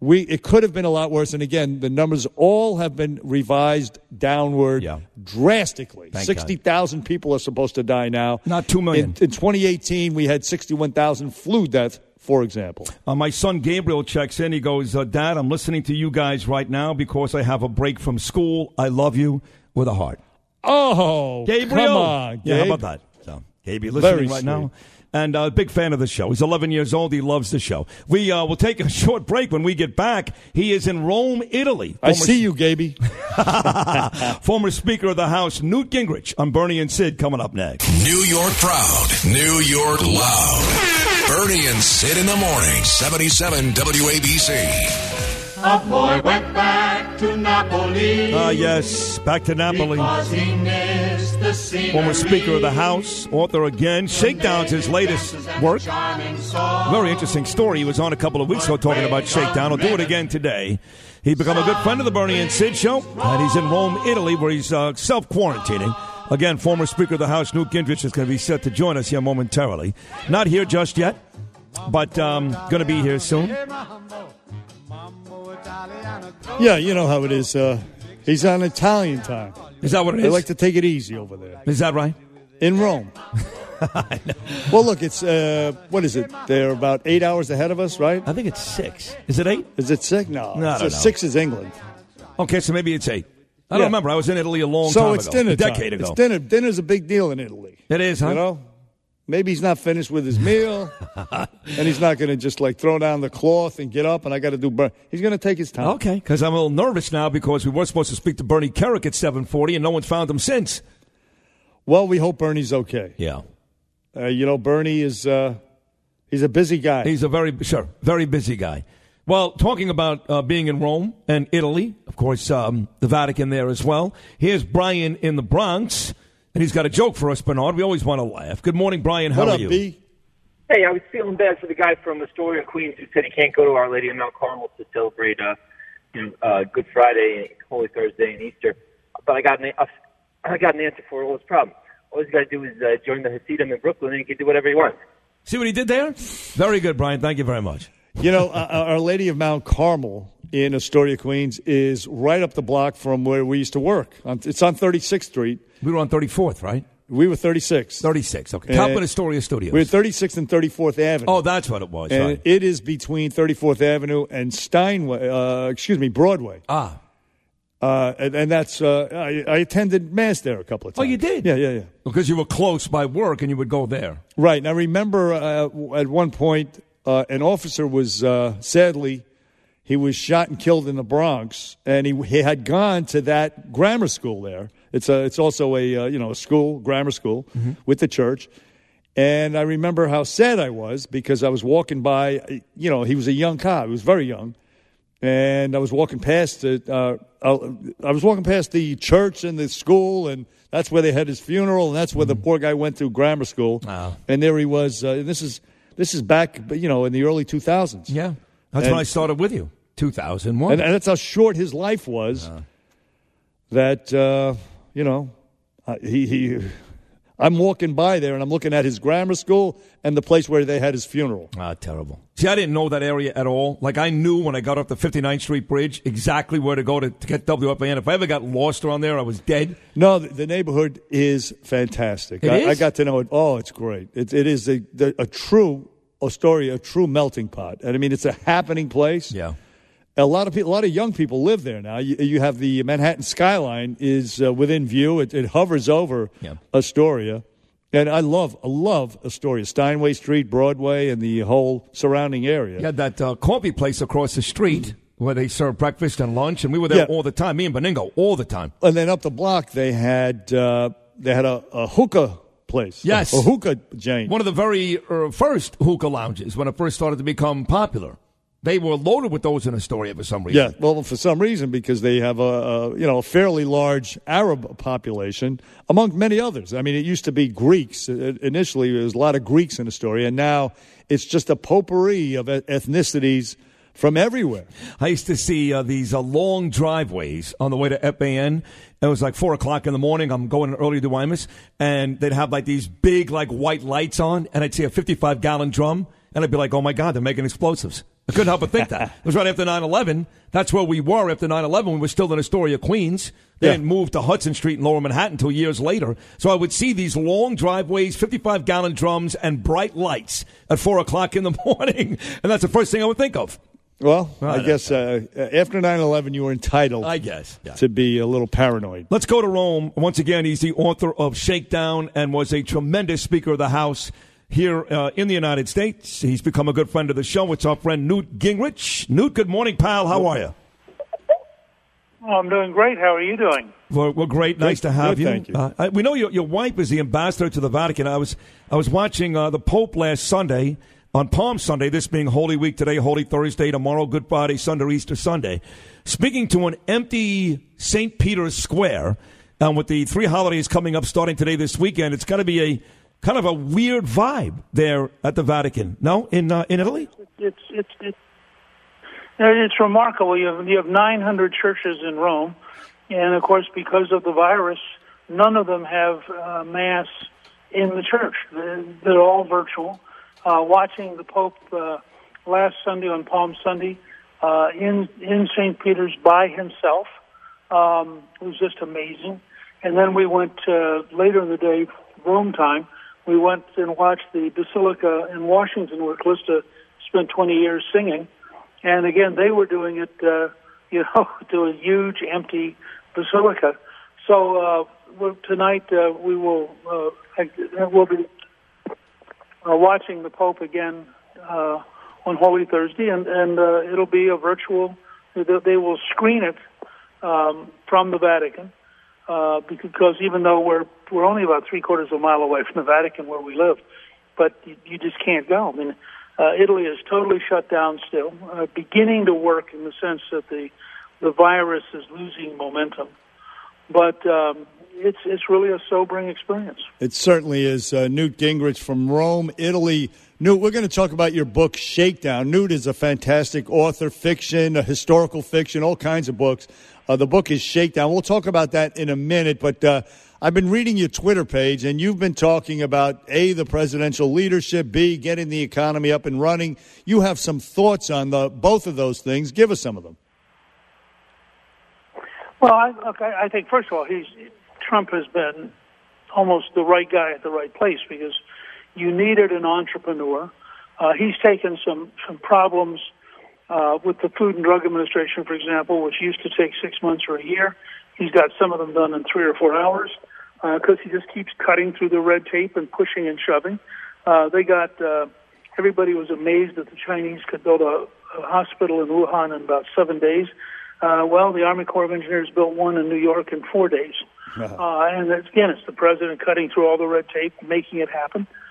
We it could have been a lot worse. And again, the numbers all have been revised downward drastically. Thank Sixty thousand people are supposed to die now. Not two million. In, in 2018, we had sixty-one thousand flu deaths, for example. Uh, my son Gabriel checks in. He goes, uh, Dad, I'm listening to you guys right now because I have a break from school. I love you with a heart. Oh, Gabriel. come on, Yeah, how about that? So, Gabe, you're listening Very right sweet. now. And uh, big fan of the show. He's 11 years old. He loves the show. We uh, will take a short break. When we get back, he is in Rome, Italy. I see you, Gaby. Former Speaker of the House Newt Gingrich on Bernie and Sid coming up next. New York proud, New York loud. Bernie and Sid in the morning, 77 WABC. A boy went back to Napoli. Ah, yes, back to Napoli. Because he missed the scenery. Former Speaker of the House, author again. Shakedown's his latest work. Very interesting story. He was on a couple of weeks ago talking about Shakedown. He'll do it again today. He's become a good friend of the Bernie and Sid show, and he's in Rome, Italy, where he's uh, self quarantining. Again, former Speaker of the House Newt Gingrich is going to be set to join us here momentarily. Not here just yet, but um, going to be here soon. Yeah, you know how it is. Uh, he's on Italian time. Is that what it they is? like to take it easy over there. Is that right? In Rome. well, look, it's uh, what is it? They're about eight hours ahead of us, right? I think it's six. Is it eight? Is it six? No, No, I it's don't a know. six is England. Okay, so maybe it's eight. I Yeah. don't remember. I was in Italy a long so time it's ago, dinner a decade time. ago. It's dinner. Dinner's a big deal in Italy. It is, huh? You know, maybe he's not finished with his meal, and he's not going to just like throw down the cloth and get up. And I got to do. Bur- He's going to take his time. Okay, because I'm a little nervous now because we were supposed to speak to Bernie Kerik at 7:40, and no one's found him since. Well, we hope Bernie's okay. Yeah. Uh, you know, Bernie is uh, he's a busy guy. He's a very sure, very busy guy. Well, talking about uh, being in Rome and Italy, of course, um, the Vatican there as well. Here's Brian in the Bronx, and he's got a joke for us, Bernard. We always want to laugh. Good morning, Brian. How what are up, you? B? Hey, I was feeling bad for the guy from Astoria, Queens, who said he can't go to Our Lady of Mount Carmel to celebrate, uh, you know, uh, Good Friday, and Holy Thursday, and Easter. But I got an, uh, I got an answer for all his problems. All he's got to do is uh, join the Hasidim in Brooklyn, and he can do whatever he wants. See what he did there? Very good, Brian. Thank you very much. You know, uh, Our Lady of Mount Carmel in Astoria, Queens, is right up the block from where we used to work. It's on 36th Street. We were on 34th, right? We were 36. 36, okay. Top of Astoria Studios. We were 36th and 34th Avenue. Oh, that's what it was, and right. it is between 34th Avenue and Steinway, uh, excuse me, Broadway. Ah. Uh, and, and that's, uh, I, I attended Mass there a couple of times. Oh, you did? Yeah, yeah, yeah. Because you were close by work and you would go there. Right. And I remember uh, at one point, uh, an officer was uh, sadly, he was shot and killed in the Bronx, and he, he had gone to that grammar school there. It's a, it's also a uh, you know a school, grammar school with the church. And I remember how sad I was because I was walking by. You know, he was a young cop. He was very young, and I was walking past it. Uh, I was walking past the church and the school, and that's where they had his funeral, and that's where the poor guy went to grammar school. Wow. And there he was. Uh, this is this is back, you know, in the early two thousands. Yeah. That's when I started with you, 2001. and, and that's how short his life was. That uh, you know, uh, he he. I'm walking by there and I'm looking at his grammar school and the place where they had his funeral. Ah, terrible. See, I didn't know that area at all. Like, I knew when I got up the 59th Street Bridge exactly where to go to, to get WFAN. If I ever got lost around there, I was dead. No, the, the neighborhood is fantastic. It I, is? I got to know it. Oh, it's great. It, it is a, a true Astoria, a true melting pot. And I mean, it's a happening place. Yeah. A lot of people, a lot of young people live there now. You, you have the Manhattan skyline is uh, within view. It, it hovers over Astoria, and I love, I love Astoria. Steinway Street, Broadway, and the whole surrounding area. Yeah, that uh, coffee place across the street where they serve breakfast and lunch, and we were there Yeah. all the time. Me and Beningo, all the time. And then up the block, they had uh, they had a, a hookah place. Yes. a, hookah chain. One of the very uh, first hookah lounges when it first started to become popular. They were loaded with those in Astoria for some reason. Yeah, well, for some reason, because they have a, a you know a fairly large Arab population, among many others. I mean, it used to be Greeks Uh, initially. There was a lot of Greeks in Astoria, and now it's just a potpourri of ethnicities from everywhere. I used to see uh, these uh, long driveways on the way to FAN. It was like four o'clock in the morning. I'm going early to Imus, and they'd have like these big like white lights on, and I'd see a 55 gallon drum, and I'd be like, "Oh my god, they're making explosives!" I couldn't help but think that. It was right after 9 11. That's where we were after 9 11. We were still in Astoria, Queens. They Yeah. didn't move to Hudson Street in Lower Manhattan until years later. So I would see these long driveways, 55 gallon drums, and bright lights at 4 o'clock in the morning. And that's the first thing I would think of. Well, I I guess uh, after 9 11, you were entitled I guess. Yeah. to be a little paranoid. Let's go to Rome. Once again, he's the author of Shakedown and was a tremendous Speaker of the House here uh, in the United States. He's become a good friend of the show. It's our friend Newt Gingrich. Newt, good morning, pal. How are you? Oh, I'm doing great. How are you doing? We're, we're great. Nice to have good, you. thank you. Uh, I- we know your, your wife is the ambassador to the Vatican. I was I was watching uh, the Pope last Sunday on Palm Sunday. This being Holy Week today, Holy Thursday, tomorrow, Good Friday, Sunday, Easter Sunday. Speaking to an empty St. Peter's Square, and with the three holidays coming up starting today this weekend, it's going to be a kind of a weird vibe there at the Vatican. No, in uh, in Italy. It's it's it's it's remarkable. You have you have 900 churches in Rome, and of course, because of the virus, none of them have uh, mass in the church. They're, they're all virtual. Uh, watching the Pope uh, last Sunday on Palm Sunday uh, in in St. Peter's by himself um, was just amazing. And then we went uh, later in the day, Rome time. We went and watched the Basilica in Washington, where Callista spent 20 years singing. And again, they were doing it, uh, you know, to a huge empty basilica. So uh, tonight uh, we will uh, we'll be uh, watching the Pope again uh, on Holy Thursday, and and uh, it'll be a virtual. They will screen it um, from the Vatican uh, because even though we're we're only about three quarters of a mile away from the Vatican where we live, but you, you just can't go. I mean, uh, Italy is totally shut down still, uh, beginning to work in the sense that the the virus is losing momentum, but um, it's it's really a sobering experience. It certainly is. Uh, Newt Gingrich from Rome, Italy. Newt, we're going to talk about your book, Shakedown. Newt is a fantastic author, fiction, historical fiction, all kinds of books. Uh, the book is Shakedown. We'll talk about that in a minute, but uh, I've been reading your Twitter page, and you've been talking about A, the presidential leadership, B, getting the economy up and running. You have some thoughts on the both of those things. Give us some of them. Well, I, look, I, I think first of all, he's Trump has been almost the right guy at the right place because you needed an entrepreneur. Uh, he's taken some some problems uh, with the Food and Drug Administration, for example, which used to take six months or a year. He's got some of them done in three or four hours because he just keeps cutting through the red tape and pushing and shoving. Uh, they got uh, everybody was amazed that the Chinese could build a, a hospital in Wuhan in about seven days. Uh, well, the Army Corps of Engineers built one in New York in four days. Uh, and again, it's the president cutting through all the red tape, making it happen. Uh,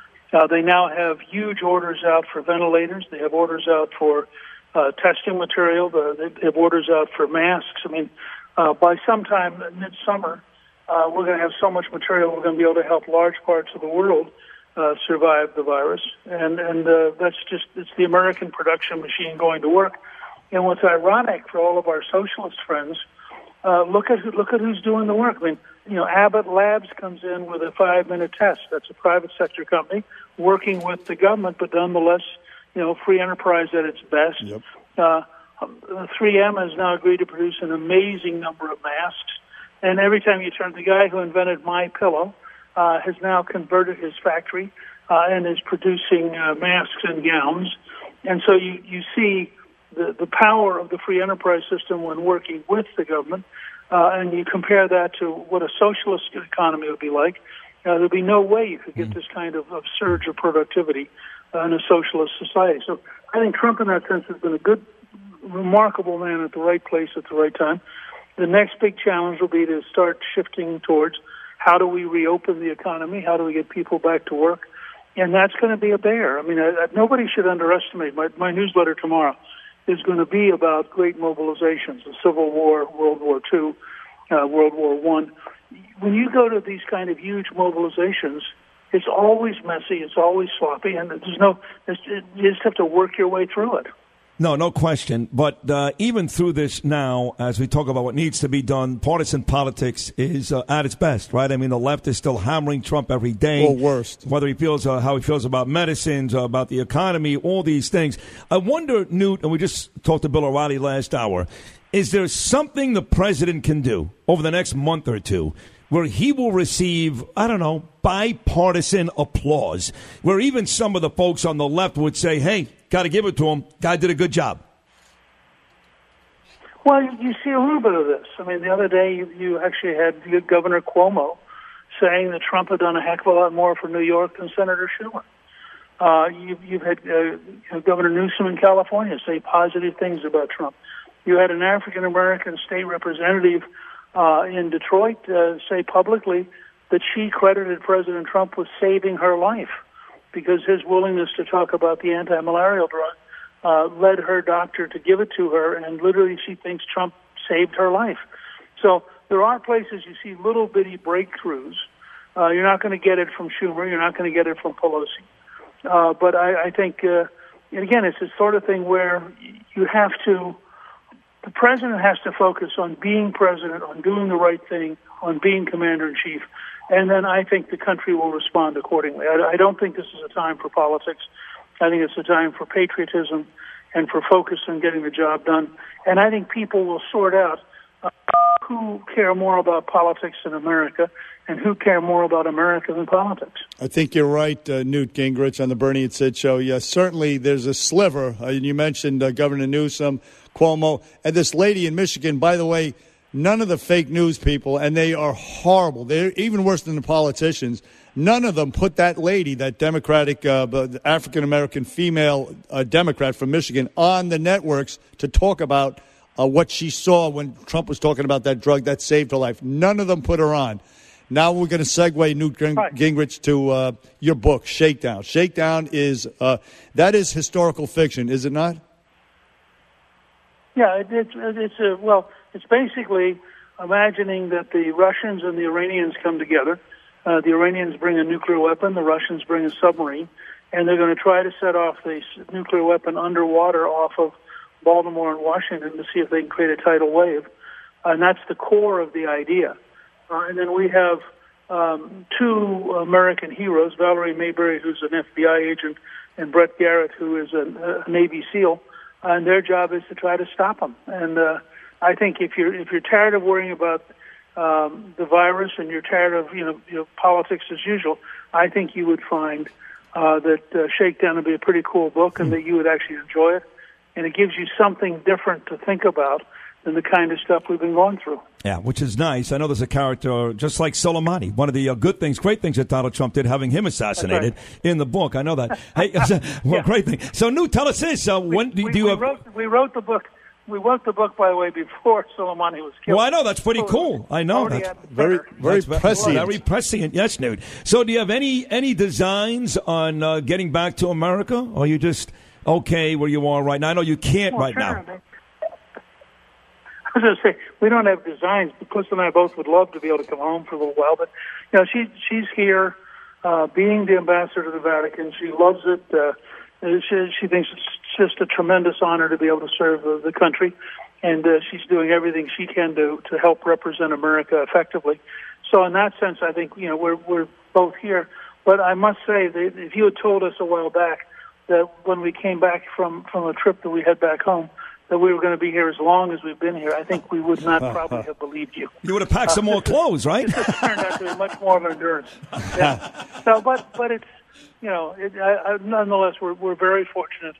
they now have huge orders out for ventilators. They have orders out for uh, testing material. The, they have orders out for masks. I mean, uh, by sometime midsummer, uh, we're going to have so much material we're going to be able to help large parts of the world uh, survive the virus. And and uh, that's just it's the American production machine going to work. And what's ironic for all of our socialist friends, uh, look at who, look at who's doing the work. I mean, you know, Abbott Labs comes in with a five-minute test. That's a private sector company working with the government, but nonetheless, you know, free enterprise at its best. Yep. Uh, 3M has now agreed to produce an amazing number of masks. And every time you turn, the guy who invented My Pillow uh, has now converted his factory uh, and is producing uh, masks and gowns. And so you, you see the, the power of the free enterprise system when working with the government, uh, and you compare that to what a socialist economy would be like. Uh, there'd be no way you could get this kind of, of surge of productivity uh, in a socialist society. So I think Trump, in that sense, has been a good, remarkable man at the right place at the right time. The next big challenge will be to start shifting towards how do we reopen the economy? How do we get people back to work? And that's going to be a bear. I mean, I, I, nobody should underestimate. My, my newsletter tomorrow is going to be about great mobilizations: the Civil War, World War II, uh, World War One. When you go to these kind of huge mobilizations, it's always messy, it's always sloppy, and there's no. There's, you just have to work your way through it. No, no question. But uh, even through this now, as we talk about what needs to be done, partisan politics is uh, at its best, right? I mean, the left is still hammering Trump every day. Or worst. Whether he feels uh, how he feels about medicines, uh, about the economy, all these things. I wonder, Newt, and we just talked to Bill O'Reilly last hour. Is there something the president can do over the next month or two where he will receive, I don't know, bipartisan applause, where even some of the folks on the left would say, hey, got to give it to him. Guy did a good job. Well, you- you see a little bit of this. I mean, the other day you, you actually had Governor Cuomo saying that Trump had done a heck of a lot more for New York than Senator Schumer. Uh, you've, you've had uh, Governor Newsom in California say positive things about Trump. You had an African American state representative uh, in Detroit uh, say publicly that she credited President Trump with saving her life because his willingness to talk about the anti-malarial drug uh, led her doctor to give it to her, and literally she thinks Trump saved her life. So there are places you see little bitty breakthroughs. Uh, you're not going to get it from Schumer. You're not going to get it from Pelosi. Uh, but I, I think, uh, and again, it's the sort of thing where you have to. The president has to focus on being president, on doing the right thing, on being commander in chief, and then I think the country will respond accordingly. I, I don't think this is a time for politics. I think it's a time for patriotism and for focus on getting the job done. And I think people will sort out uh, who care more about politics in America and who care more about America than politics. I think you're right, uh, Newt Gingrich, on the Bernie and Sid show. Yes, certainly there's a sliver. Uh, you mentioned uh, Governor Newsom, Cuomo, and this lady in Michigan. By the way, none of the fake news people, and they are horrible. They're even worse than the politicians. None of them put that lady, that Democratic, uh, African American female uh, Democrat from Michigan, on the networks to talk about uh, what she saw when Trump was talking about that drug that saved her life. None of them put her on. Now we're going to segue Newt Ging- Gingrich to uh, your book, Shakedown. Shakedown is uh, that is historical fiction, is it not? Yeah, it, it's it's a well, it's basically imagining that the Russians and the Iranians come together. Uh, the Iranians bring a nuclear weapon, the Russians bring a submarine, and they're going to try to set off the nuclear weapon underwater off of Baltimore and Washington to see if they can create a tidal wave. And that's the core of the idea. Uh, and then we have um, two American heroes, Valerie Mayberry, who's an FBI agent, and Brett Garrett, who is a, a Navy SEAL. And their job is to try to stop them. And uh, I think if you're if you're tired of worrying about um, the virus and you're tired of you know, you know politics as usual, I think you would find uh, that uh, Shakedown would be a pretty cool book, and that you would actually enjoy it. And it gives you something different to think about than the kind of stuff we've been going through. Yeah, which is nice. I know there's a character just like Soleimani, one of the uh, good things, great things that Donald Trump did, having him assassinated in the book. I know that. Hey, well, great thing. So, Newt, tell us this. Uh, when do, we, do you we have? wrote we wrote the book. We wrote the book, by the way, before Soleimani was killed. Well, I know that's pretty So cool. I know that's very, very That's prescient. Very prescient. Yes, Newt. So, do you have any any designs on uh, getting back to America, or are you just okay where you are right now? I know you can't Well, right sure. now. I was going to say we don't have designs. But Chris and I both would love to be able to come home for a little while, but you know, she she's here, uh, being the ambassador to the Vatican. She loves it. Uh, she she thinks it's just a tremendous honor to be able to serve the, the country, and uh, she's doing everything she can to to help represent America effectively. So in that sense, I think you know we're we're both here. But I must say that if you had told us a while back that when we came back from from a trip that we had back home that we were going to be here as long as we've been here, I think we would not probably have believed you. You would have packed some more clothes, right? It turned out to be much more of an endurance. Yeah. So, but but it's you know, it, I, I, nonetheless, we're we're very fortunate.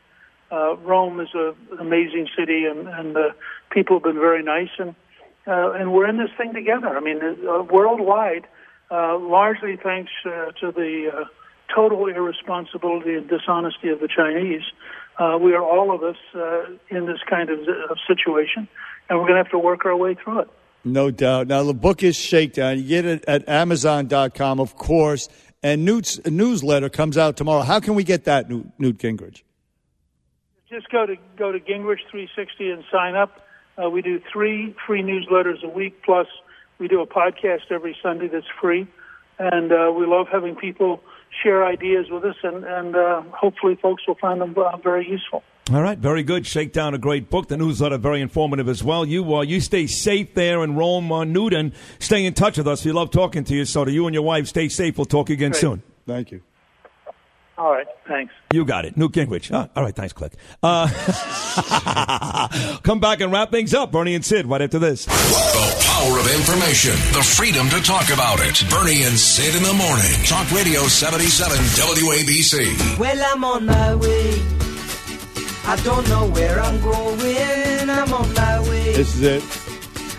Uh, Rome is a, an amazing city, and and uh, people have been very nice, and uh, and we're in this thing together. I mean, uh, worldwide, uh, largely thanks uh, to the uh, total irresponsibility and dishonesty of the Chinese. Uh, we are all of us uh, in this kind of, of situation, and we're going to have to work our way through it. No doubt. Now, the book is Shakedown. You get it at Amazon.com, of course. And Newt's newsletter comes out tomorrow. How can we get that, Newt, Newt Gingrich? Just go to go to Gingrich 360 and sign up. Uh, we do three free newsletters a week, plus we do a podcast every Sunday that's free, and uh, we love having people share ideas with us, and and uh, hopefully folks will find them uh, very useful. All right, very good. Shakedown, a great book. The newsletter, very informative as well. You uh, you stay safe there in Rome, uh, Newton. Stay in touch with us. We love talking to you. So to you and your wife, stay safe. We'll talk again Great. soon. Thank you. All right, thanks. You got it. Newt Gingrich. All right, thanks, Click. Uh, come back and wrap things up. Bernie and Sid right after this. The power of information, the freedom to talk about it. Bernie and Sid in the morning. Talk Radio 77 WABC. Well, I'm on my way. I don't know where I'm going. I'm on my way. This is it.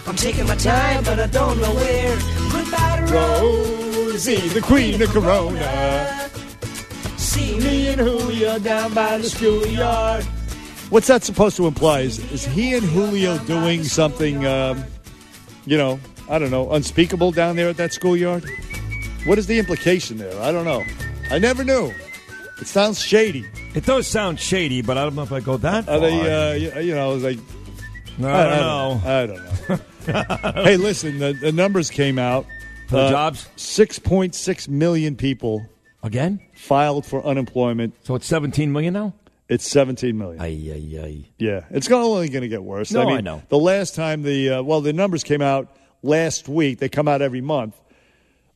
I'm taking my time, but I don't know where. Goodbye to Rosie, the queen of Corona. See me and Julio down by the schoolyard. What's that supposed to imply? Is, is he and Julio doing something, um, you know, I don't know, unspeakable down there at that schoolyard? What is the implication there? I don't know. I never knew. It sounds shady. It does sound shady, but I don't know if I go that far. Are they, uh, you, you know, like. No, I, I don't know. I don't know. hey, listen, the, the numbers came out. Uh, For the jobs? 6.6 million people. Again? Filed for unemployment. So it's 17 million now? It's 17 million. Ay, ay, ay. Yeah, it's only going to get worse. No, I, mean, I know. The last time the uh, well, the numbers came out last week. They come out every month,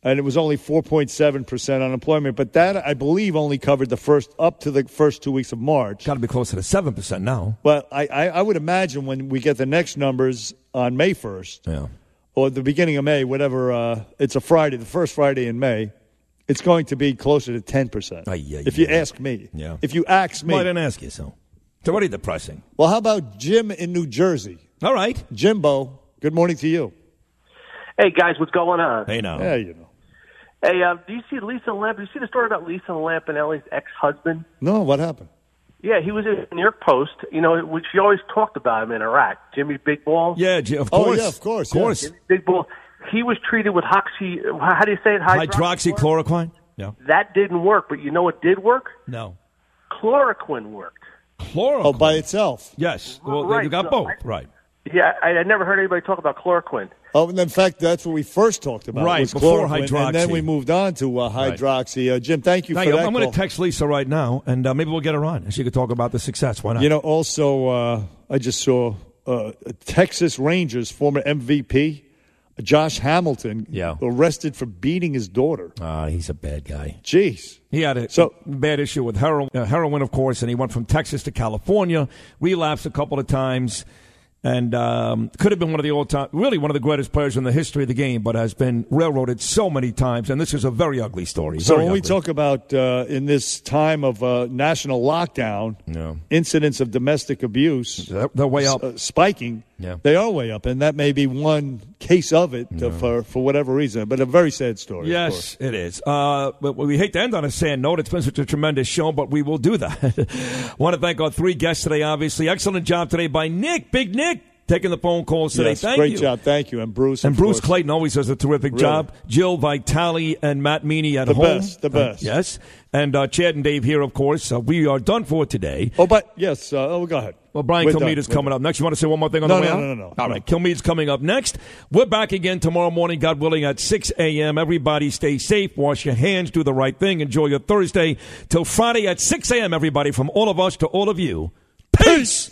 and it was only 4.7 percent unemployment. But that I believe only covered the first up to the first two weeks of March. Got to be closer to seven percent now. But I, I, I would imagine when we get the next numbers on May 1st, Yeah. or the beginning of May, whatever. Uh, it's a Friday, the first Friday in May. It's going to be closer to 10 percent. If you ask me. Yeah. If you ask me. Well, I didn't ask you, so. It's already depressing. Well, how about Jim in New Jersey? All right. Jimbo, good morning to you. Hey guys, what's going on? Hey now. Yeah, you know. Hey, uh, do you see Lisa Lamp? Do you see the story about Lisa Lampanelli's ex-husband? No, what happened? Yeah, he was in the New York Post. You know, which she always talked about him in Iraq. Jimmy Big Ball. Yeah, J- of Oh, course. yeah, of course, Of course. Jimmy Big Ball. He was treated with hoxy. How do you say it? Hydroxychloroquine? Yeah. That didn't work, but you know what did work? No. Chloroquine worked. Chloroquine. Oh, by itself. Yes. Well, Right, you got so both. I- right. Yeah, I, I never heard anybody talk about chloroquine. Oh, and in fact, that's what we first talked about. Right, was before chloroquine, And then we moved on to uh, Right. hydroxy. Uh, Jim, thank you Thank for you. that I'm going to text Lisa right now, and uh, maybe we'll get her on, and she could talk about the success. Why not? You know, also, uh, I just saw uh, Texas Rangers former MVP Josh Hamilton Yeah. arrested for beating his daughter. Ah, he's a bad guy. Jeez. He had a So- bad issue with heroin, uh, heroin, of course, and he went from Texas to California, relapsed a couple of times, and um, could have been one of the all-time, really one of the greatest players in the history of the game, but has been railroaded so many times. And this is a very ugly story. So when we talk about uh, in this time of uh, national lockdown, Yeah. incidents of domestic abuse, They're- they're way up. uh, spiking. Yeah. They are way up, and that may be one case of it uh, for for whatever reason. But a very sad story. Yes, course. it is. Uh, but we hate to end on a sad note. It's been such a tremendous show, but we will do that. Want to thank our three guests today, obviously. Excellent job today by Nick, Big Nick, taking the phone calls today. Yes, thank great you. job. Thank you, and Bruce. And Bruce course. Clayton always does a terrific Really. job. Jill Vitale and Matt Meany at The home. The best, the Uh, best. yes. And uh, Chad and Dave here, of course. Uh, we are done for today. Oh, but yes. Uh, oh, go ahead. Well, Brian Kilmeade is coming done. up next. You want to say one more thing on No, the way no, out? no, no, no. no. All right. Kilmeade's coming up next. We're back again tomorrow morning, God willing, at 6 a.m. Everybody stay safe. Wash your hands. Do the right thing. Enjoy your Thursday. Till Friday at 6 a.m., everybody, from all of us to all of you. Peace!